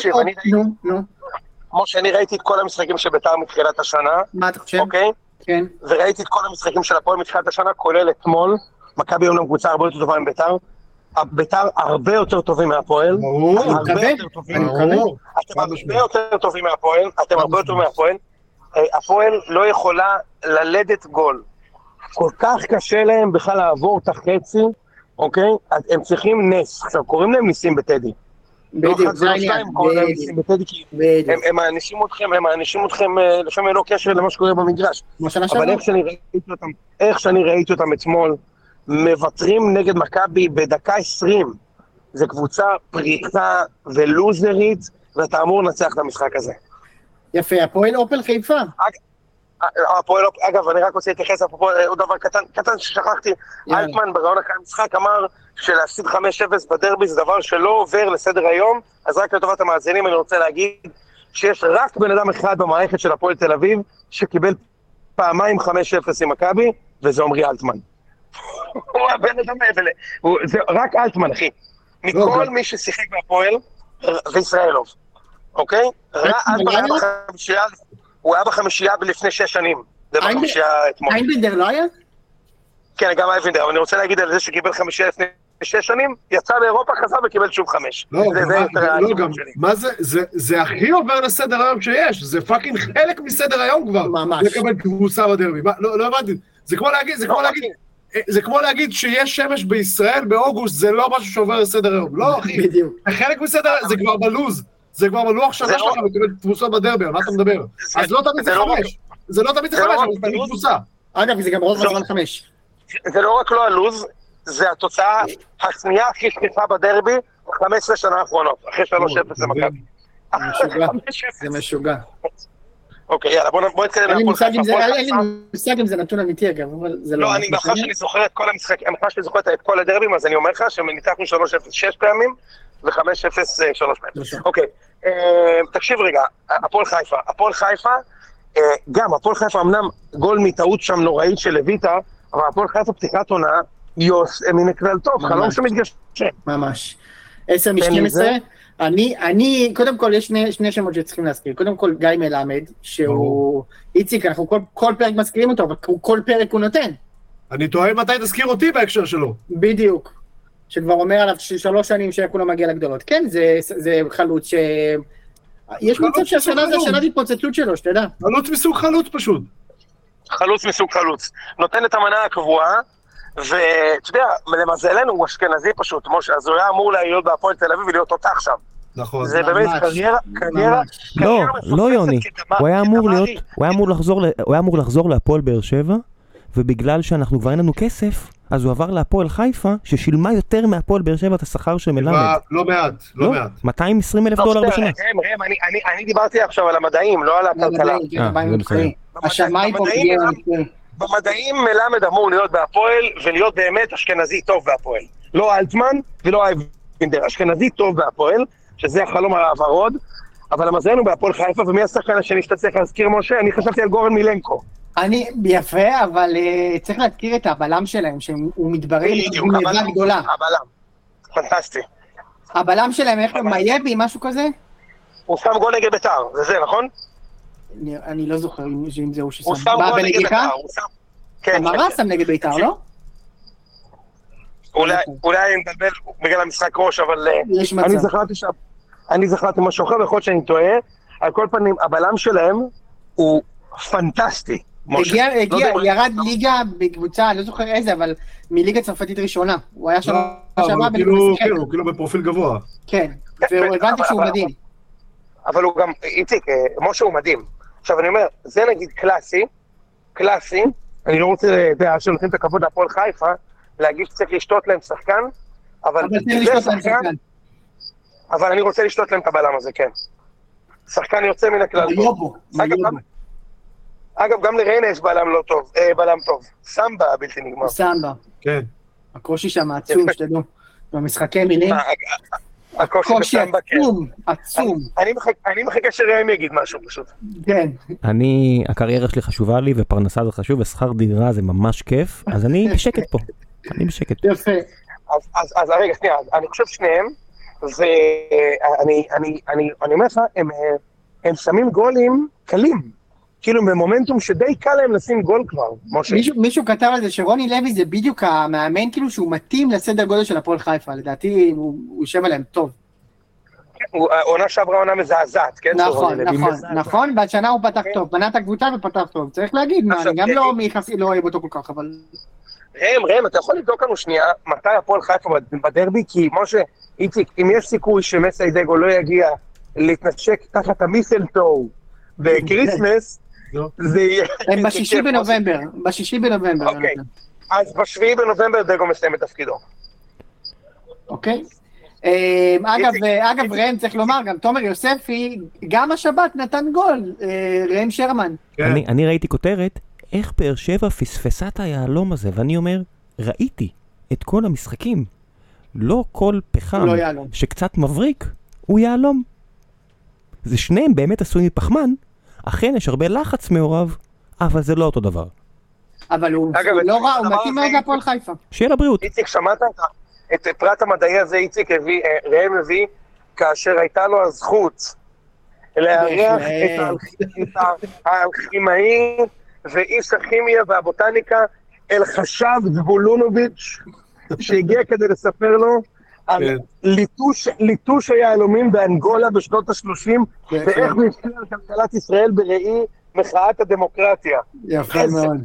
נו, נו, משה, אני ראיתי את כל המשחקים של ביתר מתחילת השנה, מה אתה חושב? אוקיי? כן. וראיתי את כל המשחקים של הפועל מתחילת השנה, כולל אתמול. מכבי אומנם קבוצה הרבה יותר טובה מביתר. ביתר הרבה יותר טובים מהפועל. ברור, אני מקווה. אתם הרבה. יותר טובים מהפועל, אתם הרבה יותר מהפועל. אה, הפועל לא יכולה ללדת גול. כל כך קשה להם בכלל לעבור את החצי, אוקיי? אז הם צריכים נס. עכשיו, קוראים להם ניסים בטדי. לא בדיוק, אחד זה העניין. הם- מענישים אתכם, הם מענישים אתכם אה, לפעמים ללא קשר למה שקורה במגרש. אבל. איך שאני ראיתי אותם, איך שאני ראיתי אותם אתמול, מוותרים נגד מכבי בדקה 20. זו קבוצה פריחה ולוזרית, ואתה אמור לנצח את המשחק הזה. יפה, הפועל אופל חיפה. הפועל, אגב, אני רק רוצה להתייחס, אפרופו אה, עוד דבר קטן, קטן ששכחתי. אלטמן בראיון אחרי המשחק אמר שלהפסיד 5-0 בדרבי זה דבר שלא עובר לסדר היום, אז רק לטובת המאזינים אני רוצה להגיד שיש רק בן אדם אחד במערכת של הפועל תל אביב שקיבל פעמיים 5-0 עם מכבי, וזה עמרי אלטמן. הוא הבן אדם האלה, זה רק אלטמן, אחי. מכל גם- מי ששיחק בהפועל, וישראלוב, אוקיי? אלטמן היה? בחמישייה, הוא היה בחמישייה לפני שש שנים. זה בחמישייה אתמול. איינבנדר לא היה? כן, גם אייבנדר, אבל אני רוצה להגיד על זה שקיבל חמישייה לפני שש שנים, יצא לאירופה, חזר וקיבל שוב חמש. לא, זה- זה לא, גם, שלי. מה זה, זה, זה הכי עובר לסדר היום שיש, זה fucking חלק מסדר היום כבר. ממש. לקבל תבוסה בדרבי, מה, לא, לא הבנתי, זה כמו להגיד, זה כמו לא, להגיד, אחי, אה, זה כמו להגיד שיש שמש בישראל באוגוסט, זה לא משהו שעובר לסדר היום, לא אחי, בדיוק. חלק מסדר, זה כבר בלוז, זה כבר בלוח שנה לא- שלך לקבל תבוסה בדרבי, על מה אתה מדבר? אז לא תמיד זה לא חמש, זה לא תמיד זה לא חמש, אבל זה תמיד. תבוסה. אגב, זה גם רוב לא. הזמן חמש. זה לא רק לא הלוז, זה התוצאה השנייה הכי שכיחה בדרבי, 15 שנה האחרונות, אחרי 3-0 למכבי. משוגע. 5-0. זה משוגע. אוקיי, יאללה, בוא נתקדם אין לי מושג אם זה- נתון אמיתי אגב, אבל זה לא... לא, אני מאחר שאני זוכר את כל המשחקים, מאחר שאני זוכר את כל הדרבים, אז אני אומר לך שניצחנו 3-0 שש פעמים, ו-5-0 אה, שלוש פעמים. שלושה. אוקיי, אה, תקשיב רגע, הפועל חיפה, הפועל חיפה, אה, גם הפועל חיפה אמנם גול מטעות שם נוראית של לויטה, אבל הפועל חיפה פתיחת עונה, יוס מן הכלל טוב, ממש. חלום שמתגשם. ממש. 10 תן לי מ-12. זה. אני, אני, קודם כל יש שני, שני שמות שצריכים להזכיר. קודם כל גיא מלמד, שהוא... איציק, אנחנו כל, כל פרק מזכירים אותו, אבל הוא- כל פרק הוא נותן. אני תוהה מתי תזכיר אותי בהקשר שלו. בדיוק. שכבר אומר עליו ש- שלוש שנים שכולם מגיע לגדולות. כן, זה, זה חלוץ ש... יש מצב שהשנה זה. השנת התפוצצות שלו, שתדע. חלוץ מסוג חלוץ פשוט. חלוץ מסוג חלוץ. נותן את המנה הקבועה, ואתה יודע, למזלנו הוא אשכנזי פשוט, משה, אז הוא היה אמור להיות בהפועל תל אביב ולהיות תותח שם. נכון. זה. באמת קריירה, קריירה. לא, לא יוני, הוא היה אמור. להיות, הוא היה אמור לחזור, ל- הוא היה אמור לחזור להפועל באר שבע, ובגלל שאנחנו כבר אין לנו כסף, אז הוא עבר להפועל חיפה, ששילמה יותר מהפועל באר שבע את השכר של מלמד. לא מעט, לא מעט. 220 אלף לא, דולר בשנה. ראם, ראם, אני- אני- אני דיברתי עכשיו על המדעים, לא על הכלכלה. כן, אה. השמיים פה במדעים מלמד אמור להיות בהפועל, ולהיות באמת אשכנזי טוב בהפועל. לא אלטמן ולא אייבינדר, אשכנזי טוב בהפועל, שזה החלום הוורוד, אבל למזלנו בהפועל חיפה, ומי השחקן השני שאתה צריך להזכיר, משה? אני חשבתי על גורן מילנקו. אני, יפה, אבל uh, צריך להזכיר את הבלם שלהם, שהוא מתברר בגניבה הבלם. גדולה. הבלם. פנטסטי. הבלם שלהם, איך קוראים? מייבי, משהו כזה? הוא שם גול נגד ביתר, זה זה, נכון? אני, לא זוכר אם, זה הוא ששם. הוא שם גול נגד? ביתר, הוא שם... כן, כן, המרה כן. שם נגד בית"ר, לא? אולי- אולי אני מבלבל בגלל המשחק ראש, אבל... אה, יש אני מצב. זכרתי ש... אני זכרתי משהו אחר, ויכול להיות שאני טועה. על כל פנים, הבלם שלהם הוא פנטסטי. הגיע, לא הגיע, ירד ליגה בקבוצה, אני לא זוכר איזה, אבל מליגה צרפתית ראשונה. הוא היה שם הוא כאילו. כן, הוא כאילו בפרופיל גבוה. כן, אבל- והבנתי שהוא מדהים. אבל הוא גם, איציק, אה, משה הוא מדהים. עכשיו אני אומר, זה נגיד קלאסי, קלאסי, אני לא רוצה, אתה יודע, שנותנים את הכבוד להפועל חיפה, להגיד שצריך לשתות להם שחקן, אבל זה לשתות להם שחקן. אבל אני רוצה לשתות להם את הבלם הזה, כן. שחקן יוצא מן הכלל. אגב. גם- אגב, גם לריינה יש בלם לא טוב, אה, בלם טוב. סמבה הבלתי נגמר. סמבה. כן. הקושי שם עצום. שתדעו. במשחקי מילים, אה, הקושי כן. עצום, עצום. אני מחכה- אני מחכה שראם יגיד משהו פשוט. כן. אני, הקריירה שלי חשובה לי ופרנסה זה חשוב ושכר דירה זה ממש כיף, אז אני (laughs) בשקט פה. אני בשקט. יפה. אז, אז, אז רגע, שנייה, אז אני חושב שניהם, ואני אני, אני, אני אומר לך, הם, אה, הם שמים גולים קלים. כאילו במומנטום שדי קל להם לשים גול כבר, משה. מישהו, מישהו כתב על זה שרוני לוי זה בדיוק המאמן כאילו שהוא מתאים לסדר גודל של הפועל חיפה, לדעתי הוא הוא יושב עליהם טוב. הוא- העונה שעברה עונה מזעזעת, כן? נכון, נכון. נכון, והשנה הוא פתח טוב, בנה את הקבוצה ופתח טוב, צריך להגיד, מה, אני גם כן. לא מיחסי, לא אוהב אותו כל כך, אבל... ראם, ראם, אתה יכול לבדוק לנו שנייה מתי הפועל חיפה בדרבי? כי משה, איציק, אם יש סיכוי שמסיידגו לא יגיע להתנשק תחת ה mistletoe ב Christmas. (laughs) זה יהיה... הם בשישי כיף. בנובמבר, בשישי בנובמבר, אוקיי. אז בשביעי בנובמבר דגו מסיים את תפקידו. אוקיי? אה, אגב, אה, אגב. ראם, צריך לומר, גם תומר יוספי, גם השבת נתן גול, אה, ראם שרמן. כן. אני, ראיתי כותרת, איך באר שבע פספסה את היהלום הזה, ואני אומר, ראיתי את כל המשחקים. לא כל פחם לא. שקצת מבריק, הוא יהלום. זה שניהם באמת עשויים מפחמן, אכן יש הרבה לחץ מעורב, אבל זה לא אותו דבר. אבל הוא אגב, לא רע, הוא מתאים מאוד להפועל חיפה. שיהיה לבריאות. איציק, שמעת את הפרט המדעי הזה, איציק אה, ראם הביא, כאשר הייתה לו הזכות לארח את האל- את האלכימאי ואיש הכימיה והבוטניקה אלחשב זבולונוביץ', שהגיע כדי לספר לו. ליטוש, ליטוש היהלומים באנגולה בשנות ה-30, ואיך הוא השפיע על כלכלת ישראל בראי מחאת הדמוקרטיה. יפה מאוד.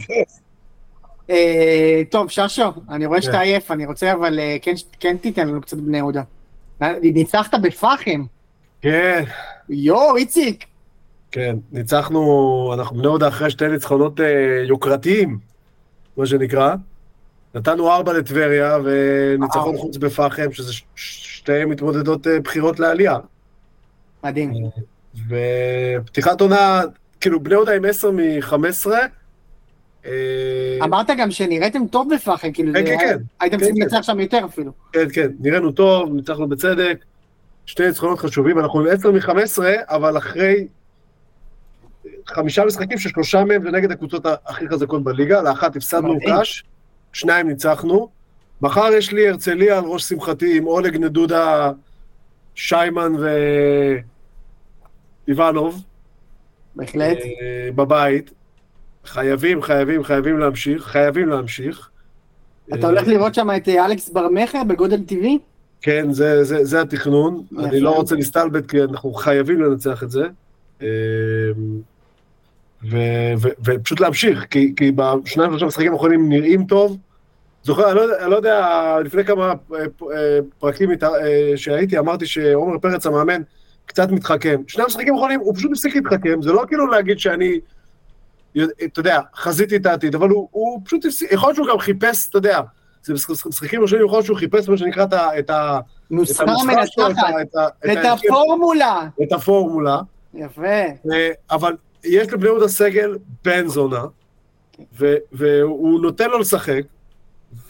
אה, טוב, ששו, אני רואה שאתה כן. עייף, אני רוצה אבל אה, כן- כן תיתן לנו קצת בני יהודה. אה, ניצחת בפחם. כן, יואו, איציק. כן. ניצחנו, אנחנו בני יהודה אחרי שתי ניצחונות יוקרתיים, מה שנקרא. נתנו ארבע לטבריה וניצחון. חוץ בפחם, שזה שתי מתמודדות אה, בחירות לעלייה. מדהים. ופתיחת עונה, כאילו בני יהודה עם 10 מ-15. אמרת גם שנראיתם טוב בפחם, כאילו, כן, כן, כן. הייתם כן, צריכים כן. לנצח שם יותר אפילו. כן, כן, נראינו טוב, ניצחנו בצדק. שתי ניצחונות חשובים, אנחנו עם 10 מ-15, אבל אחרי חמישה משחקים ששלושה מהם זה נגד הקבוצות הכי חזקות בליגה, לאחת הפסדנו מדהים. שניים ניצחנו. מחר יש לי הרצליה על ראש שמחתי עם אולג נדודה, שיימן ואיוונוב בהחלט. אה, בבית. חייבים, חייבים, חייבים להמשיך, חייבים להמשיך. אתה אה, הולך לראות שם את אה, אלכס ברמכר בגודל טבעי? כן, זה, זה, זה התכנון. אני לא רוצה להסתלבט, כי אנחנו חייבים לנצח את זה. ו, ו, ופשוט להמשיך, כי, כי בשניים שלושה משחקים האחרונים נראים טוב. זוכר, אני לא, אני לא יודע, לפני כמה אה, אה, פרקים אה, שהייתי, אמרתי שעומר פרץ המאמן קצת מתחכם. שני המשחקים האחרונים הוא פשוט הפסיק להתחכם, זה לא כאילו להגיד שאני, אתה יודע, חזיתי את העתיד, אבל הוא, הוא פשוט הפסיק, יכול להיות שהוא גם חיפש, אתה יודע, זה משחק- משחקים ראשונים, יכול להיות שהוא חיפש מה שנקרא את ה- את ה... את נוסחה את מנצחת. את את את ההרכב, הפורמולה. את הפורמולה, יפה. אבל יש לבני יהודה סגל בן זונה, ו- והוא נותן לו לשחק,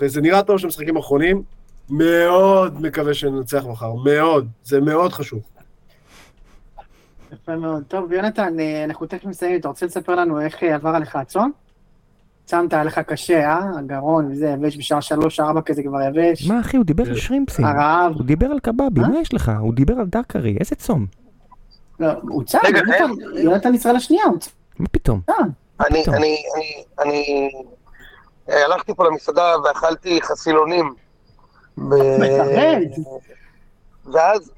וזה נראה טוב שמשחקים אחרונים, מאוד מקווה שננצח מחר, מאוד, זה מאוד חשוב. יפה מאוד. טוב, יונתן, אה, אנחנו תכף מסיימים. אתה רוצה לספר לנו איך אה, עבר עליך הצאן? צמת עליך קשה, אה? הגרון וזה יבש בשעה שלוש, ארבע כזה כבר יבש. מה אחי, הוא דיבר על שרימפסים. הרעב. הוא דיבר על קבבי, מה? מה יש לך? הוא דיבר על דקרי, איזה צום? לא, רגע, יונתן- ישראל השנייה, הוא מה פתאום? צם. אני. אני, אני, אני אה, הלכתי פה למסעדה ואכלתי חסילונים. ואז.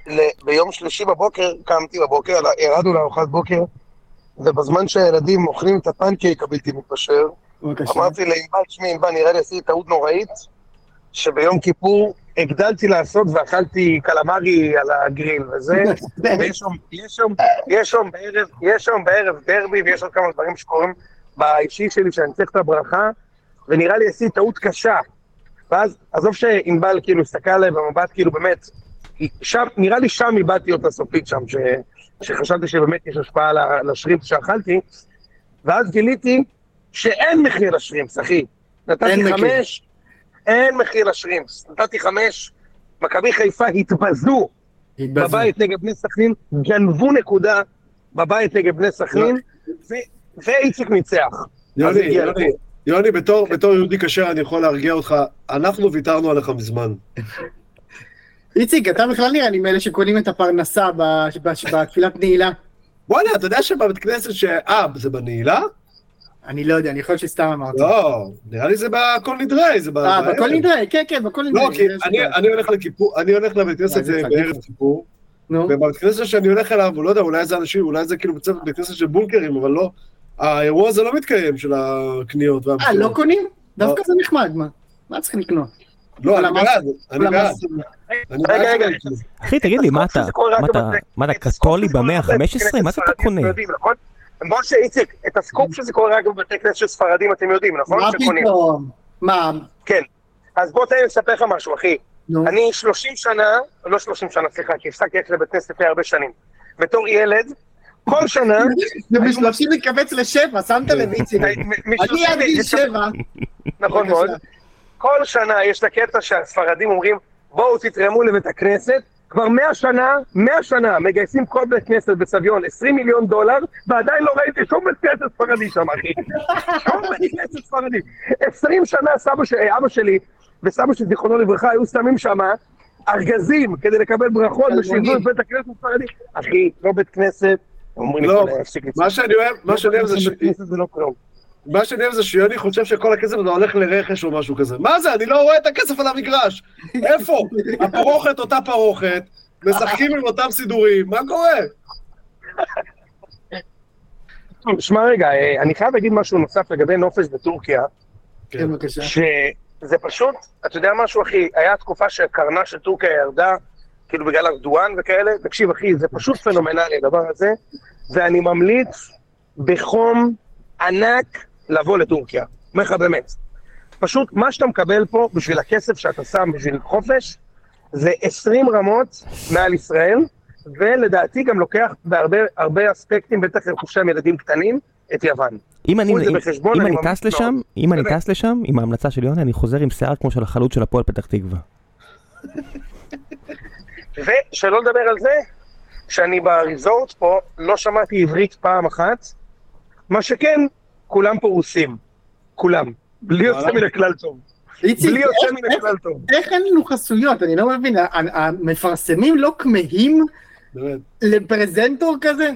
ביום שלישי בבוקר, קמתי בבוקר, ירדנו לארוחת בוקר, ובזמן שהילדים אוכלים את הפנקייק הבלתי מתפשר. אמרתי לענבל, תשמעי, ענבל, נראה לי עשיתי טעות נוראית, שביום כיפור הגדלתי לעשות ואכלתי קלמרי על הגריל וזה, ויש שם, יש שם, יש שם בערב, יש שם בערב דרבי ויש עוד כמה דברים שקורים באישי שלי שאני צריך את הברכה, ונראה לי עשיתי טעות קשה. ואז, עזוב שענבל כאילו הסתכל עליי במבט כאילו באמת, שם, נראה לי שם איבדתי אותה סופית שם, ש, שחשבתי שבאמת יש השפעה לשרימפס שאכלתי, ואז גיליתי שאין מחיר לשרימפס, אחי. נתתי מחיר. אין מחיר לשרימפס. נתתי חמש, מכבי חיפה התבזו התבזו. בבית נגד בני סכנין, גנבו נקודה בבית נגד בני סכנין, ואיציק ניצח. יוני, יוני. יוני, בתור בתור יהודי כשר אני יכול להרגיע אותך, אנחנו ויתרנו עליך מזמן. (laughs) איציק, אתה בכלל נראה לי מאלה שקונים את הפרנסה ב- ב- בתפילת נעילה. בוא'נה, אתה יודע שבבית כנסת ש... אה, זה בנעילה? אני לא יודע, אני יכול שסתם אמרתי. לא, נראה לי זה בכל נדרי, זה ב... אה, בערב. בכל נדרי, כן, כן, בכל נדרי. לא, כי אני- הולך לכיפור, אני הולך לבית אה, כנסת אה. בערב כיפור, נו. ובבית כנסת שאני הולך אליו, לא יודע, אולי זה אנשים, אולי זה כאילו בית כנסת של בונקרים, אבל לא, האירוע הזה לא מתקיים של הקניות אה. לא קונים? דווקא זה נחמד, מה? מה צריך לקנות? לא, אני בעד, אני בעד. רגע, רגע, אחי, תגיד לי, מה אתה, מה אתה, קתולי במאה רק בבתי ה-15? כנסת מה זה אתה קונה? משה, איציק, את הסקופ שזה קורה רק בבתי כנסת ספרדים אתם יודעים, נכון? מה. פתאום? מה? כן. אז בוא תן לי לספר לך משהו, אחי. נו. אני 30 שנה, לא 30 שנה, סליחה, כי הפסקתי ללכת לבית כנסת לפני הרבה שנים. בתור ילד, כל שנה, (laughs) זה בשלושים מתכווץ לשבע, שמת לב, איציק. מ- אני משלושים- עד גיל שבע. נכון מאוד. כל שנה יש את הקטע שהספרדים אומרים, בואו תתרמו לבית הכנסת. כבר 100 שנה, 100 שנה, מגייסים כל בית כנסת בסביון 20 מיליון דולר, ועדיין לא ראיתי שום בית כנסת ספרדי שם, אחי. שום בית כנסת ספרדי. 20 שנה סבא שלי, אבא שלי וסבא שלי, זיכרונו לברכה, היו שמים שם ארגזים כדי לקבל ברכות את בית הכנסת הספרדי. אחי, לא בית כנסת. אומרים לי, לא, "בוא'נה, להפסיק מה שאני אוהב, מה שאני אוהב זה ש... מה שאני אוהב זה שיוני חושב שכל הכסף הזה הולך לרכש או משהו כזה. מה זה? אני לא רואה את הכסף על המגרש. איפה? הפרוכת אותה פרוכת, משחקים עם אותם סידורים, מה קורה? שמע רגע, אה, אני חייב להגיד משהו נוסף לגבי נופש בטורקיה, כן, בבקשה. שזה פשוט, אתה יודע משהו אחי, היה תקופה שהקרנה של טורקיה ירדה, כאילו בגלל ארדואן וכאלה, תקשיב אחי, זה פשוט פנומנלי הדבר הזה, ואני ממליץ בחום ענק לבוא לטורקיה, אומר לך באמת. פשוט מה שאתה מקבל פה בשביל הכסף שאתה שם בשביל חופש, זה 20 רמות מעל ישראל, ולדעתי גם לוקח בהרבה הרבה אספקטים, בטח עם ילדים קטנים, את יוון. אם אני, אם, בחשבון, אם אני אני טס לשם, מאוד. אם אני. טס לשם, עם ההמלצה של יוני, אני חוזר עם שיער כמו של החלוץ של הפועל פתח תקווה. (laughs) ושלא לדבר על זה, שאני בריזורט פה לא שמעתי עברית פעם אחת, מה שכן, כולם פה רוסים. כולם. בלי יוצא מן הכלל טוב. בלי יוצא מן איך- הכלל טוב. איך אין לנו חסויות? אני לא מבין, המפרסמים לא כמהים. לפרזנטור כזה?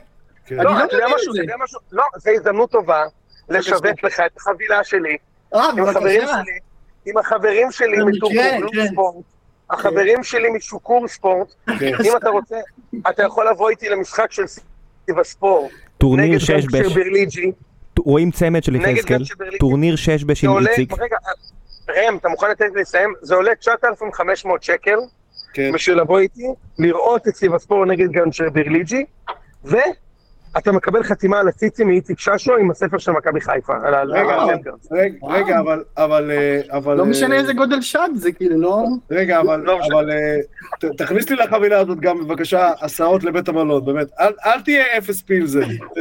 כן. אני לא, לא אתה יודע מבין משהו, את זה. אתה יודע משהו? לא, זו הזדמנות טובה לשווק לך את החבילה שלי, אה, עם החברים בבקשה. שלי, עם החברים שלי במקרה, מטורקור כן. ספורט, החברים שלי משוקור ספורט, כן. אם אתה רוצה, אתה יכול לבוא איתי למשחק של סיבספור, טורניר נגד שש בש... ברליג'י, רואים צמד של יחזקאל. טורניר שש בש זה עם עולה, איציק. רגע, ראם, אתה מוכן לתת לי לסיים? זה עולה 9,500 שקל כן. בשביל לבוא איתי, לראות את סיבספור נגד גנצ'ר ברליג'י, ואתה מקבל חתימה על הציצי מאיציק ששו עם הספר של מכבי חיפה. רגע, אבל- הלנגרס. רגע, רגע, אבל, אבל, אה, אבל... לא אה, משנה איזה גודל שד זה, כאילו, לא... רגע, אבל, לא. אבל אה, תכניס לי לחבילה הזאת גם בבקשה הסעות לבית המלון, באמת. אל, תהיה אפס פילזן,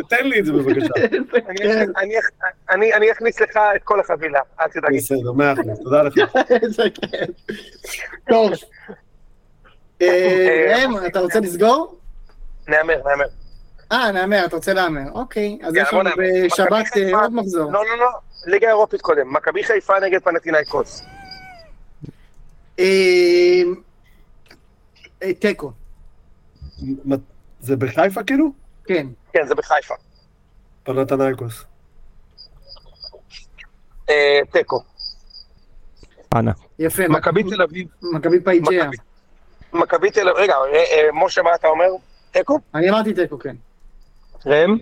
תן לי את זה בבקשה. (laughs) אני- אני- אכניס לך את כל החבילה, אל תדאג. בסדר, מאה אחוז, תודה לך. (laughs) איזה כיף. טוב. אה, ראם, אתה רוצה לסגור? נהמר, נהמר. אה, נהמר, אתה רוצה להמר. אוקיי, אז יאללה, יש לנו. בשבת עוד מחזור. לא, לא, לא, ליגה אירופית קודם. מכבי חיפה נגד פנטינאיקוס. אה, אה, תיקו, זה בחיפה כאילו? כן. כן, זה בחיפה. פנתנייקוס. אה, תיקו. אנא. יפה. מכבי תל אביב. מכבי פייג'יה. מכבי- תל אביב, רגע, אה, משה, מה אתה אומר? תיקו? אני אמרתי תיקו, כן. ראם?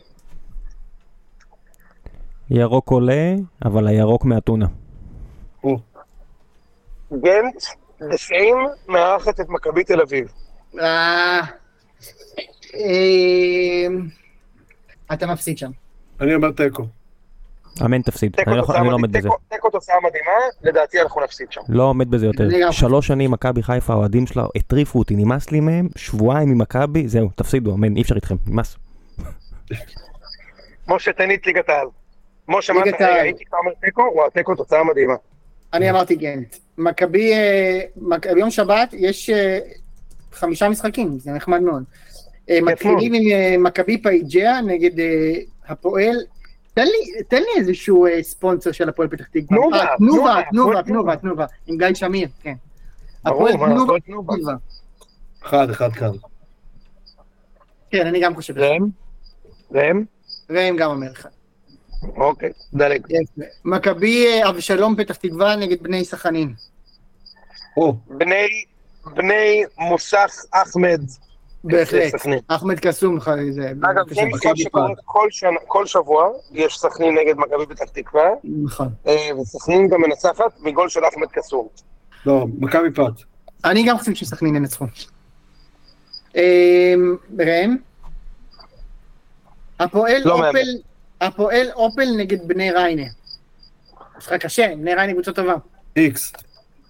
ירוק עולה, אבל הירוק מאתונה. גנט, דשאים, מארחת את מכבי תל אביב. אה, אה, אתה מפסיד שם. אני אומר תיקו. אמן תפסיד. אני לא לא עומד בזה. תיקו- תוצאה מדהימה, לדעתי אנחנו נפסיד שם. לא עומד בזה יותר. שלוש שנים מכבי חיפה, האוהדים שלה הטריפו אותי, נמאס לי מהם, שבועיים ממכבי, זהו, תפסידו, אמן, אי אפשר איתכם, נמאס. משה, תן לי את ליגת העל. משה, מה אתה העל. הייתי כבר אומר תיקו? וואו, תיקו תוצאה מדהימה. אני אמרתי גנט. מכבי, אה, ביום שבת יש אה, חמישה משחקים, זה נחמד מאוד. אה, מתחילים עם מכבי פייג'יה נגד הפועל. תן לי, תן לי איזשהו ספונסר של הפועל פתח תקווה. תנובה, תנובה, תנובה, תנובה, עם גיא שמיר, כן. הפועל תנובה. תנובה. אחד, אחד כאן. כן, אני גם חושב. ראם? ראם? גם אומר לך. אוקיי, דלג. מכבי אה, אבשלום פתח תקווה נגד בני סכנין. או, בני, בני מוסך אחמד. בהחלט. אחמד קסום, ח- זה... אגב, זה משחק שקורה כל שבוע, יש סכנין נגד מכבי פתח תקווה, נכון. אה, וסכנין גם מנצחת מגול של אחמד קסום. לא, מכבי פת. אני גם חושב שסכנין ינצחו. אמ, ראם? הפועל לא אופל, מאמן. הפועל אופל נגד בני ריינה. משחק קשה, בני ריינה קבוצה טובה. איקס.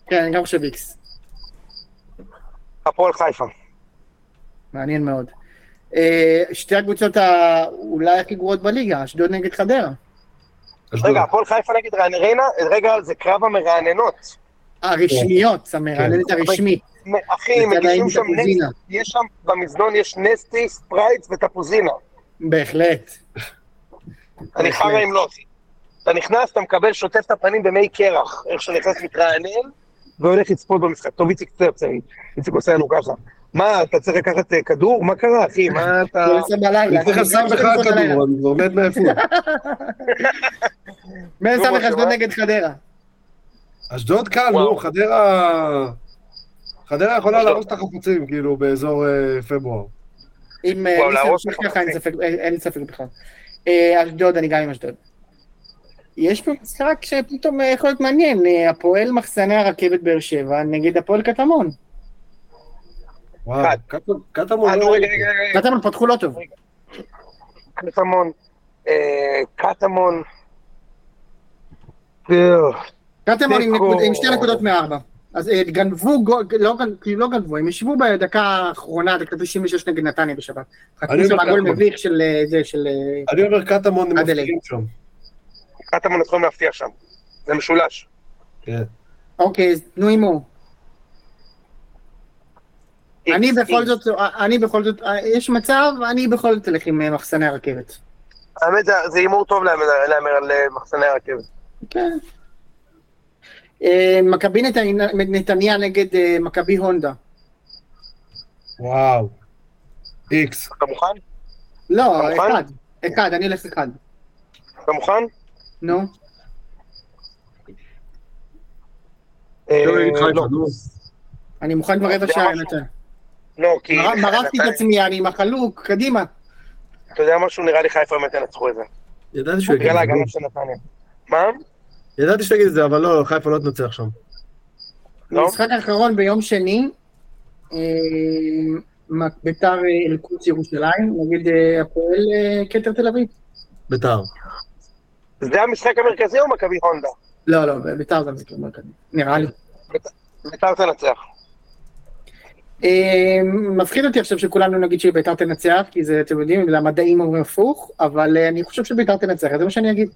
כן, אני גם חושב איקס. הפועל חיפה. מעניין מאוד. אה, שתי הקבוצות ה- אולי הכי גרועות בליגה, אשדוד נגד חדרה. רגע, הפועל חיפה נגד ריינה, רגע, זה קרב המרעננות. הרשמיות, המרעננת הרשמית. אחי, מגישים שם יש שם במזנון, יש נסטי, ספרייט ותפוזינה. בהחלט. אני חרא לא, אחי. אתה נכנס, אתה מקבל, שוטף את הפנים במי קרח, איך שנכנס מתרענן, והולך לצפות במשחק. טוב, איציק צפצף, איציק עושה לנו ככה. מה, אתה צריך לקחת אה, כדור? מה קרה, אחי? מה אתה... כל עשר בלילה. אני צריך לשים לך כדור, אני כבר מת מעייפות. מי שם לך משה, אשדוד מה? נגד חדרה? אשדוד קל. נו, חדרה... חדרה יכולה. להרוס את החפוצים, כאילו, באזור אה, פברואר. אם אה, ניסן ככה, אין. ספק, אין ספק בכלל. אה, אשדוד, אני גם עם אשדוד. יש פה משחק שפתאום אה, יכול להיות מעניין, אה, הפועל מחסני הרכבת באר שבע נגד הפועל קטמון. וואו. קטמון-. אה, לא- קטמון פתחו לא טוב. קטמון. אה, קטמון. אה, קטמון עם שתי נקודות מארבע. אז אה, גנבו, לא לא גנבו, הם ישבו בדקה האחרונה, דקה 96 נגד נתניה בשבת. חטפו אני שם אומר גול קטמון. מביך של אה, זה, של... אה, אני אומר קטמון הם. מפתיעים שם. קטמון יכולים להבטיח שם. זה משולש. כן. אוקיי, אז תנו הימור. אני בכל. זאת, אני בכל זאת, יש מצב, אני בכל זאת אלך עם מחסני הרכבת. האמת, זה- זה הימור טוב להמר על מחסני הרכבת. כן. אה, מכבי נתניה- נתניה נגד אה, מכבי הונדה. וואו. איקס. אתה מוכן? לא, אתה מוכן? אחד. אחד, אני הולך אחד. אתה מוכן? נו. אה, לא, לא. אני מוכן כבר רבע שעה? נתן. לא, כי... מר- מרחתי את עצמי, אני עם החלוק, קדימה. אתה יודע משהו? נראה לי חיפה באמת ינצחו את זה. ידעתי שהוא יגיד בגלל. ההגנה של נתניה. מה? ידעתי שתגיד את זה, אבל לא, חיפה לא תנצח שם. לא? משחק האחרון ביום שני, אה, ביתר אה, אלקוץ ירושלים, נגד אה, הפועל כתר תל אביב. ביתר. זה המשחק המרכזי או מכבי הונדה? לא, לא, ביתר זה המשחק המרכזי, נראה לי. ביתר תנצח. מפחיד אותי עכשיו שכולנו נגיד שביתר תנצח, כי זה, אתם יודעים, למדעים אומרים הפוך, אבל אני חושב שביתר תנצח, זה מה שאני אגיד.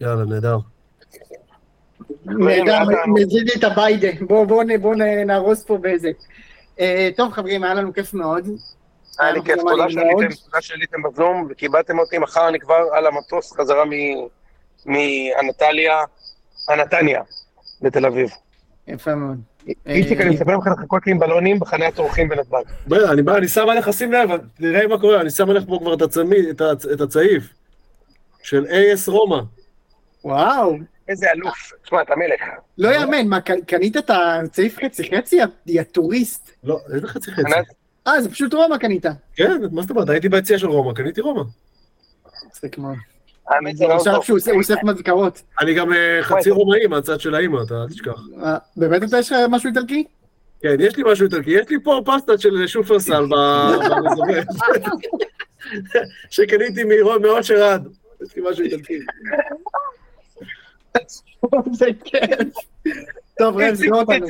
יאללה, נהדר. נהדר, אנחנו- מזיד את הביידה, בואו נהרוס פה באיזה. אה, טוב חברים, היה לנו כיף מאוד. היה לי כיף, תודה. שעליתם, בזום וקיבלתם אותי, מחר אני כבר על המטוס חזרה מ- מאנטליה, הנתניה, בתל אביב. יפה מאוד. איציק, אה, אני מספר לך לחכות לי עם בלונים בחניית אורחים בנתב"ג. בוא'נה, אני בא, אני שם עליך, שים לב, תראה מה קורה, אני שם עליך פה כבר את הצעיף. של AS רומא. וואו, איזה אלוף. תשמע, אתה מלך. לא יאמן, מה, קנית את הצעיף חצי חצי? יא- טוריסט. לא, איזה חצי חצי. ענת, אה, זה פשוט רומא קנית. כן, מה זאת אומרת, הייתי ביציע של רומא, קניתי רומא. מצחיק מאוד. האמת זה לא עכשיו טוב. שהוא עושה- הוא אוסף מזכרות. אני גם אה, חצי רומאי מהצד של האימא, אתה אל תשכח. אה, באמת אתה יש לך משהו איטלקי? כן, יש לי משהו איטלקי, יש לי פה פסטה של שופרסל (laughs) במזווה. (laughs) שקניתי מאושר עד. יש לי משהו איטלקי. (laughs) זה כיף. טוב, איציק, סגור אותנו.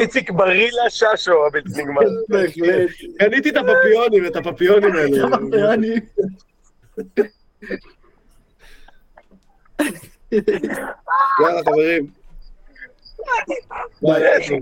איציק, ברילה ששו הבלתי נגמר. (laughs) בהחלט. קניתי את הפפיונים, את הפפיונים האלה. אני... יאללה חברים. ביי.